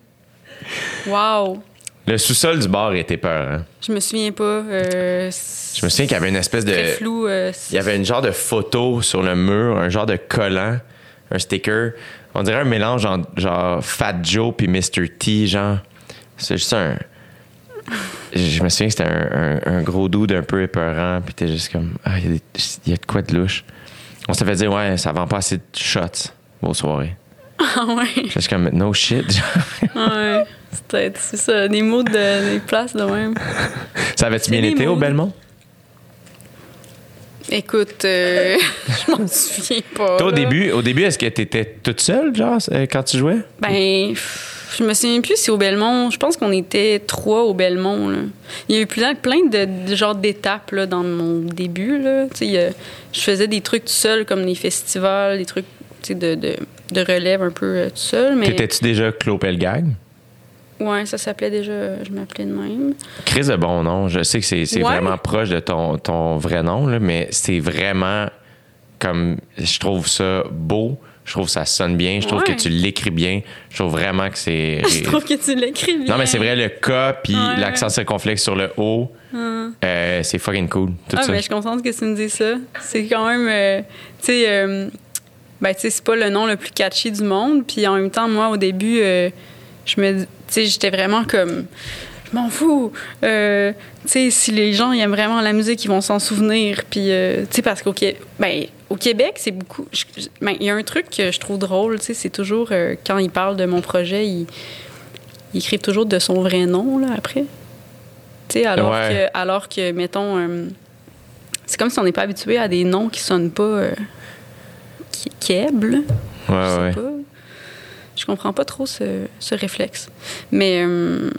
Wow. Le sous-sol du bar était peur. hein. Je me souviens pas. euh, Je me souviens qu'il y avait une espèce de. Très flou. euh, Il y avait une genre de photo sur le mur, un genre de collant, un sticker. On dirait un mélange entre genre Fat Joe puis Mr. T, genre. C'est juste un. Je me souviens que c'était un, un- un gros dude un peu épeurant, puis t'es juste comme. Ah, il y, a y de quoi de louche. On s'est fait dire, ouais, ça vend pas assez de shots vos soirées. Ah ouais. Juste comme, no shit. genre. Ouais. C'est peut-être- c'est ça, des mots de des places de même. ça avait-tu bien été au. Belmont? Écoute, euh, je m'en souviens pas. Toi, au début, au début est-ce que t'étais toute seule, genre, euh, quand tu jouais? Ben, je me souviens plus si au Belmont. Je pense qu'on était trois au Belmont. là. Il y a eu plein, plein de, de genre d'étapes là, dans mon début. Là. Tu je faisais des trucs tout seul, comme des festivals, des trucs tu sais, de, de, de relève un peu euh, tout seul. Mais T'étais-tu déjà Claude Pelgag? Ouais, ça s'appelait déjà. Je m'appelais de même. Chris de bon nom. Je sais que c'est Ouais. vraiment proche de ton, ton vrai nom, là, mais c'est vraiment comme. Je trouve ça beau. Je trouve que ça sonne bien. Je trouve Ouais. que tu l'écris bien. Je trouve vraiment que c'est. Je trouve que tu l'écris bien. Non, mais c'est vrai, le K puis Ouais, l'accent circonflexe sur le O, euh, c'est fucking cool. Tout Ah, ça. ben, je suis contente que tu me dises ça. C'est quand même. euh, tu sais, euh, ben, tu sais, c'est pas le nom le plus catchy du monde. Puis en même temps, moi, au début, je me. Sais, j'étais vraiment comme. Je m'en fous. Euh, tu sais, si les gens ils aiment vraiment la musique, ils vont s'en souvenir. Puis, euh, tu sais, parce qu'au ben, au Québec, c'est beaucoup. ben, Il y a un truc que je trouve drôle, tu sais, c'est toujours euh, quand ils parlent de mon projet, ils, ils écrivent toujours de son vrai nom, là, après. Tu sais, alors, Ouais. que, alors que, mettons, euh, c'est comme si on n'est pas habitué à des noms qui sonnent pas qui- là. Ouais, Je sais ouais. pas. Je comprends pas trop ce, ce réflexe. Mais euh,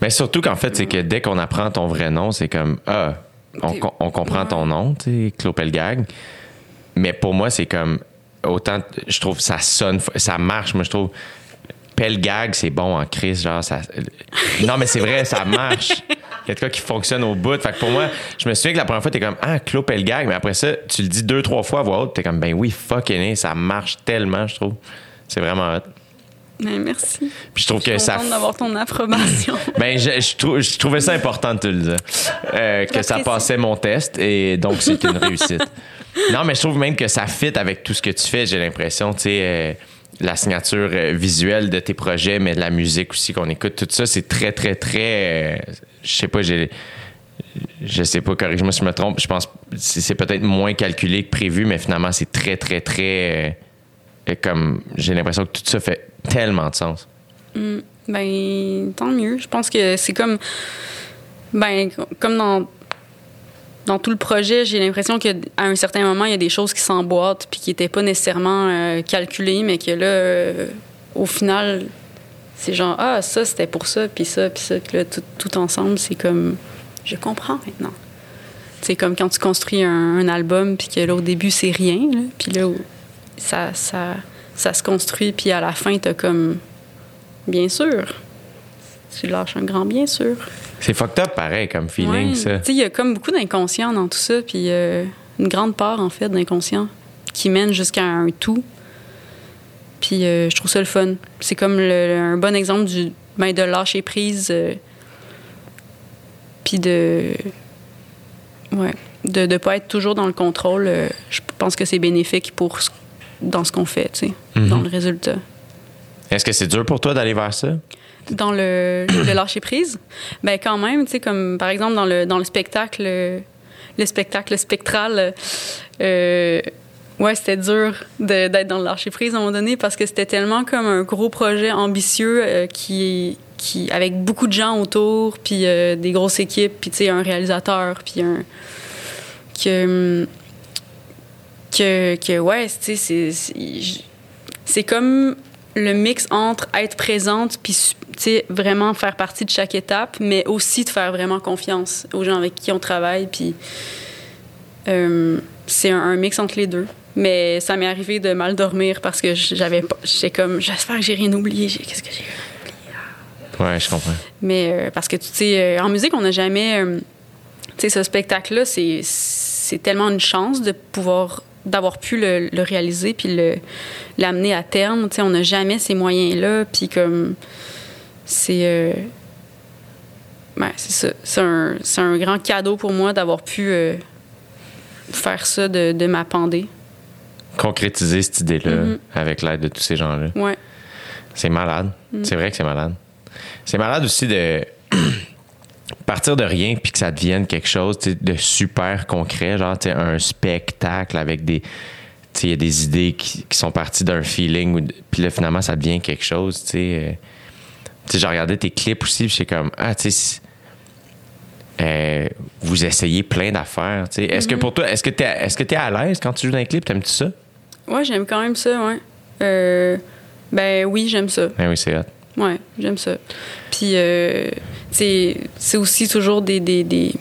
Mais surtout qu'en fait, c'est que dès qu'on apprend ton vrai nom, c'est comme Ah, on, comprend Ouais. ton nom, tu sais, Clopelgag. Mais pour moi, c'est comme autant, je trouve ça sonne, ça marche. Moi, je trouve Pelgag, c'est bon en crise, genre ça. Non, mais c'est vrai, ça marche. Il y a de quoi qui fonctionne au bout. Fait que pour moi, je me souviens que la première fois, t'es comme Ah, Clopelgag, mais après ça, tu le dis deux, trois fois à voix haute, t'es comme Ben oui, fucking ça marche tellement, je trouve. C'est vraiment hot. Mais merci. Puis je trouve Je que suis ça contente d'avoir ton approbation. ben, je, je, trou- je trouvais ça important de te le dire. Euh, que ça passait mon test et donc c'est une réussite. Non, mais je trouve même que ça fit avec tout ce que tu fais, j'ai l'impression, tu sais, euh, la signature euh, visuelle de tes projets, mais de la musique aussi qu'on écoute, tout ça, c'est très, très, très. euh, je sais pas, j'ai. Je sais pas, corrige-moi si je me trompe. Je pense que c'est peut-être moins calculé que prévu, mais finalement, c'est très, très, très. Euh, comme. J'ai l'impression que tout ça fait tellement de sens. Ben, tant mieux. Je pense que c'est comme. Ben, comme dans. Dans tout le projet, j'ai l'impression qu'à un certain moment, il y a des choses qui s'emboîtent puis qui n'étaient pas nécessairement euh, calculées, mais que là, euh, au final, c'est genre, ah, ça, c'était pour ça, puis ça, puis ça. Puis là, tout, tout ensemble, c'est comme. Je comprends maintenant. C'est comme quand tu construis un, un album, puis que là, au début, c'est rien, puis là, ça, ça, ça se construit, puis à la fin, t'as comme. Bien sûr. Tu lâches un grand bien sûr. C'est fucked up pareil comme feeling, Ouais. ça. Tu sais, il y a comme beaucoup d'inconscient dans tout ça, puis euh, une grande part, en fait, d'inconscient qui mène jusqu'à un tout. Puis euh, je trouve ça le fun. C'est comme le- un bon exemple du, ben, de lâcher prise, euh, puis de. Ouais. De ne pas être toujours dans le contrôle. je pense que c'est bénéfique pour ce- dans ce qu'on fait, tu sais, Mhm. dans le résultat. Est-ce que c'est dur pour toi d'aller vers ça? dans le, le lâcher prise, ben quand même, tu sais, comme par exemple dans le, dans le spectacle, le spectacle spectral, euh, ouais, c'était dur d'être dans le lâcher prise à un moment donné parce que c'était tellement comme un gros projet ambitieux euh, qui, qui, avec beaucoup de gens autour, puis euh, des grosses équipes, puis tu sais, un réalisateur, puis un. que. Que, que ouais, tu sais, c'est- comme le mix entre être présente puis vraiment faire partie de chaque étape, mais aussi de faire vraiment confiance aux gens avec qui on travaille. Puis euh, c'est un, un mix entre les deux. Mais ça m'est arrivé de mal dormir parce que j'avais pas. J'étais comme, j'espère que j'ai rien oublié. Qu'est-ce que j'ai. Ouais, je comprends. Mais euh, parce que tu sais, euh, en musique, on n'a jamais. tu sais, ce spectacle-là, c'est tellement une chance de pouvoir d'avoir pu le, le réaliser puis l'amener à terme. Tu sais, on n'a jamais ces moyens-là. Puis comme. C'est. euh, ouais, c'est ça. C'est un, c'est un grand cadeau pour moi d'avoir pu euh, faire ça de, de m'appender. Concrétiser cette idée-là Mhm. avec l'aide de tous ces gens-là. Ouais. C'est malade. Mm. C'est vrai que c'est malade. C'est malade aussi de partir de rien puis que ça devienne quelque chose de super concret, genre un spectacle avec des. Il y a des idées qui, qui sont parties d'un feeling, puis là, finalement, ça devient quelque chose. Tu sais, euh, Tu sais, j'ai regardé tes clips aussi, puis j'étais comme, ah, tu sais, c'est- euh, vous essayez plein d'affaires. Est-ce Mm-hmm. que pour toi, est-ce que tu es, est-ce que t'es à l'aise quand tu joues dans un clip? T'aimes-tu ça? Ouais, j'aime quand même ça, ouais. Euh, ben oui, j'aime ça. Ben oui, c'est hot. Ouais, j'aime ça. Puis, euh, c'est c'est aussi toujours des, des, des,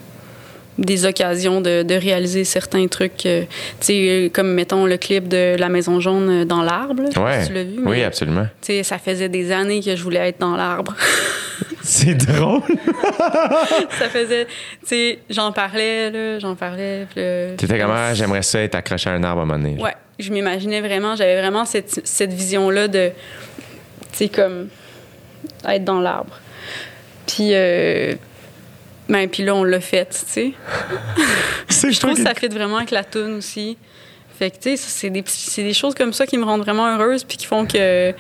des occasions de, de réaliser certains trucs. euh, tu sais, euh, comme, mettons, le clip de La Maison Jaune euh, dans l'arbre. là. Ouais. si Tu l'as vu? Oui, mais, absolument. tu sais, ça faisait des années que je voulais être dans l'arbre. C'est drôle. ça faisait... Tu sais, j'en parlais, là, j'en parlais. puis là, T'étais comme, ah, j'aimerais ça être accroché à un arbre à un moment donné. Ouais, je m'imaginais vraiment, j'avais vraiment cette, cette vision-là de, tu sais, comme être dans l'arbre. Puis, euh, ben, puis là, on l'a fait, tu sais. Je trouve que ça fit vraiment avec la toune aussi. Fait que, tu sais, ça, c'est des, choses comme ça qui me rendent vraiment heureuse puis qui font que,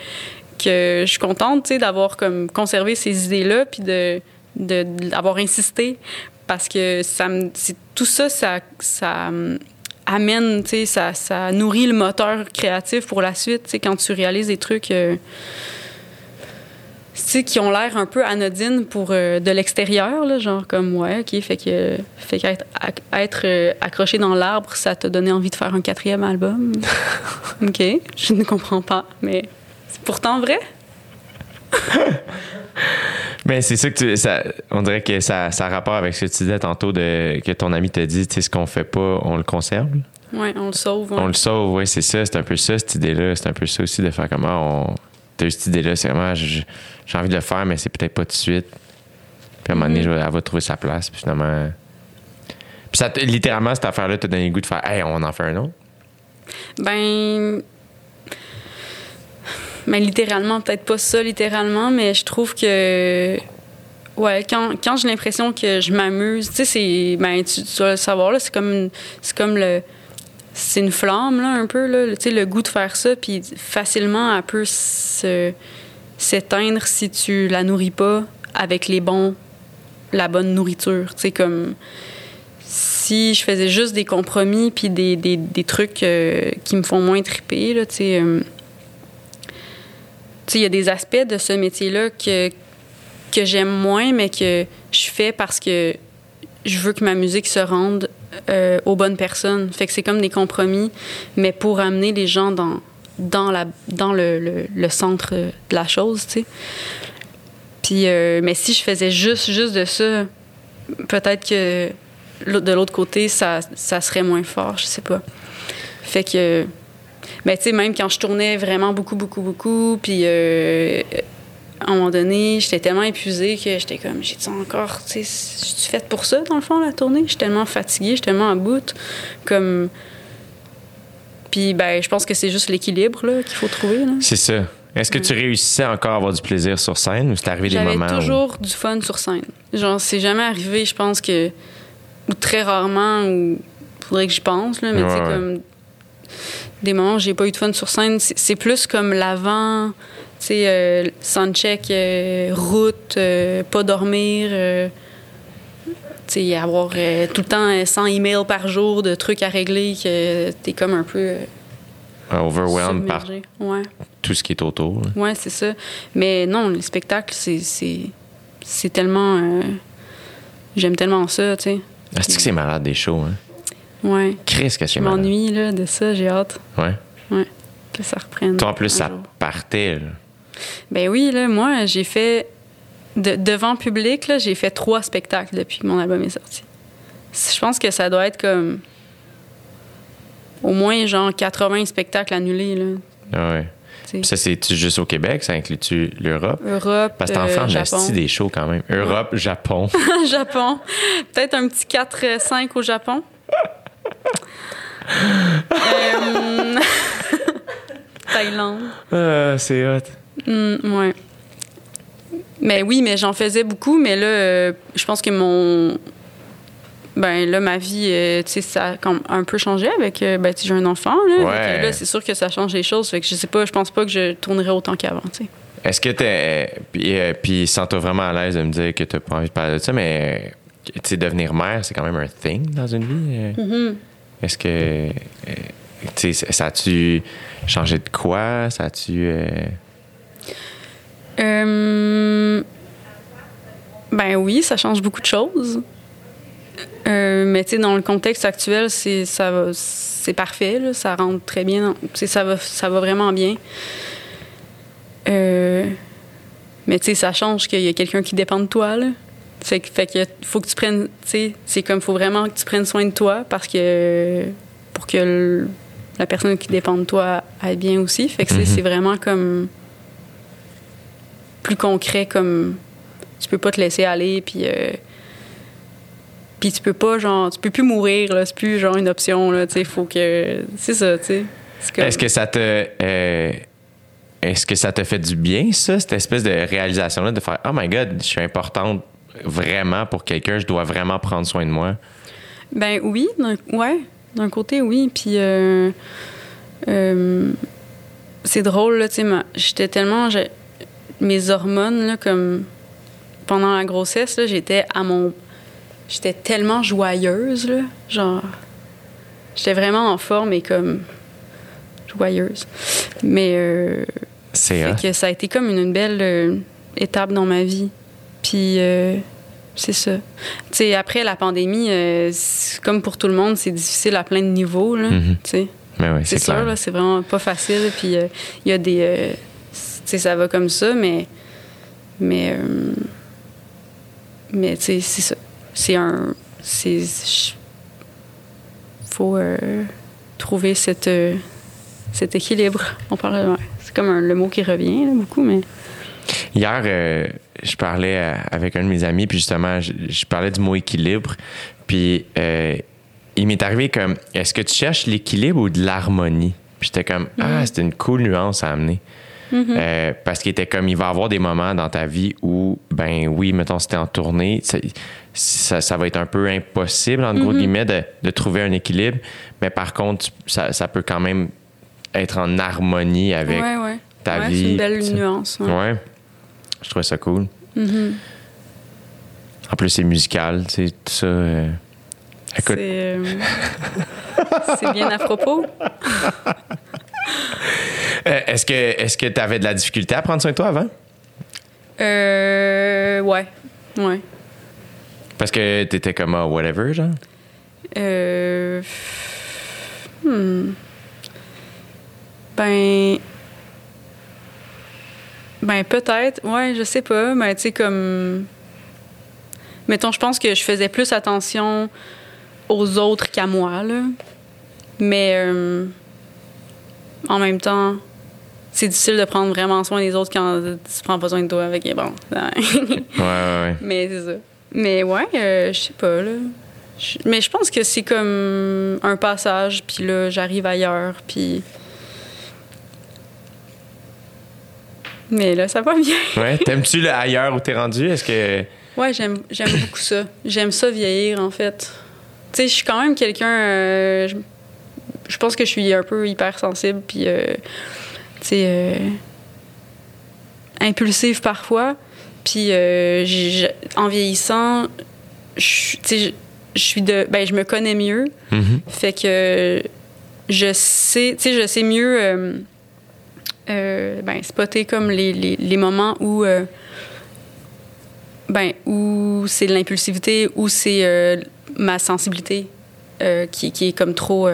que je suis contente, tu sais, d'avoir comme conservé ces idées-là puis de, d'avoir insisté parce que ça me, c'est, tout ça, ça, ça hum, amène, tu sais, ça, ça nourrit le moteur créatif pour la suite, tu sais, quand tu réalises des trucs... euh, qui ont l'air un peu anodines pour euh, de l'extérieur, là, genre comme ouais, ok, fait que fait qu'être être, euh, accroché dans l'arbre, ça t'a donné envie de faire un quatrième album? ok, je ne comprends pas, mais c'est pourtant vrai? Mais c'est ça que tu. Ça, on dirait que ça, ça a rapport avec ce que tu disais tantôt de, que ton ami t'a dit, tu sais, ce qu'on fait pas, on le conserve. Ouais, on le sauve. ouais. On le sauve, oui, c'est ça. C'est un peu ça, cette idée-là. C'est un peu ça aussi de faire comment on. T'as eu cette idée-là, c'est vraiment, j'ai envie de le faire, mais c'est peut-être pas tout de suite. Puis à un moment donné, Mhm. vais- elle va trouver sa place, puis finalement. Puis ça, littéralement, cette affaire-là t'a donné le goût de faire, hey, on en fait un autre? Ben. Mais littéralement, peut-être pas ça, littéralement, mais je trouve que. Ouais, quand, quand j'ai l'impression que je m'amuse, tu sais, c'est. Ben, tu, tu dois le savoir, là, c'est comme. C'est comme le. C'est une flamme, là, un peu, là. Le goût de faire ça, puis facilement, elle peut s'éteindre si tu la nourris pas avec les bons. La bonne nourriture. Tu comme si je faisais juste des compromis puis des, des, des trucs euh, qui me font moins triper, là, euh, tu sais, il y a des aspects de ce métier-là que, que j'aime moins, mais que je fais parce que je veux que ma musique se rende euh, aux bonnes personnes. Fait que c'est comme des compromis, mais pour amener les gens dans, dans, la, dans le, le, centre de la chose, tu sais. Puis, euh, mais si je faisais juste, juste de ça, peut-être que de l'autre côté, ça, ça serait moins fort, je sais pas. Fait que, ben, tu sais, même quand je tournais vraiment beaucoup, beaucoup, beaucoup, puis euh, à un moment donné, j'étais tellement épuisée que j'étais comme, j'ai-tu encore, tu sais, je suis faite pour ça, dans le fond, la tournée? Je suis tellement fatiguée, je suis tellement à bout, comme... Puis, ben, je pense que c'est juste l'équilibre, là, qu'il faut trouver, là. C'est ça. Est-ce que tu réussissais encore à avoir du plaisir sur scène ou c'est arrivé des J'avais moments où- toujours du fun sur scène. Genre, c'est jamais arrivé, je pense que. Ou très rarement, ou. Faudrait que j'y pense, là, mais tu sais, Ouais, ouais. comme. Des moments où j'ai pas eu de fun sur scène, c'est plus comme l'avant, tu sais, euh, soundcheck, euh, route, euh, pas dormir. euh, tu sais, avoir euh, tout le temps euh, 100 emails par jour de trucs à régler que t'es comme un peu overwhelmed par. Ouais. tout ce qui est autour. là. Ouais, c'est ça. Mais non, le spectacle, c'est, tellement. j'aime tellement ça, tu sais. Ah, c'est que c'est malade des shows, hein? Ouais. Chris, que Je c'est malade. m'ennuie là, de ça, j'ai hâte Ouais. que ça reprenne. Toi, en plus, ça jour. partait, là. Ben oui, là, moi, j'ai fait. de- devant public, là, j'ai fait trois spectacles depuis que mon album est sorti. Je pense que ça doit être comme. Au moins, genre, 80 spectacles annulés, là. Ah ouais. Puis ça, c'est-tu juste au Québec? Ça inclut-tu l'Europe? Europe, Parce que t'en euh, fais en asti des shows quand même. Europe, Japon. Japon. Peut-être un petit 4-5 au Japon. Euh, Thaïlande. Ah, c'est hot. Hmm, ouais. Mais oui, mais j'en faisais beaucoup, mais là, euh, je pense que mon. Ben là, ma vie, euh, tu sais, ça a comme un peu changé avec. euh, ben, tu j'ai un enfant, là. Ouais. là, c'est sûr que ça change les choses. Fait que je sais pas, je pense pas que je tournerais autant qu'avant, tu sais. Est-ce que t'es. Puis, puis sens-toi vraiment à l'aise de me dire que t'as pas envie de parler de ça, mais. Tu sais, devenir mère, c'est quand même un thing dans une vie. euh. Mm-hmm. Est-ce que. tu sais, ça a-tu changé de quoi? Ça a-tu. Euh, ben oui, ça change beaucoup de choses. Euh, mais tu sais, dans le contexte actuel, c'est ça va- c'est parfait, là, ça rentre très bien. dans- tu sais, ça va, ça va vraiment bien. Euh, mais tu sais, ça change qu'il y a quelqu'un qui dépend de toi. Là. Fait, que- fait que faut que tu prennes, tu sais, c'est comme faut vraiment que tu prennes soin de toi parce que pour que le- la personne qui dépend de toi aille bien aussi. Fait que Mhm. c'est vraiment comme plus concret comme tu peux pas te laisser aller puis euh, puis tu peux pas genre tu peux plus mourir là c'est plus genre une option là tu sais faut que c'est ça tu sais comme- Est-ce que ça te. euh, Est-ce que ça te fait du bien, ça, cette espèce de réalisation-là, de faire Oh my God, je suis importante vraiment pour quelqu'un, je dois vraiment prendre soin de moi? Ben oui, d'un, ouais, d'un côté oui, puis euh, euh, c'est drôle là, tu sais, j'étais tellement, mes hormones là, comme pendant la grossesse là, j'étais à mon, j'étais tellement joyeuse là, genre, j'étais vraiment en forme et comme joyeuse, mais euh, C'est que ça a été comme une, une belle, euh, étape dans ma vie. Puis euh, c'est ça. Tu sais, après la pandémie, comme pour tout le monde, c'est difficile à plein de niveaux. Là, Mhm. tu sais. Oui, C'est sûr, c'est vraiment pas facile. Puis il y a des. Sais, ça va comme ça, mais. Mais. euh, mais, tu sais, c'est ça. C'est un. C'est. Faut euh, trouver cette, euh, cet équilibre. On parle. ouais, c'est comme un- le mot qui revient, là, beaucoup, mais. Hier, je parlais avec un de mes amis, puis justement, je, je parlais du mot équilibre. Puis il m'est arrivé comme est-ce que tu cherches l'équilibre ou de l'harmonie? Puis j'étais comme ah, c'était une cool nuance à amener. Euh, parce qu'il était comme il va y avoir des moments dans ta vie où, ben oui, mettons, t'es en tournée, ça, ça, va être un peu impossible, en gros guillemets, de, de trouver un équilibre. Mais par contre, ça, ça peut quand même être en harmonie avec ouais, ouais. ta Ouais, vie. C'est une belle ça. nuance. ouais. Je trouvais ça cool. Mhm. En plus, c'est musical, tu sais, tout ça. euh, Écoute, C'est euh, c'est bien à propos. euh, est-ce que est-ce que tu avais de la difficulté à prendre soin de toi avant? Euh, ouais. Ouais. Parce que tu étais comme, ah, whatever, genre? Euh, hmm. Ben. Ben, peut-être. Ouais, je sais pas. Mais tu sais, comme. Mettons, je pense que je faisais plus attention aux autres qu'à moi, là. Mais. euh, en même temps. C'est difficile de prendre vraiment soin des autres quand tu prends pas soin de toi avec bon. Ouais, ouais, ouais. Mais c'est ça. Mais ouais, euh, je sais pas, là. Mais je pense que c'est comme un passage, puis là, j'arrive ailleurs, puis... Mais là, ça va bien. Ouais, t'aimes-tu le ailleurs où t'es rendu? Est-ce que. Ouais, j'aime, j'aime beaucoup ça. J'aime ça vieillir, en fait. Tu sais, je suis quand même quelqu'un... euh, je, pense que je suis un peu hypersensible, puis... euh. Euh, impulsive parfois. Puis euh, en vieillissant, je, suis de... Ben, je me connais mieux. Mhm. Fait que je sais, tu sais, je sais mieux euh, euh, ben, spotter comme les, les, les moments où, euh, ben, où c'est de l'impulsivité, où c'est ma sensibilité qui, qui est comme trop,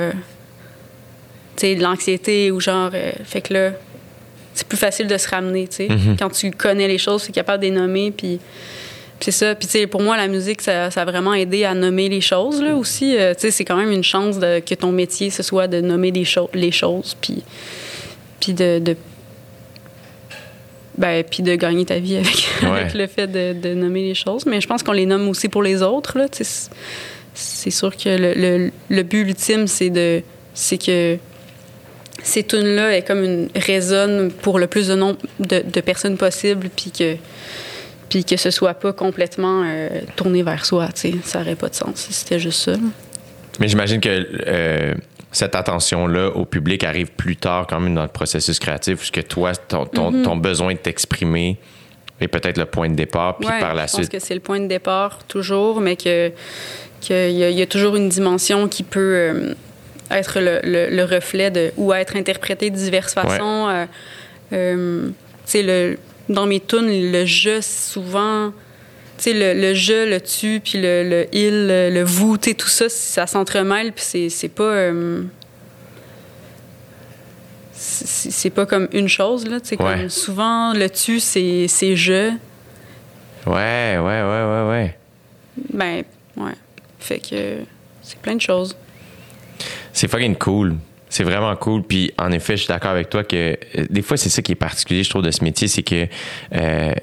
de l'anxiété ou genre, euh, fait que là, c'est plus facile de se ramener, tu sais. Mhm. Quand tu connais les choses, tu es capable de les nommer, puis c'est ça. Puis, tu sais, pour moi, la musique, ça, ça a vraiment aidé à nommer les choses, là, aussi. Euh, tu sais, c'est quand même une chance de- que ton métier, ce soit de nommer des cho- les choses, puis, puis de... de ben, puis de gagner ta vie avec, Ouais. avec le fait de, de nommer les choses. Mais je pense qu'on les nomme aussi pour les autres, là. C'est- c'est sûr que le, le, le but ultime, c'est de... C'est que ces tunes-là est comme une résonne pour le plus de nombre de, de personnes possible, puis que puis que ce soit pas complètement euh, tourné vers soi, tu sais, ça aurait pas de sens si c'était juste ça. là. Mais j'imagine que euh, cette attention-là au public arrive plus tard quand même dans le processus créatif, puisque toi, ton, ton, ton besoin de t'exprimer est peut-être le point de départ, puis Mm-hmm. Ouais, par la je pense suite. que c'est le point de départ toujours, mais que qu'il y, a- il y a toujours une dimension qui peut euh, être le, le- le reflet de ou être interprétée de diverses façons. Euh, euh, sais, le dans mes tunes, le je souvent. Le, le je, le tu, puis le, le il, le, vous, tout ça, ça s'entremêle, puis c'est, c'est pas. euh, c'est pas comme une chose, là. Ouais. comme souvent, le tu, c'est, c'est je. Ouais, ouais, ouais, ouais, ouais. Ben, ouais. Fait que c'est plein de choses. C'est fucking cool. C'est vraiment cool. Puis en effet, je suis d'accord avec toi que euh, des fois, c'est ça qui est particulier, je trouve, de ce métier, c'est que euh,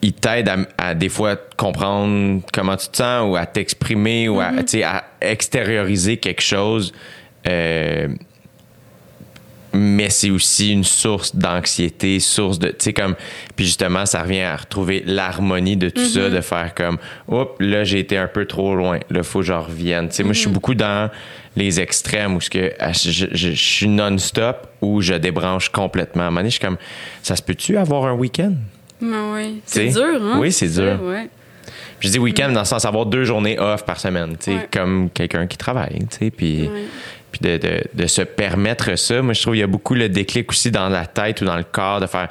il, t'aide à, à des fois comprendre comment tu te sens ou à t'exprimer ou à, sais, à extérioriser quelque chose. Euh, mais c'est aussi une source d'anxiété, source de, tu sais, comme, puis justement, ça revient à retrouver l'harmonie de tout ça, de faire comme, oups, là, j'ai été un peu trop loin, là, faut que je revienne. Tu sais, moi, je suis beaucoup dans les extrêmes où ce que, ah, je, je- je suis non-stop ou je débranche complètement. À un moment donné, je suis comme, ça se peut-tu avoir un week-end? Ben oui. C'est dur, hein? Oui, c'est dur. Ouais. Je dis week-end dans le sens d'avoir deux journées off par semaine, tu sais, Ouais. comme quelqu'un qui travaille, tu sais, puis... De, de, de se permettre ça. Moi, je trouve qu'il y a beaucoup le déclic aussi dans la tête ou dans le corps de faire.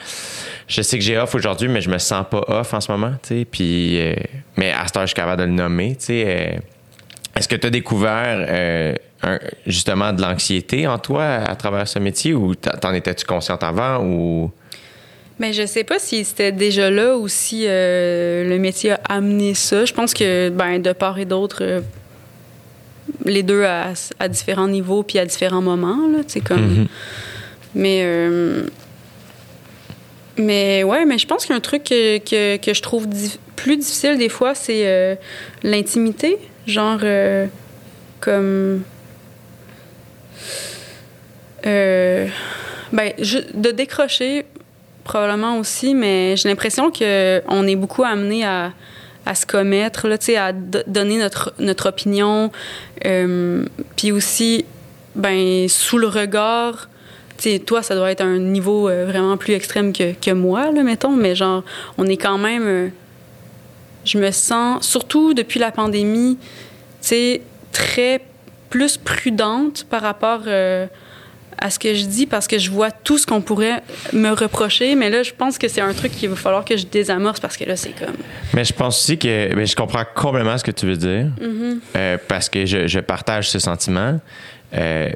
Je sais que j'ai off aujourd'hui, mais je me sens pas off en ce moment. Puis, euh, mais à ce temps, je suis capable de le nommer, euh, est-ce que tu as découvert euh, justement de l'anxiété en toi à travers ce métier ou t'en étais-tu consciente avant ou? Mais je sais pas si c'était déjà là ou si le métier a amené ça. Je pense que ben de part et d'autre, les deux à, à différents niveaux puis à différents moments là, comme. Mhm. Mais euh, mais ouais, mais je pense qu'un truc que, que, que je trouve plus difficile des fois, c'est euh, l'intimité, genre euh, comme euh, ben je- de décrocher probablement aussi, mais j'ai l'impression que on est beaucoup amené à, à se commettre, là, à do- donner notre, notre opinion, euh, puis aussi, ben, sous le regard, toi, ça doit être un niveau euh, vraiment plus extrême que, que moi, là, mettons, mais genre, on est quand même, euh, je me sens, surtout depuis la pandémie, très plus prudente par rapport à ce que je dis parce que je vois tout ce qu'on pourrait me reprocher, mais là, je pense que c'est un truc qu'il va falloir que je désamorce parce que là, c'est comme. Mais je pense aussi que mais je comprends complètement ce que tu veux dire Mm-hmm. euh, parce que je, je partage ce sentiment. Euh,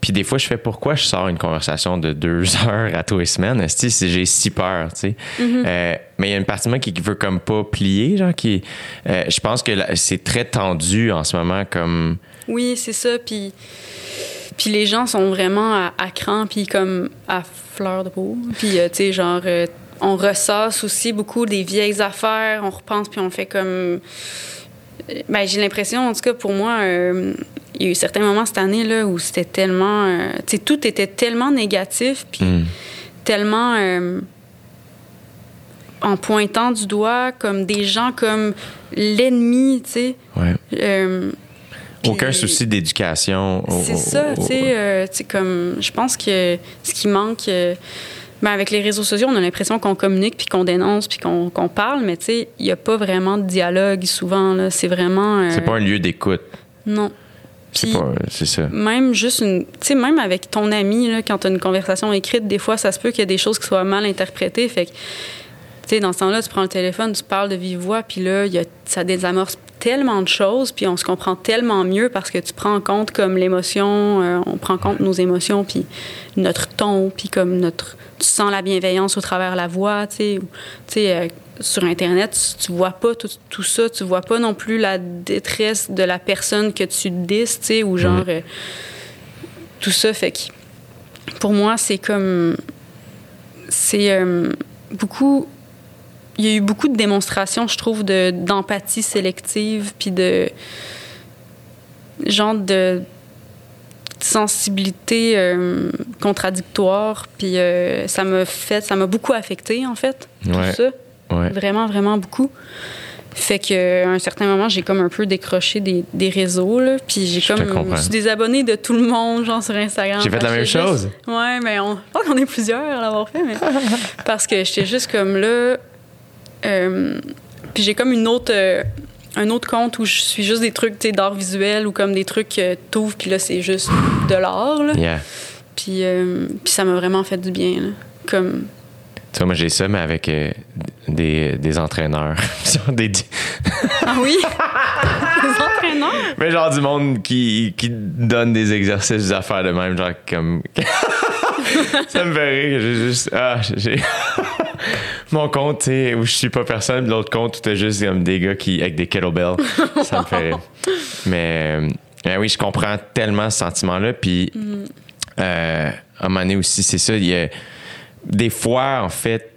puis des fois, je fais pourquoi je sors une conversation de deux heures à tous les semaines. Si j'ai si peur, tu sais. Mm-hmm. Euh, mais il y a une partie de moi qui veut comme pas plier, genre qui. euh, je pense que c'est très tendu en ce moment, comme. Oui, c'est ça. Puis, puis les gens sont vraiment à, à cran, puis comme à fleur de peau. Puis, euh, tu sais, genre, euh, on ressasse aussi beaucoup des vieilles affaires, on repense, puis on fait comme. euh, Ben, j'ai l'impression, en tout cas, pour moi, euh, il y a eu certains moments cette année là où c'était tellement. tu sais, tout était tellement négatif, puis hmm. tellement. en pointant du doigt comme des gens comme l'ennemi, tu sais. Ouais. Aucun souci d'éducation. c'est ça, tu sais, euh, comme, je pense que ce qui manque, euh, ben, avec les réseaux sociaux, on a l'impression qu'on communique, puis qu'on dénonce, puis qu'on qu'on parle, mais tu sais, il n'y a pas vraiment de dialogue souvent. C'est vraiment... euh, C'est pas un lieu d'écoute. Non. C'est Puis, pas. C'est ça. même juste une... Tu sais, même avec ton ami, là, quand tu as une conversation écrite, des fois, ça se peut qu'il y ait des choses qui soient mal interprétées, fait que... Tu sais, dans ce temps-là, tu prends le téléphone, tu parles de vive voix, puis là, y a, ça désamorce tellement de choses, puis on se comprend tellement mieux parce que tu prends en compte comme l'émotion, euh, on prend en compte nos émotions, puis notre ton, puis comme notre... Tu sens la bienveillance au travers la voix, tu sais. Tu sais, euh, sur Internet, tu, tu vois pas tout, tout ça, tu vois pas non plus la détresse de la personne que tu dis, tu sais, ou genre... euh, tout ça fait que... Pour moi, c'est comme... C'est beaucoup il y a eu beaucoup de démonstrations, je trouve, de, d'empathie sélective, puis de genre de sensibilité euh, contradictoire, puis euh, ça m'a fait, ça m'a beaucoup affecté en fait, Ouais. tout ça, Ouais. vraiment, vraiment beaucoup. Fait que à un certain moment, j'ai comme un peu décroché des, des réseaux, là, puis j'ai comme, je suis désabonnée de tout le monde, genre sur Instagram. J'ai fait la même que juste- chose. Ouais, mais on, je pense qu'on est plusieurs à l'avoir fait, mais parce que j'étais juste comme là. Euh, puis j'ai comme une autre, euh, un autre compte où je suis juste des trucs d'art visuel ou comme des trucs que t'ouvres, puis là, c'est juste de l'art. Yeah. Puis, euh, puis ça m'a vraiment fait du bien. là. Comme. Tu vois, moi, j'ai ça, mais avec euh, des, des entraîneurs. Des, Ah oui? Les entraîneurs? mais genre du monde qui, qui donne des exercices, des affaires de même, genre comme. ça me fait rire. J'ai juste. Ah, j'ai. Mon compte, tu sais, où je suis pas personne, l'autre compte où t'as juste comme des gars qui, avec des kettlebells. ça me fait rire. Mais, euh, oui, je comprends tellement ce sentiment-là. Puis, euh, à un moment donné aussi, c'est ça. Il y a des fois, en fait,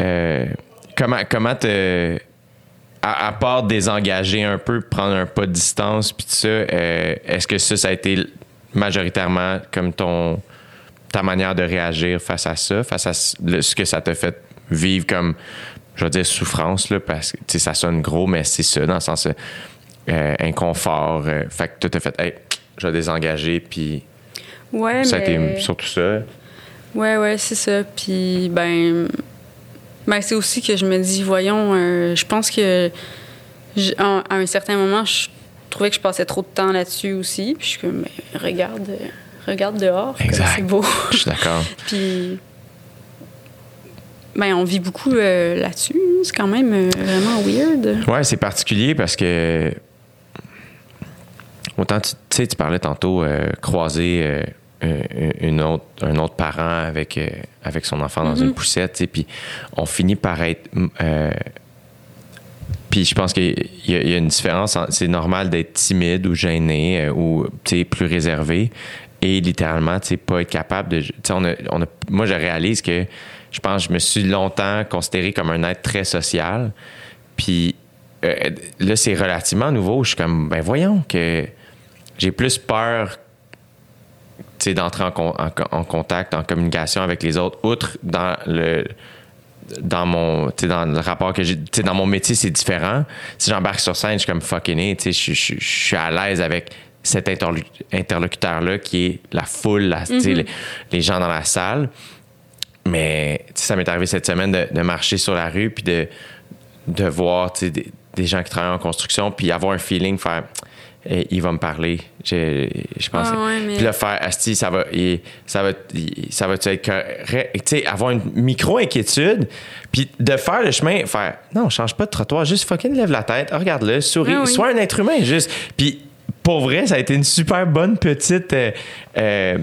euh, comment, comment te. À, à part désengager un peu, prendre un pas de distance, puis tout ça, euh, est-ce que ça, ça a été majoritairement comme ton ta manière de réagir face à ça, face à ce que ça t'a fait vivre comme, je vais dire, souffrance, là, parce que ça sonne gros, mais c'est ça, dans le sens euh, inconfort. euh, fait que toi, t'as fait, hey, je vais désengager, puis Ouais, ça a mais... été surtout ça. Ouais, ouais, c'est ça. Puis, ben, ben c'est aussi que je me dis, voyons, euh, je pense que à, un certain moment, je, trouvais que je passais trop de temps là-dessus aussi. Puis je suis comme, mais regarde, euh, regarde dehors. C'est beau. Je suis d'accord. Puis, ben, on vit beaucoup euh, là-dessus. C'est quand même euh, vraiment weird. Ouais, c'est particulier parce que autant tu sais, tu parlais tantôt euh, croiser un- une autre, un autre parent avec, avec son enfant dans une poussette, puis on finit par être. puis je pense qu'il y, y a une différence. en- C'est normal d'être timide ou gêné ou tu sais, plus réservé et littéralement, tu sais, pas être capable de. tu sais, On a, on a- moi, je réalise que je pense que je me suis longtemps considéré comme un être très social. Puis euh, là, c'est relativement nouveau. Je suis comme, ben voyons que j'ai plus peur d'entrer en, con- en co- en contact, en communication avec les autres, outre dans le dans mon dans le rapport que j'ai dans mon métier c'est différent si j'embarque sur scène je suis comme fucking tu je je- je suis à l'aise avec cet interlocuteur là qui est la foule la- les, les gens dans la salle mais ça m'est arrivé cette semaine de, de marcher sur la rue puis de, de voir des, des gens qui travaillent en construction puis avoir un feeling, faire Eh, il va me parler. Je, je pense. Ah ouais, mais- Puis là, faire Asti, ça va, il- ça va, il- ça va être correct. Tu sais, avoir une micro-inquiétude puis de faire le chemin, faire non, change pas de trottoir, juste fucking lève la tête, regarde-le, souris, Ah oui. sois un être humain, juste. Puis pour vrai, ça a été une super bonne petite euh, euh,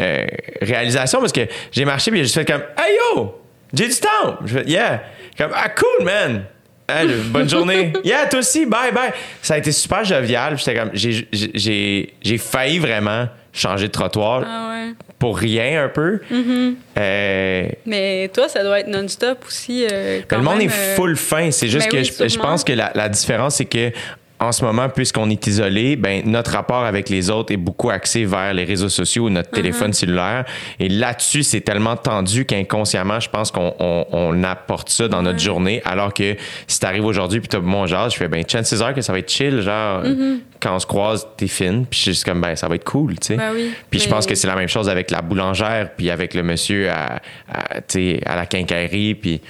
euh, réalisation parce que j'ai marché puis j'ai juste fait comme Hey yo, j'ai du temps. Je fais Yeah. Comme Ah cool man. Hein, bonne journée. Yeah, toi aussi, bye bye. Ça a été super jovial. J'étais comme j'ai- j'ai j'ai- j'ai failli vraiment changer de trottoir Ah ouais. pour rien un peu. Euh, Mais toi, ça doit être non-stop aussi. euh, ben, le monde même, est euh, full fin. C'est juste ben que oui, je, je pense que la, la différence, c'est que en ce moment, puisqu'on est isolé, ben, notre rapport avec les autres est beaucoup axé vers les réseaux sociaux ou notre Uh-huh. téléphone cellulaire. Et là-dessus, c'est tellement tendu qu'inconsciemment, je pense qu'on on, on apporte ça dans notre journée. Alors que si t'arrives aujourd'hui puis t'as mon genre, je fais, ben, chances are que ça va être chill. Genre, Mm-hmm. quand on se croise, t'es fine. Puis je suis juste comme, ben, ça va être cool, tu sais. Ben oui, puis je pense que c'est la même chose avec la boulangère puis avec le monsieur à, à, à la quincaillerie. Puis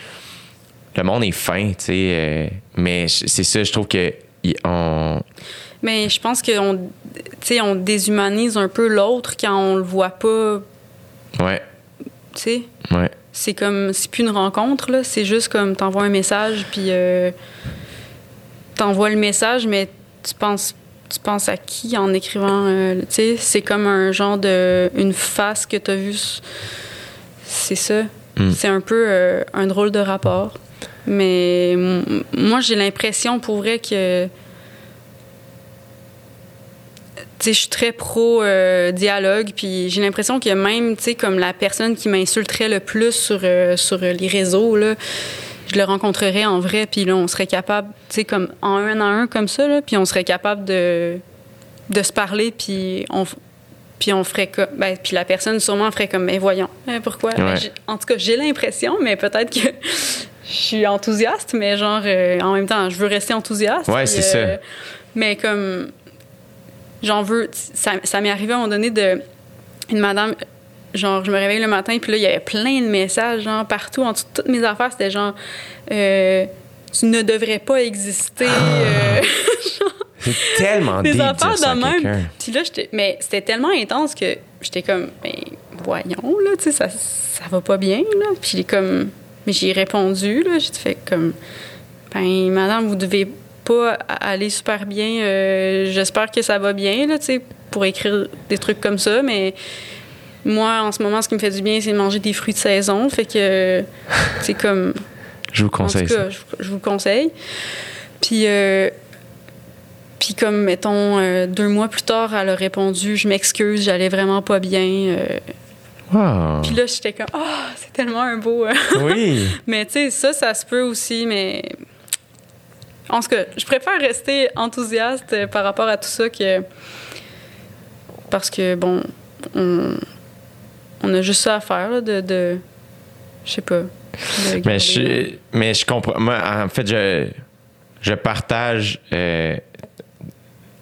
le monde est fin, tu sais. euh, mais c'est ça, je trouve que on. Mais je pense qu'on tu on déshumanise un peu l'autre quand on le voit pas. Ouais, Tu sais, ouais. c'est comme. C'est plus une rencontre, là. C'est juste comme t'envoies un message, puis euh, t'envoies le message, mais tu penses. Tu penses à qui en écrivant, euh, tu sais, c'est comme un genre de une face que t'as vue. s- C'est ça. Mm. C'est un peu euh, un drôle de rapport. Mais moi, j'ai l'impression pour vrai que. Tu sais, je suis très pro euh, dialogue, puis j'ai l'impression que même, tu sais, comme la personne qui m'insulterait le plus sur, euh, sur les réseaux, là, je le rencontrerais en vrai, puis là, on serait capable, tu sais, comme en un à un, comme ça, là, puis on serait capable de, de se parler, puis on, puis on ferait comme. Ben, puis la personne sûrement ferait comme, mais voyons, hein, pourquoi? Ben, Ouais. en tout cas, j'ai l'impression, mais peut-être que je suis enthousiaste, mais genre, euh, en même temps, je veux rester enthousiaste. Ouais, c'est ça. Mais comme. J'en veux. Ça, ça m'est arrivé à un moment donné de. Une madame. Genre, je me réveille le matin, puis là, il y avait plein de messages, genre, partout, en dessous de toutes mes affaires. C'était genre. euh, tu ne devrais pas exister. euh, C'est tellement des affaires de même. Puis là, j'étais- mais c'était tellement intense que j'étais comme, ben, voyons, là, tu sais, ça, ça va pas bien, là. Puis comme, mais j'ai répondu, là, j'ai fait comme, ben, madame, vous devez pas aller super bien. euh, J'espère que ça va bien, là, tu sais, pour écrire des trucs comme ça, mais moi, en ce moment, ce qui me fait du bien, c'est de manger des fruits de saison. Fait que, c'est comme, Je vous en conseille tout ça. cas, je, je vous le conseille. Puis, euh, puis comme, mettons, euh, deux mois plus tard, elle a répondu Je m'excuse, j'allais vraiment pas bien. Euh. Wow. Puis là, j'étais comme Ah, c'est tellement un beau. euh. Oui. mais tu sais, ça, ça se peut aussi, mais. En tout cas, je préfère rester enthousiaste euh, par rapport à tout ça que. Parce que, bon, on, on a juste ça à faire, là, de. de je sais pas. Mais je, mais je comprends. Moi, en fait, je, je partage euh,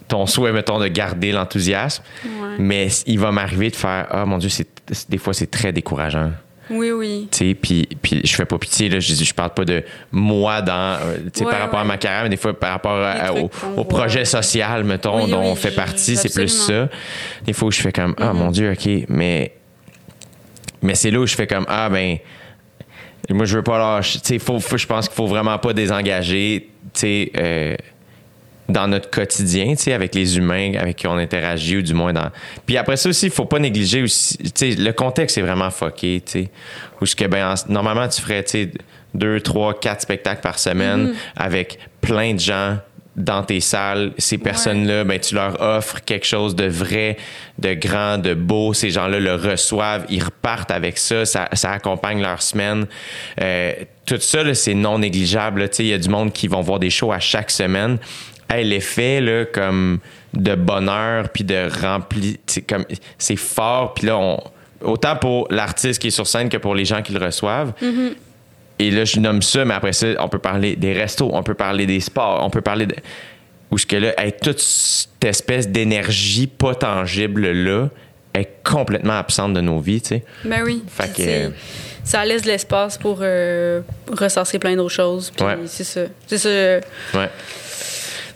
ton souhait, mettons, de garder l'enthousiasme. Ouais. Mais il va m'arriver de faire Ah mon Dieu, c'est, des fois, c'est très décourageant. Oui, oui. Tu sais, puis, puis je fais pas pitié, là, je, je parle pas de moi dans, euh, Ouais, par rapport à ma carrière, mais des fois par rapport à- au, projet social, mettons, Oui, dont oui, on fait partie, c'est plus ça. Des fois où je fais comme, ah Mhm. mon Dieu, OK, mais, mais c'est là où je fais comme, ah ben, moi je veux pas lâcher, tu sais, faut, faut- je pense qu'il faut vraiment pas désengager, tu sais, euh, dans notre quotidien, tu sais, avec les humains avec qui on interagit, ou du moins dans. Puis après ça aussi, il faut pas négliger aussi. Tu sais, le contexte est vraiment fucké, tu sais. Où ce que, ben, en- normalement, tu ferais, tu sais, deux, trois, quatre spectacles par semaine avec plein de gens dans tes salles. Ces personnes-là, ben, tu leur offres quelque chose de vrai, de grand, de beau. Ces gens-là le reçoivent, ils repartent avec ça, ça, ça accompagne leur semaine. Euh, tout ça, là, c'est non négligeable. là. Tu sais, Il y a du monde qui vont voir des shows à chaque semaine. Hey, l'effet là, comme de bonheur puis de rempli, c'est comme c'est fort. Puis là, on, autant pour l'artiste qui est sur scène que pour les gens qui le reçoivent. Et là, je nomme ça, mais après ça, on peut parler des restos, on peut parler des sports, on peut parler de. Où ce que là, hey, toute cette espèce d'énergie pas tangible là est complètement absente de nos vies, tu sais. Ben oui. Fait que- Ça laisse de l'espace pour euh, ressasser plein d'autres choses. Puis Ouais. c'est ça. C'est ça. Ouais.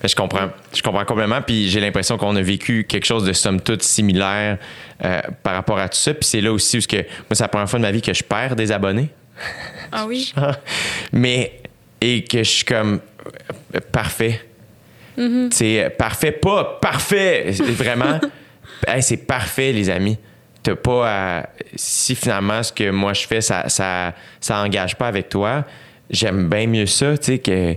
Je comprends. Je comprends complètement. Puis j'ai l'impression qu'on a vécu quelque chose de somme toute similaire euh, par rapport à tout ça. Puis c'est là aussi où que, moi, c'est la première fois de ma vie que je perds des abonnés. Ah oui? Mais, et que je suis comme, euh, parfait. Mm-hmm. C'est parfait, pas parfait. C'est Vraiment, hey, c'est parfait, les amis. T'as pas à. Si finalement ce que moi je fais, ça, ça, ça engage pas avec toi, j'aime bien mieux ça, tu sais, que.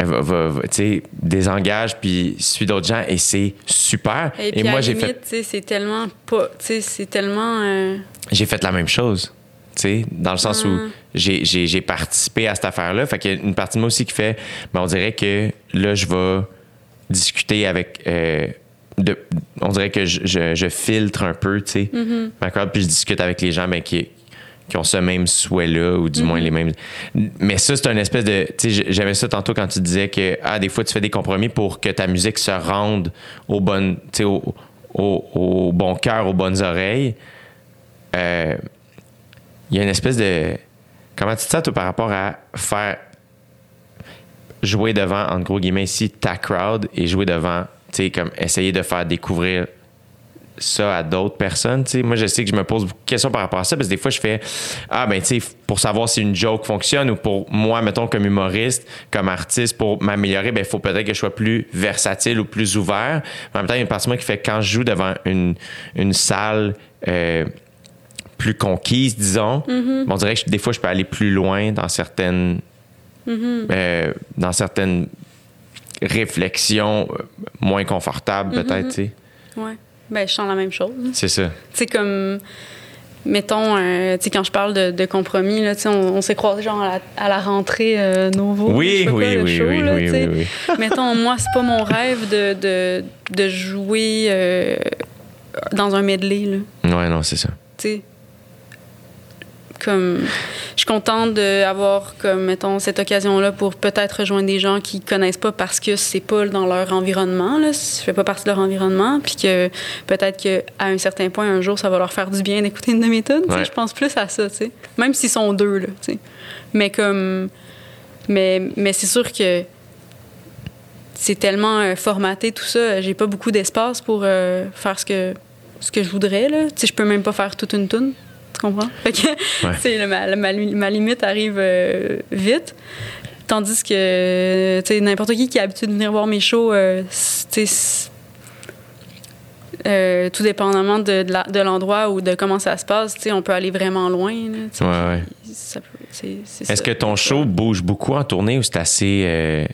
Elle va- va- va- tu sais, désengage puis suis d'autres gens et c'est super. Et, Et, puis moi, j'ai fait, c'est tellement pas. C'est tellement. euh, j'ai fait la même chose. Tu sais, dans le sens où Mm. j'ai, participé à cette affaire-là. Fait qu'il y a une partie de moi aussi qui fait, ben, on dirait que là, je vais discuter avec. euh, de, on dirait que je, je- je filtre un peu, tu sais, ma corde, puis je discute avec les gens ben, qui, qui ont ce même souhait-là, ou du moins les mêmes. Mais ça, c'est une espèce de. Tu sais, j'aimais ça tantôt quand tu disais que, ah, des fois, tu fais des compromis pour que ta musique se rende au bon, au, au- au bon cœur, aux bonnes oreilles. Euh, il y a une espèce de. Comment tu te sens, toi, par rapport à faire jouer devant, en gros guillemets, ici, ta crowd et jouer devant, tu sais, comme essayer de faire découvrir ça à d'autres personnes. Moi, je sais que je me pose beaucoup de questions par rapport à ça parce que des fois, je fais Ah, ben, tu sais, pour savoir si une joke fonctionne ou pour moi, mettons, comme humoriste, comme artiste, pour m'améliorer, ben, il faut peut-être que je sois plus versatile ou plus ouvert. Mais en même temps, il y a une partie de moi qui fait quand je joue devant une, une salle, euh, plus conquise, disons, on dirait que des fois, je peux aller plus loin dans certaines, euh, dans certaines réflexions euh, moins confortables, peut-être, tu sais. ouais. Ben, je sens la même chose. C'est ça. Tu sais, comme. Mettons, euh, tu sais, quand je parle de, de compromis, là, on, on s'est croisés genre à la, à la rentrée euh, Nouveau. Oui, oui, quoi, oui, show, oui, là, oui, oui, oui. Mettons, moi, c'est pas mon rêve de, de, de jouer euh, dans un medley, là. Ouais, non, c'est ça. tu sais. Comme, je suis contente d'avoir, comme, mettons, cette occasion-là pour peut-être rejoindre des gens qui connaissent pas parce que c'est pas dans leur environnement, là. Je fais pas partie de leur environnement. Puis que peut-être qu'à un certain point, un jour, ça va leur faire du bien d'écouter une de mes tunes. Ouais. Je pense plus à ça, tu sais. Même s'ils sont deux, là, tu sais. Mais comme. Mais, mais c'est sûr que c'est tellement euh, formaté, tout ça. J'ai pas beaucoup d'espace pour euh, faire ce que, ce que je voudrais, là. Tu sais, je peux même pas faire toute une tune. Tu comprends? Fait que, Ouais. le- ma, ma, ma limite arrive euh, vite. Tandis que, tu sais, n'importe qui qui a l'habitude de venir voir mes shows, euh, tu euh, tout dépendamment de, de l'endroit ou de comment ça se passe, tu sais, on peut aller vraiment loin. là. Ouais, ouais. C'est- c'est Est-ce que ton show bouge beaucoup en tournée ou c'est assez. euh,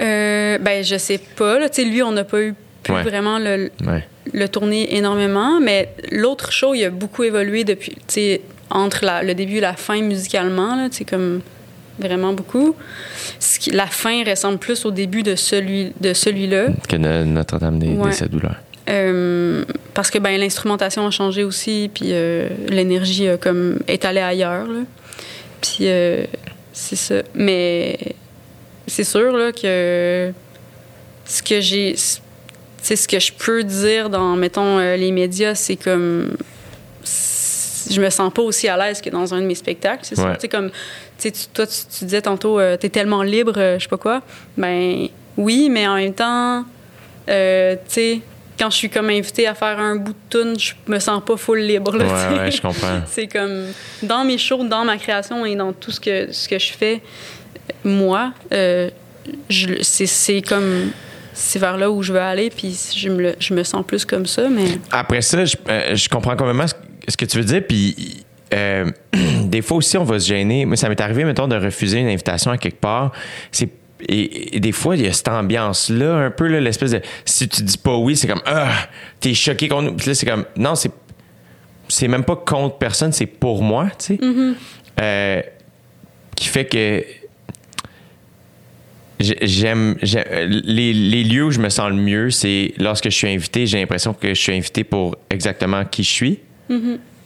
Euh, ben, je sais pas. Là. Lui, on n'a pas eu pu Ouais. vraiment le, Ouais. le tourner énormément, mais l'autre show, il a beaucoup évolué depuis, tu sais, entre la- le début et la fin musicalement, sais, comme vraiment beaucoup. Ce qui- la fin ressemble plus au début de, celui, de celui-là. Que no- Notre-Dame des, Ouais. des douleurs. Euh, parce que ben, l'instrumentation a changé aussi, puis euh, l'énergie comme est allée ailleurs. Là. Puis euh, c'est ça. Mais c'est sûr là, que ce que j'ai. C'est ce que je peux dire dans, mettons, euh, les médias, c'est comme. je me sens pas aussi à l'aise que dans un de mes spectacles. C'est. Ouais. Tu sais, comme, tu sais, tu- toi, tu, tu disais tantôt, tu t'es tellement libre, euh, je sais pas quoi. Ben, oui, mais en même temps, euh, tu sais, quand je suis comme invitée à faire un bout de tune, je me sens pas full libre, là, Ouais, tu sais. ouais, je comprends. C'est comme dans mes shows, dans ma création et dans tout ce que, ce que je fais, moi, euh, c'est comme. C'est vers là où je veux aller, puis je me, je me sens plus comme ça, mais. Après ça, je, euh, je comprends complètement ce, ce que tu veux dire. Puis euh, des fois aussi, on va se gêner. Moi, ça m'est arrivé, mettons, de refuser une invitation à quelque part. C'est et, et des fois, il y a cette ambiance-là, un peu, l'espèce de. Si tu dis pas oui, c'est comme Ah, t'es choqué contre nous. Puis là, c'est comme Non, c'est. C'est même pas contre personne, c'est pour moi, tu sais. Euh, qui fait que. J'ai- J'aime. j'ai- Les, les lieux où je me sens le mieux, c'est lorsque je suis invité, j'ai l'impression que je suis invité pour exactement qui je suis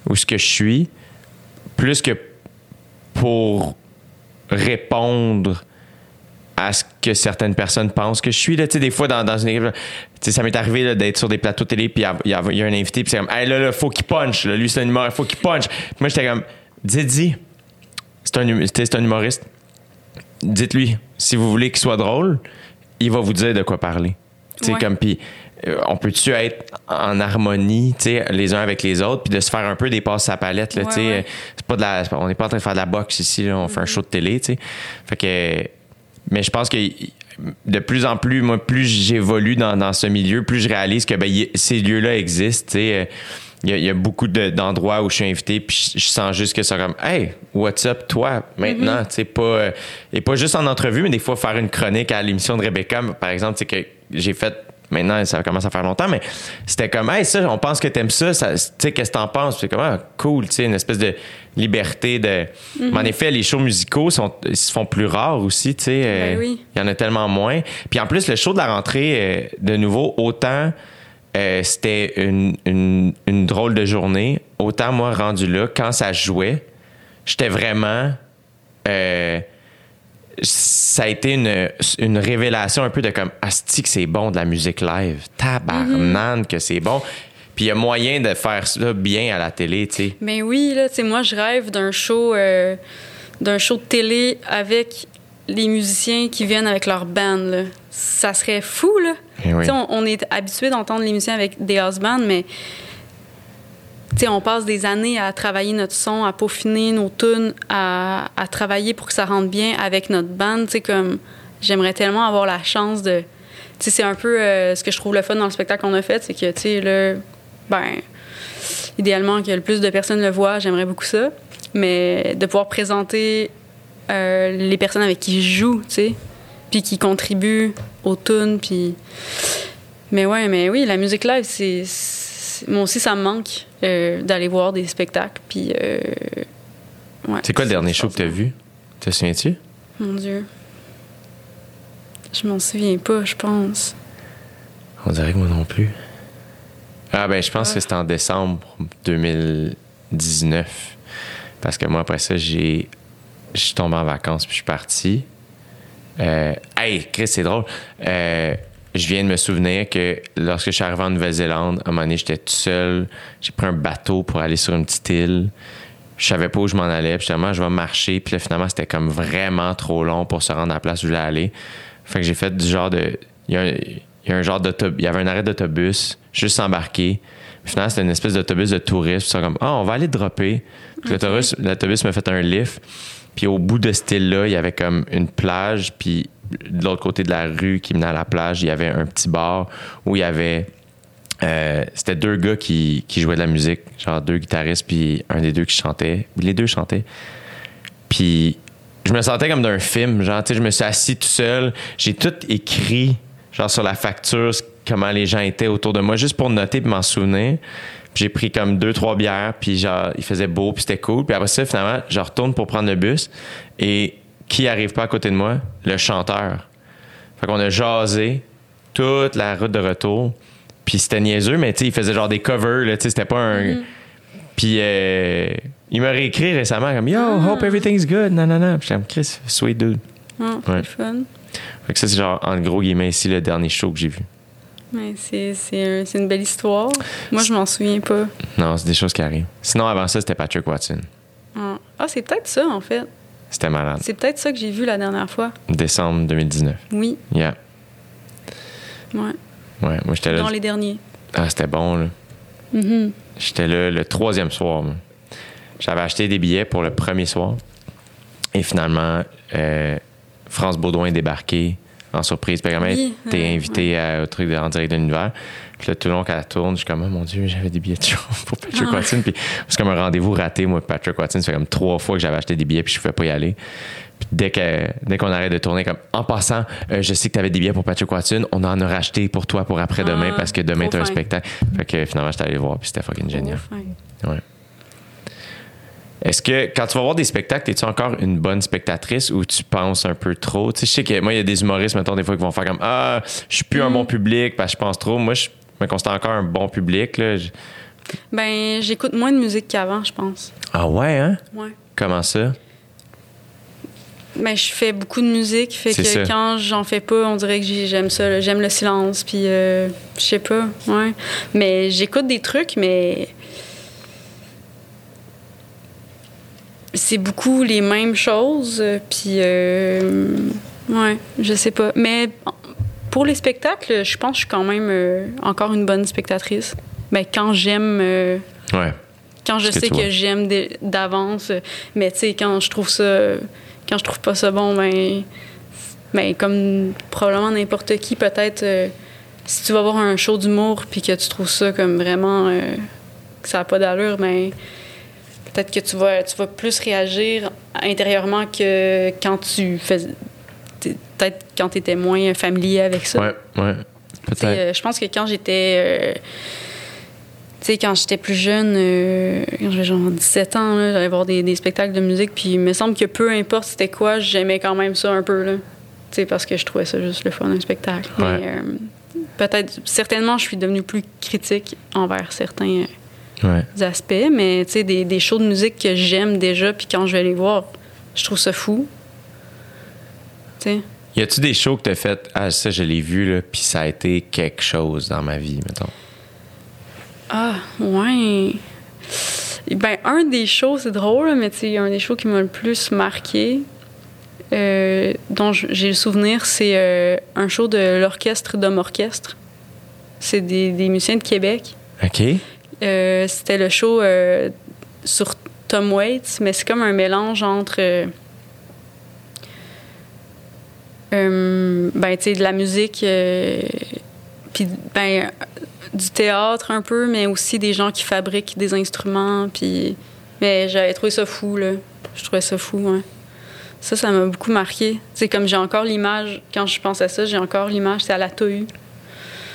ou ce que je suis, plus que pour répondre à ce que certaines personnes pensent que je suis. Là, des fois, dans, dans une équipe, ça m'est arrivé d'être sur des plateaux télé, puis il y y, a- il y a un invité, puis c'est comme, hey, là, là, faut qu'il punch. Là. Lui, c'est un humoriste, faut qu'il punch. Puis moi, j'étais comme, Didi, c'est un, hum- un humoriste. Dites-lui, si vous voulez qu'il soit drôle, il va vous dire de quoi parler. Tu sais, Ouais. comme, puis euh, on peut-tu être en harmonie, tu sais, les uns avec les autres, puis de se faire un peu des passes à palette, là, Ouais, tu sais. ouais. euh, C'est pas de la, on n'est pas en train de faire de la boxe ici, là, on fait un show de télé, tu sais. Fait que, mais je pense que de plus en plus, moi, plus j'évolue dans, dans ce milieu, plus je réalise que ben, y- ces lieux-là existent, tu sais. euh, Il y, a- il y a beaucoup de- d'endroits où je suis invité, puis je, je sens juste que c'est comme, hey, what's up, toi, maintenant, tu sais, pas, euh, et pas juste en entrevue, mais des fois faire une chronique à l'émission de Rebecca, par exemple, tu sais, que j'ai fait maintenant, ça commence à faire longtemps, mais c'était comme, hey, ça, on pense que t'aimes ça, ça tu sais, qu'est-ce que t'en penses? C'est comme, ah, cool, tu sais, une espèce de liberté de. Mais en effet, les shows musicaux sont, ils se font plus rares aussi, tu sais. euh, Ben oui. Il y en a tellement moins. Puis en plus, le show de la rentrée, euh, de nouveau, autant euh, c'était une, une- une drôle de journée, autant moi, rendu là, quand ça jouait, j'étais vraiment. euh, ça a été une, une révélation un peu de comme Asti que c'est bon de la musique live. Tabarnane que c'est bon. Puis il y a moyen de faire ça bien à la télé, tu sais. Mais oui, là, tu sais, moi, je rêve d'un show, euh, d'un show de télé avec les musiciens qui viennent avec leur band, là. Ça serait fou, là. Eh oui. On, on est habitué d'entendre les musiciens avec des house bands, mais on passe des années à travailler notre son, à peaufiner nos tunes, à, à travailler pour que ça rentre bien avec notre band. Comme j'aimerais tellement avoir la chance de. C'est un peu euh, ce que je trouve le fun dans le spectacle qu'on a fait, c'est que, tu ben, idéalement que le plus de personnes le voient, j'aimerais beaucoup ça. Mais de pouvoir présenter euh, les personnes avec qui je joue, tu sais, puis qui contribuent aux tunes, puis. Mais ouais, mais oui, la musique live, c'est. Moi aussi, ça me manque euh, d'aller voir des spectacles, puis. euh, ouais, C'est quoi le dernier show que t'as vu? Te souviens-tu? Mon Dieu. Je m'en souviens pas, je pense. On dirait que moi non plus. Ah ben je pense que c'était en décembre 2019. Parce que moi après ça, j'ai. Je suis tombé en vacances puis je suis parti. Euh, hey, Chris, c'est drôle. Euh, je viens de me souvenir que lorsque je suis arrivé en Nouvelle-Zélande, à un moment donné, j'étais tout seul. J'ai pris un bateau pour aller sur une petite île. Je savais pas où je m'en allais. Puis finalement, je vais marcher. Puis là, finalement, c'était comme vraiment trop long pour se rendre à la place où je voulais aller. Fait que j'ai fait du genre de. Il y a un, il y a un genre d'autobus. Il y avait un arrêt d'autobus, juste embarqué. Puis finalement, c'était une espèce d'autobus de touristes. Puis ça comme, ah, on va aller dropper. L'autobus m'a fait un lift. Puis au bout de ce île-là, il y avait comme une plage. Puis de l'autre côté de la rue qui menait à la plage, il y avait un petit bar où il y avait. euh, c'était deux gars qui, qui jouaient de la musique, genre deux guitaristes, puis un des deux qui chantait. Les deux chantaient. Puis je me sentais comme d'un film. Genre, tu sais, je me suis assis tout seul. J'ai tout écrit, genre sur la facture, comment les gens étaient autour de moi, juste pour noter et m'en souvenir. J'ai pris comme deux, trois bières, puis genre, il faisait beau, puis c'était cool. Puis après ça, finalement, je retourne pour prendre le bus. Et qui arrive pas à côté de moi? Le chanteur. Fait qu'on a jasé toute la route de retour. Puis c'était niaiseux, mais tu sais, il faisait genre des covers, là, tu sais, c'était pas un... Puis euh, il m'a réécrit récemment comme Yo, hope everything's good, non, non, non. Puis j'étais comme Chris, sweet dude. Ah, Ouais. fun. Fait que ça, c'est genre, en gros guillemets, ici, le dernier show que j'ai vu. C'est, c'est, un- c'est une belle histoire. Moi, je m'en souviens pas. Non, c'est des choses qui arrivent. Sinon, avant ça, c'était Patrick Watson. Ah, Ah, c'est peut-être ça, en fait. C'était malade. C'est peut-être ça que j'ai vu la dernière fois. Décembre 2019. Oui, Yeah. ouais. Ouais, moi, j'étais là. Dans les derniers. Ah, c'était bon, là. Mhm. J'étais là le troisième soir. J'avais acheté des billets pour le premier soir. Et finalement, euh, France Baudouin est débarqué en surprise. Puis comme, Oui, t'es ouais, invité au truc de, en direct de l'univers. Puis là, tout le long qu'elle tourne, je suis comme, oh mon Dieu, j'avais des billets de show pour Patrick Ah. Watson. Puis c'est comme un rendez-vous raté, moi, Patrick Watson. Ça fait comme trois fois que j'avais acheté des billets, puis je ne pouvais pas y aller. Puis dès que- dès qu'on arrête de tourner, comme, en passant, euh, je sais que tu avais des billets pour Patrick Watson, on en a racheté pour toi pour après-demain Ah, parce que demain, tu as un fin. spectacle. Fait que finalement, j'étais allé voir, puis c'était fucking génial. Fin. Ouais. Est-ce que quand tu vas voir des spectacles, es-tu encore une bonne spectatrice ou tu penses un peu trop? Tu sais, je sais que moi, il y a des humoristes, mettons, des fois, qui vont faire comme Ah, je suis plus un Mm. bon public parce que je pense trop. Moi, je me considère encore un bon public. Là. Ben, j'écoute moins de musique qu'avant, je pense. Ah ouais, hein? Ouais. Comment ça? Ben, je fais beaucoup de musique, fait que ça. quand j'en fais pas, on dirait que j'ai- j'aime ça. J'aime le silence, puis euh, je sais pas, ouais. Mais j'écoute des trucs, mais c'est beaucoup les mêmes choses, euh, puis euh, ouais, je sais pas. Mais pour les spectacles, je pense que je suis quand même euh, encore une bonne spectatrice. Ben, quand j'aime euh, Ouais. quand je que sais vois. que j'aime d'avance mais tu sais quand je trouve ça quand je trouve pas ça bon ben ben comme probablement n'importe qui peut-être si tu vas voir un show d'humour puis que tu trouves ça comme vraiment que ça a pas d'allure ben peut-être que tu vas tu vas plus réagir intérieurement que quand tu fais t'es- peut-être quand tu étais moins familier avec ça Ouais, ouais. Peut-être. euh, je pense que quand j'étais. euh, tu sais, quand j'étais plus jeune, euh, quand j'avais genre 17 ans, là, j'allais voir des, des spectacles de musique, puis il me semble que peu importe c'était quoi, j'aimais quand même ça un peu, là. Tu sais, parce que je trouvais ça juste le fun, un spectacle. Ouais. Mais euh, peut-être, certainement, je suis devenue plus critique envers certains Ouais. aspects, mais tu sais, des, des shows de musique que j'aime déjà, puis quand je vais les voir, je trouve ça fou. Tu sais. Y a-tu des shows que t'as fait? Ah, ça, je l'ai vu, là, puis ça a été quelque chose dans ma vie, mettons. Ah, ouais. Ben, un des shows, c'est drôle, mais tu sais, un des shows qui m'a le plus marqué, euh, dont j'ai le souvenir, c'est euh, un show de l'orchestre d'homme orchestre. C'est des, des musiciens de Québec. OK? Euh, C'était le show euh, sur Tom Waits, mais c'est comme un mélange entre. euh, euh, ben, tu sais, de la musique, puis ben, du théâtre un peu, mais aussi des gens qui fabriquent des instruments, puis. Mais j'avais trouvé ça fou, là. Je trouvais ça fou, ouais. Ça, ça m'a beaucoup marqué. C'est comme j'ai encore l'image, quand je pense à ça, j'ai encore l'image, c'est à la TOU.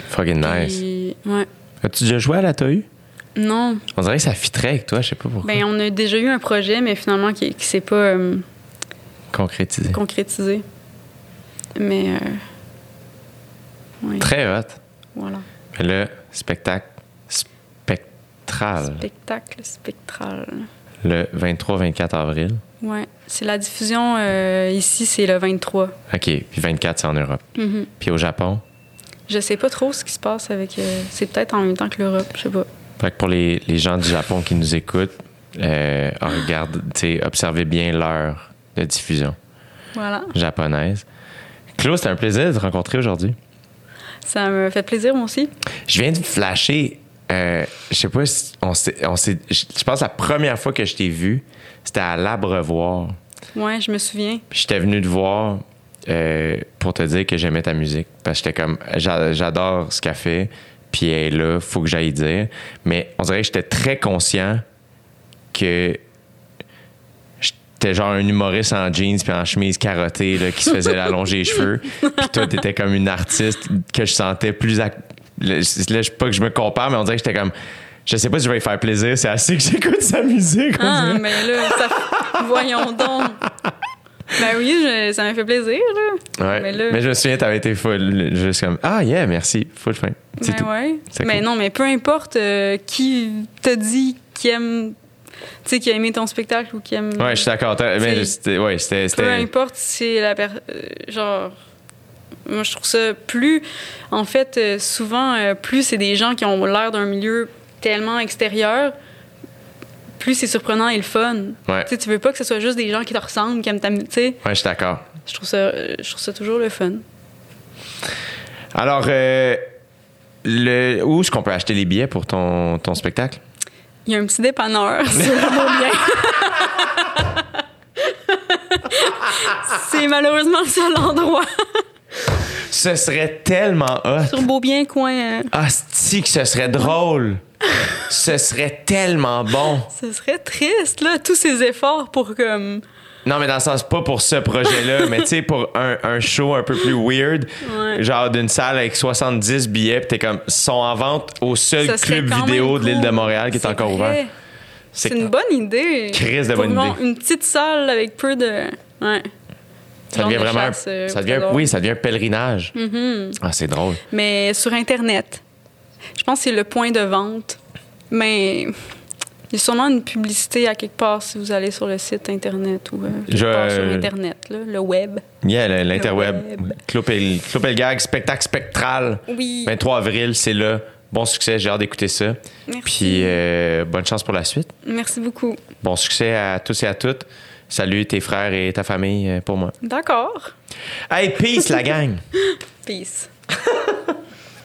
Fucking nice. Puis, ouais. As-tu déjà joué à la TAU? Non, On dirait que ça fitterait avec toi, je sais pas pourquoi. Ben, on a déjà eu un projet, mais finalement qui, qui s'est pas euh, Concrétisé. concrétisé. Mais euh, Très hot. voilà. Mais là, spectacle spectral. Spectacle spectral. Le 23-24 avril. Ouais, c'est la diffusion euh, ici, c'est le 23. OK. Puis 24, c'est en Europe. Mhm. Puis au Japon? Je sais pas trop ce qui se passe avec. euh, c'est peut-être en même temps que l'Europe, je sais pas. Fait que pour les, les gens du Japon qui nous écoutent, euh, regarde, observez bien l'heure de diffusion Voilà. japonaise. Claude, c'était un plaisir de te rencontrer aujourd'hui. Ça me fait plaisir, moi aussi. Je viens de flasher. Euh, je sais pas si on s'est, on s'est- Je pense que la première fois que je t'ai vu, c'était à l'Abreuvoir. Ouais, je me souviens. J'étais venu te voir euh, pour te dire que j'aimais ta musique. Parce que j'étais comme, j'a- j'adore ce qu'elle fait, puis elle est là, faut que j'aille dire. Mais on dirait que j'étais très conscient que j'étais genre un humoriste en jeans puis en chemise carottée là, qui se faisait allonger les cheveux. Puis toi, t'étais comme une artiste que je sentais plus... ac- Là, je pas que je me compare, mais on dirait que j'étais comme... Je sais pas si je vais lui faire plaisir, c'est assez que j'écoute sa musique. Ah, mais là, ça... voyons donc. Ben oui, je- ça m'a fait plaisir, là. Ouais. Mais Mais, là- je me souviens, t'avais été full, juste comme Ah, yeah, merci, full fin. C'est Ben ouais. Mais cool. non, mais peu importe euh, qui t'a dit qui aime, tu sais, qui a aimé ton spectacle ou qui aime. Ouais, je suis d'accord. Mais c'était, ouais, c'était, Peu importe si c'est la per... euh, genre. Moi, je trouve ça plus. En fait, euh, souvent, plus c'est des gens qui ont l'air d'un milieu tellement extérieur, plus c'est surprenant et le fun. Ouais. Tu veux pas que ce soit juste des gens qui te ressemblent, qui aiment ta. Sais, Ouais, je suis d'accord. je trouve ça, je trouve ça toujours le fun. Alors, euh, le, où est-ce qu'on peut acheter les billets pour ton, ton spectacle? Il y a un petit dépanneur sur Beaubien. c'est malheureusement le seul endroit. Ce serait tellement hot. Sur Beaubien, coin. euh, Asti que ce serait drôle. ce serait tellement bon. ce serait triste, là, tous ces efforts pour comme. Non, mais dans le sens, pas pour ce projet-là, mais tu sais, pour un, un show un peu plus weird, Ouais. genre d'une salle avec 70 billets, pis t'es comme, sont en vente au seul Ça club vidéo de l'île de. Montréal qui est, encore vrai. ouvert. C'est une bonne idée. Crise de bonne bon, idée. Une petite salle avec peu de. Ouais. Ça devient de vraiment. un- chasse, euh, ça devient, oui, ça devient un pèlerinage. Mm-hmm. Ah, c'est drôle. Mais sur Internet. Je pense que c'est le point de vente. Mais il y a sûrement une publicité à quelque part si vous allez sur le site Internet ou euh, Je- sur Internet, là, le web. Yeah, l'interweb. web. Clopel, Clopelgag, spectacle spectral. Oui. 23 avril, c'est là. Bon succès, j'ai hâte d'écouter ça. Merci. Puis euh, bonne chance pour la suite. Merci beaucoup. Bon succès à tous et à toutes. Salut tes frères et ta famille euh, pour moi. D'accord. Hey, peace la gang! Peace.